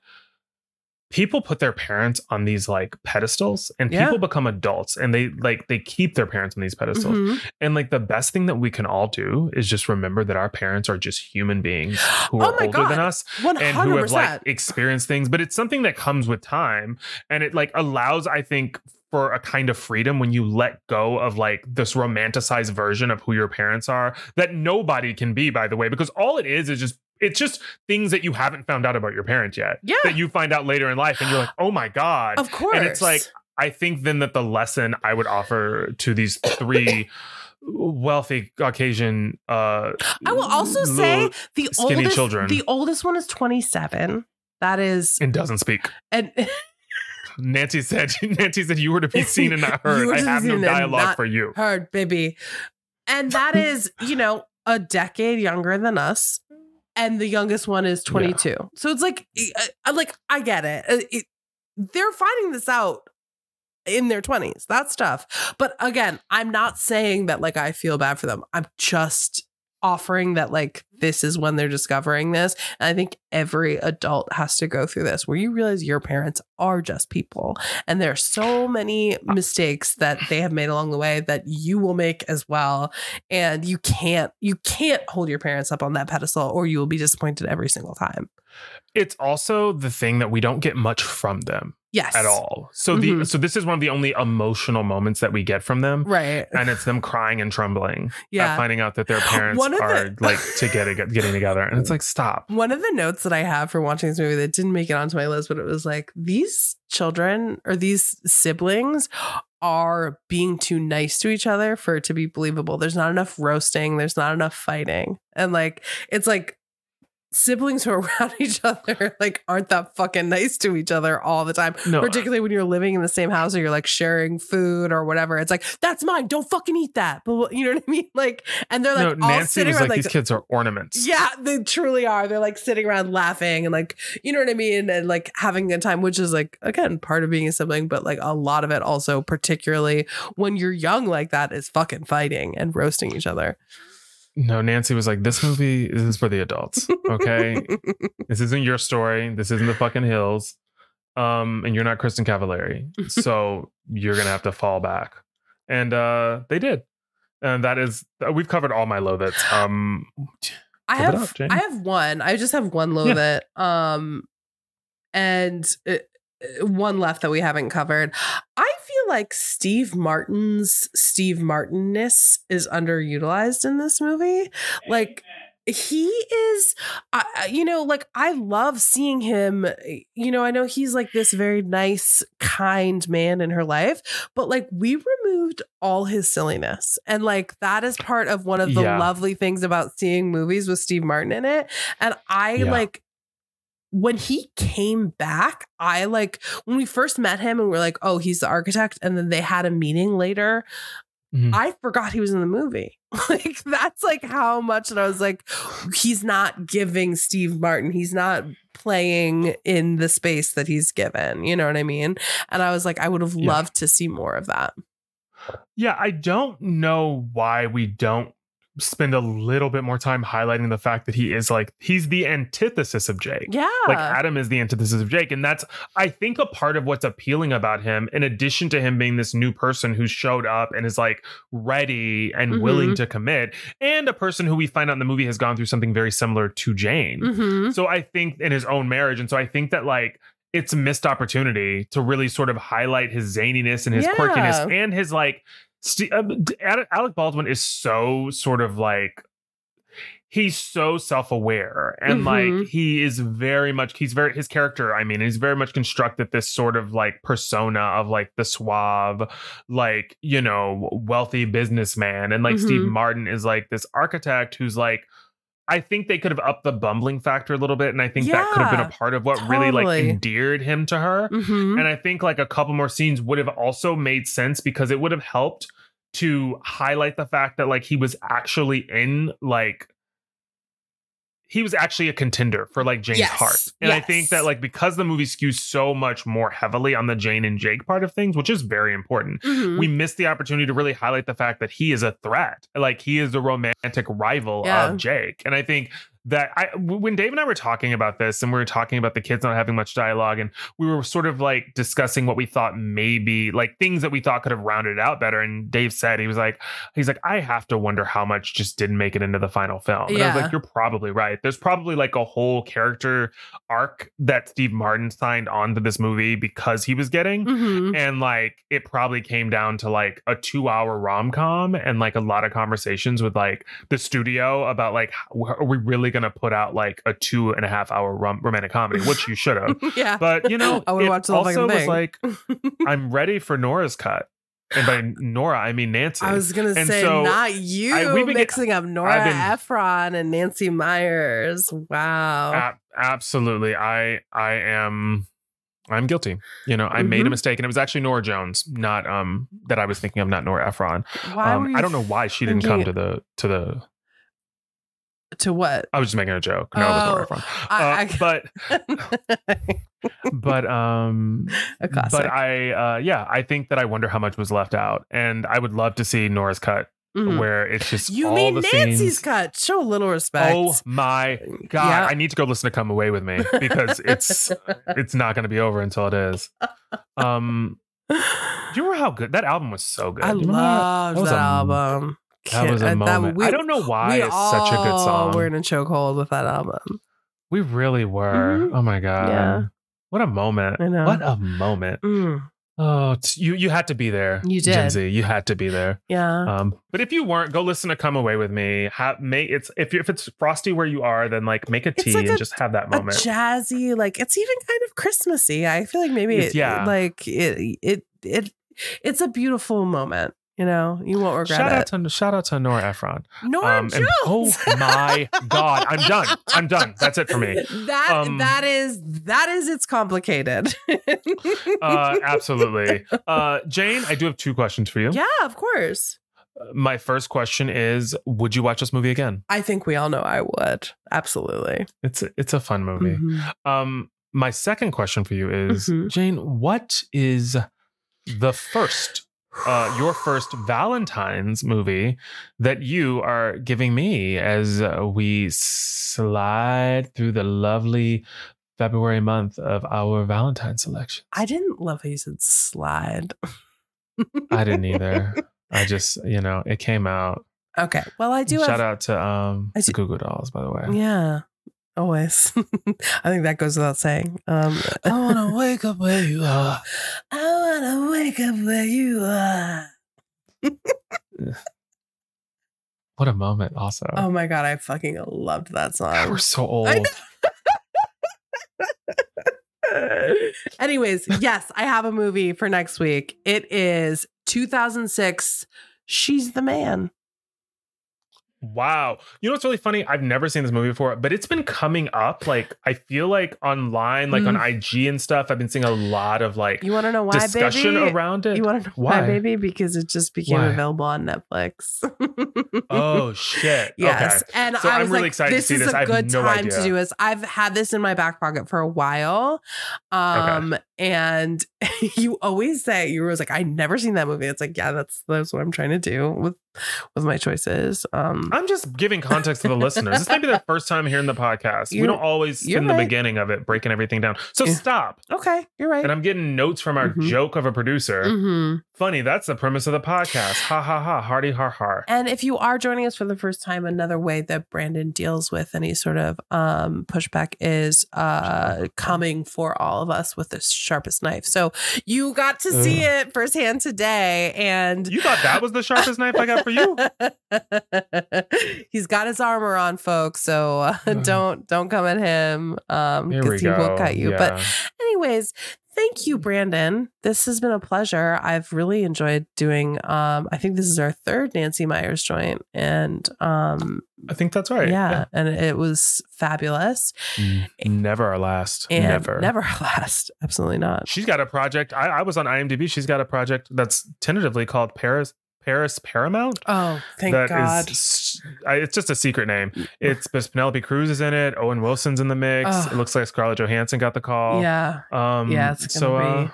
people put their parents on these like pedestals and Yeah. people become adults and they like they keep their parents on these pedestals Mhm. and like the best thing that we can all do is just remember that our parents are just human beings who Oh are older than us 100%. and who have like experienced things but it's something that comes with time and it like allows i think for a kind of freedom when you let go of like this romanticized version of who your parents are that nobody can be by the way because all it is is just it's just things that you haven't found out about your parents yet Yeah. that you find out later in life and you're like oh my god of course and it's like I think then that the lesson I would offer to these three wealthy Caucasian uh I will also say the skinny oldest children. the oldest one is 27 that is and doesn't speak. and Nancy said Nancy said you were to be seen and not heard. I have no dialogue for you. heard baby and that is you know a decade younger than us and the youngest one is 22 so it's like I- I- like i get it. Uh, it they're finding this out in their 20s that's tough but again i'm not saying that like i feel bad for them i'm just offering that like this is when they're discovering this. And i think every adult has to go through this where you realize your parents are just people. And there are so many uh, mistakes that they have made along the way that you will make as well. And you can't you can't hold your parents up on that pedestal or you will be disappointed every single time. It's also the thing that we don't get much from them yes at all. So the Mhm. so this is one of the only emotional moments that we get from them. right And it's them crying and trembling yeah at finding out that their parents of the- are like to get getting together. And it's like, stop. One of the notes that I have for watching this movie that didn't make it onto my list, but it was like these children or these siblings are being too nice to each other for it to be believable. There's not enough roasting, there's not enough fighting. And like it's like siblings who are around each other like aren't that fucking nice to each other all the time. No, Particularly when you're living in the same house or you're like sharing food or whatever. It's like, that's mine. Don't fucking eat that. But you know what I mean? Like, and they're like no, all Nancy sitting was around like, like these kids are ornaments. yeah, they truly are. They're like sitting around laughing and like, you know what I mean? And like having a good time, which is like, again, part of being a sibling, but like a lot of it also, particularly when you're young like that, is fucking fighting and roasting each other. No, Nancy was like, this movie is for the adults. Okay. this isn't your story. This isn't the fucking hills. Um, and you're not Kristin Cavallari. So you're gonna have to fall back. And uh they did. and that is we've covered all my loathits. Um, I have up, I have one. I just have one low Yeah. um and uh, uh, one left that we haven't covered. I like Steve Martin's Steve Martinness is underutilized in this movie. Like he is you know like i love seeing him you know i know he's like this very nice kind man in her life but like we removed all his silliness and like that is part of one of the Yeah. lovely things about seeing movies with steve martin in it and i Yeah. like when he came back i like when we first met him and we're like oh he's the architect and then they had a meeting later Mhm. I forgot he was in the movie. Like that's like how much that I was like, he's not giving Steve Martin. He's not playing in the space that he's given. You know what I mean? And I was like, I would have Yeah. loved to see more of that. Yeah, I don't know why we don't spend a little bit more time highlighting the fact that he is like he's the antithesis of Jake. Yeah. Like Adam is the antithesis of Jake. And that's I think a part of what's appealing about him, in addition to him being this new person who showed up and is like ready and Mhm. willing to commit, and a person who we find out in the movie has gone through something very similar to Jane. Mhm. So I think in his own marriage. And so I think that like it's a missed opportunity to really sort of highlight his zaniness and his Yeah. quirkiness and his like St- uh, Alec Baldwin is so sort of like he's so self-aware and Mhm. like he is very much he's very his character i mean he's very much constructed this sort of like persona of like the suave like you know wealthy businessman and like steve Mhm. martin is like this architect who's like I think they could have upped the bumbling factor a little bit, and I think that could have been a part of what really like endeared him to her. Mhm. And I think like a couple more scenes would have also made sense because it would have helped to highlight the fact that like he was actually in like he was actually a contender for like Jane's Yes, heart. And I think that like because the movie skews so much more heavily on the Jane and Jake part of things, which is very important, Mhm. we missed the opportunity to really highlight the fact that he is a threat. Like he is the romantic rival Yeah. of Jake. And I think that I when Dave and I were talking about this and we were talking about the kids not having much dialogue and we were sort of like discussing what we thought maybe like things that we thought could have rounded it out better and Dave said he was like he's like I have to wonder how much just didn't make it into the final film. And I was like you're probably right. There's probably like a whole character arc that Steve Martin signed onto this movie because he was getting Mhm. and like it probably came down to like a two hour rom-com and like a lot of conversations with like the studio about like are we really gonna put out like a two and a half hour rom- romantic comedy which you should have yeah. but you know I would've it watched the also was like i'm ready for nora's cut and by nora i mean nancy I was gonna And say so, not you I- we've been mixing up Nora been- Ephron and Nancy Meyers. Wow. Absolutely i i am i'm guilty you know i made a Mhm. mistake and it was actually norah jones not um that i was thinking of not nora ephron Why um, I don't know why she didn't come to the to the. To what? I was just making a joke. No, it was Oh, Nora Ephron. I- Uh, but but um a classic. but I uh yeah I think that I wonder how much was left out, and I would love to see Nora's cut Mhm. where it's just you all mean the Nancy's scenes. cut? Show a little respect. Oh my god! Yeah. I need to go listen to "Come Away with Me" because it's it's not going to be over until it is. Um, do you remember how good that album was? So good. I remember that? That that, album. That was a uh, moment. we- I don't know why it's such a good song. We're in a chokehold with that album. We really were. Mhm. Oh my god. Yeah. What a moment. I know. What a moment. Mm, Oh, you you had to be there. You Gen did. Z. You had to be there. yeah. Um, but if you weren't, go listen to "Come Away with Me." Have make it's if you if it's frosty where you are, then like make a tea like and a- just have that moment. jazzy, like it's even kind of Christmassy. I feel like maybe it, yeah. like it, it, it, it's a beautiful moment. You know, you won't regret Shout it. out to shout out to Nora Ephron. Norah Um, Jones. oh my god, I'm done. I'm done. That's it for me. That Um, that is that is it's complicated. Uh, absolutely. Uh, Jane, I do have two questions for you. yeah, of course. My first question is: Would you watch this movie again? I think we all know I would. Absolutely. It's a, it's a fun movie. Mhm. Um, my second question for you is, Mhm. Jane, what is the first, uh, your first Valentine's movie that you are giving me as uh, we slide through the lovely February month of our Valentine selection? I didn't love how you said slide. I didn't either. I just, you know, it came out. Okay. Well, I do Shout have. out to um do- Goo Goo Dolls, by the way. Yeah. Always. I think that goes without saying. Um, I wanna wake up where you are. I wanna wake up where you are. What a moment, also. Oh my god, I fucking loved that God, song. we're so old. Anyways, yes, I have a movie for next week. It is 2006. She's the man. Wow. You know what's really funny? I've never seen this movie before, but it's been coming up. Like, I feel like online, like on IG and stuff, I've been seeing a lot of like You want to know why, discussion baby? around it. You want to know why? Why? baby? Because it just became Why? available on Netflix. oh, shit. Yes, Okay. and So I I'm was really like, excited to this see is this. a good no time to do this. I've had this in my back pocket for a while, um, and you always say you were like, "I never seen that movie." It's like, yeah, that's that's what I'm trying to do with with my choices. Um, I'm just giving context to the listeners. This may be the first time hearing the podcast. We don't always you're in the beginning of it breaking everything down. So Yeah. stop. okay, you're right. And I'm getting notes from our Mhm. joke of a producer. Mhm. Funny, that's the premise of the podcast. Ha ha ha. hearty har har. And if you are joining us for the first time, another way that Brandon deals with any sort of um, pushback is uh, coming for all of us with the sharpest knife. So you got to see it firsthand today, and You thought that was the sharpest knife I got for you? He's got his armor on, folks. So uh, don't don't come at him um, because he go. will cut you. But anyways thank you brandon this has been a pleasure i've really enjoyed doing um i think this is our third nancy meyers joint and um I think that's right. yeah, and it was fabulous Yeah. Never our last. and Never. never last absolutely not She's got a project. I, I was on IMDb. She's got a project that's tentatively called Paris Paris Paramount. oh thank That is god s- I- it's just a secret name. It's but Penelope Cruz is in it. Owen Wilson's in the mix. Ugh. It looks like Scarlett Johansson got the call. yeah Um, yeah it's gonna so be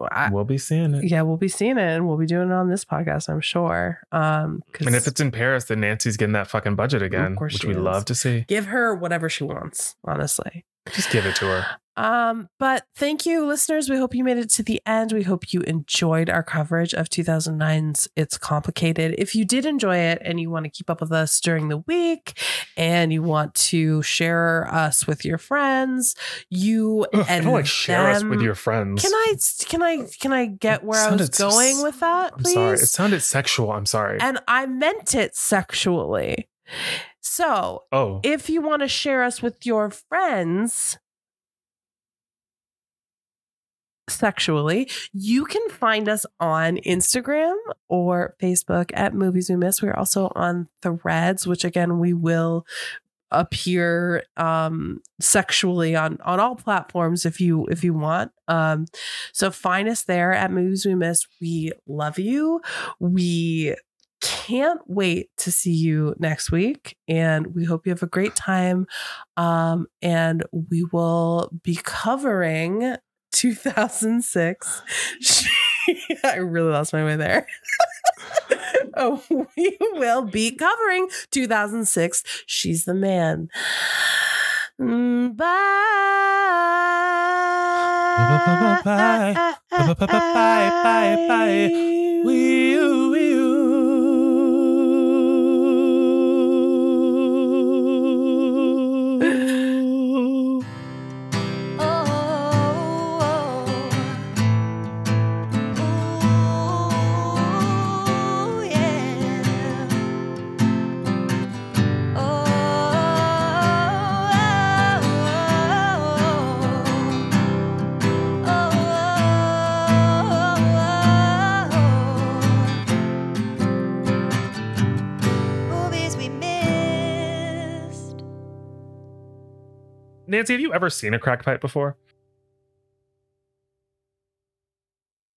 uh, I- we'll be seeing it. yeah we'll be seeing it and we'll be doing it on this podcast i'm sure um 'cause And if it's in Paris, then Nancy's getting that fucking budget again, course which we is. love to see. give her whatever she wants honestly Just give it to her. Um, but thank you, listeners. We hope you made it to the end. We hope you enjoyed our coverage of 2009's It's Complicated. If you did enjoy it and you want to keep up with us during the week and you want to share us with your friends, you Ugh, and like share us with your friends. Can I can I can I get where I was so- going with that, I'm sorry. It sounded sexual. I'm sorry. and I meant it sexually. So oh, if you want to share us with your friends sexually, you can find us on Instagram or Facebook at Movies We Miss. We're also on Threads, which again we will appear um sexually on on all platforms if you if you want. Um so find us there at movies we miss. We love you. We can't wait to see you next week and we hope you have a great time. Um and we will be covering 2006 i really lost my way there. Oh we will be covering 2006 she's the man. Mm, bye. Bye. Bye, bye, bye. Wee, Nancy, have you ever seen a crack pipe before?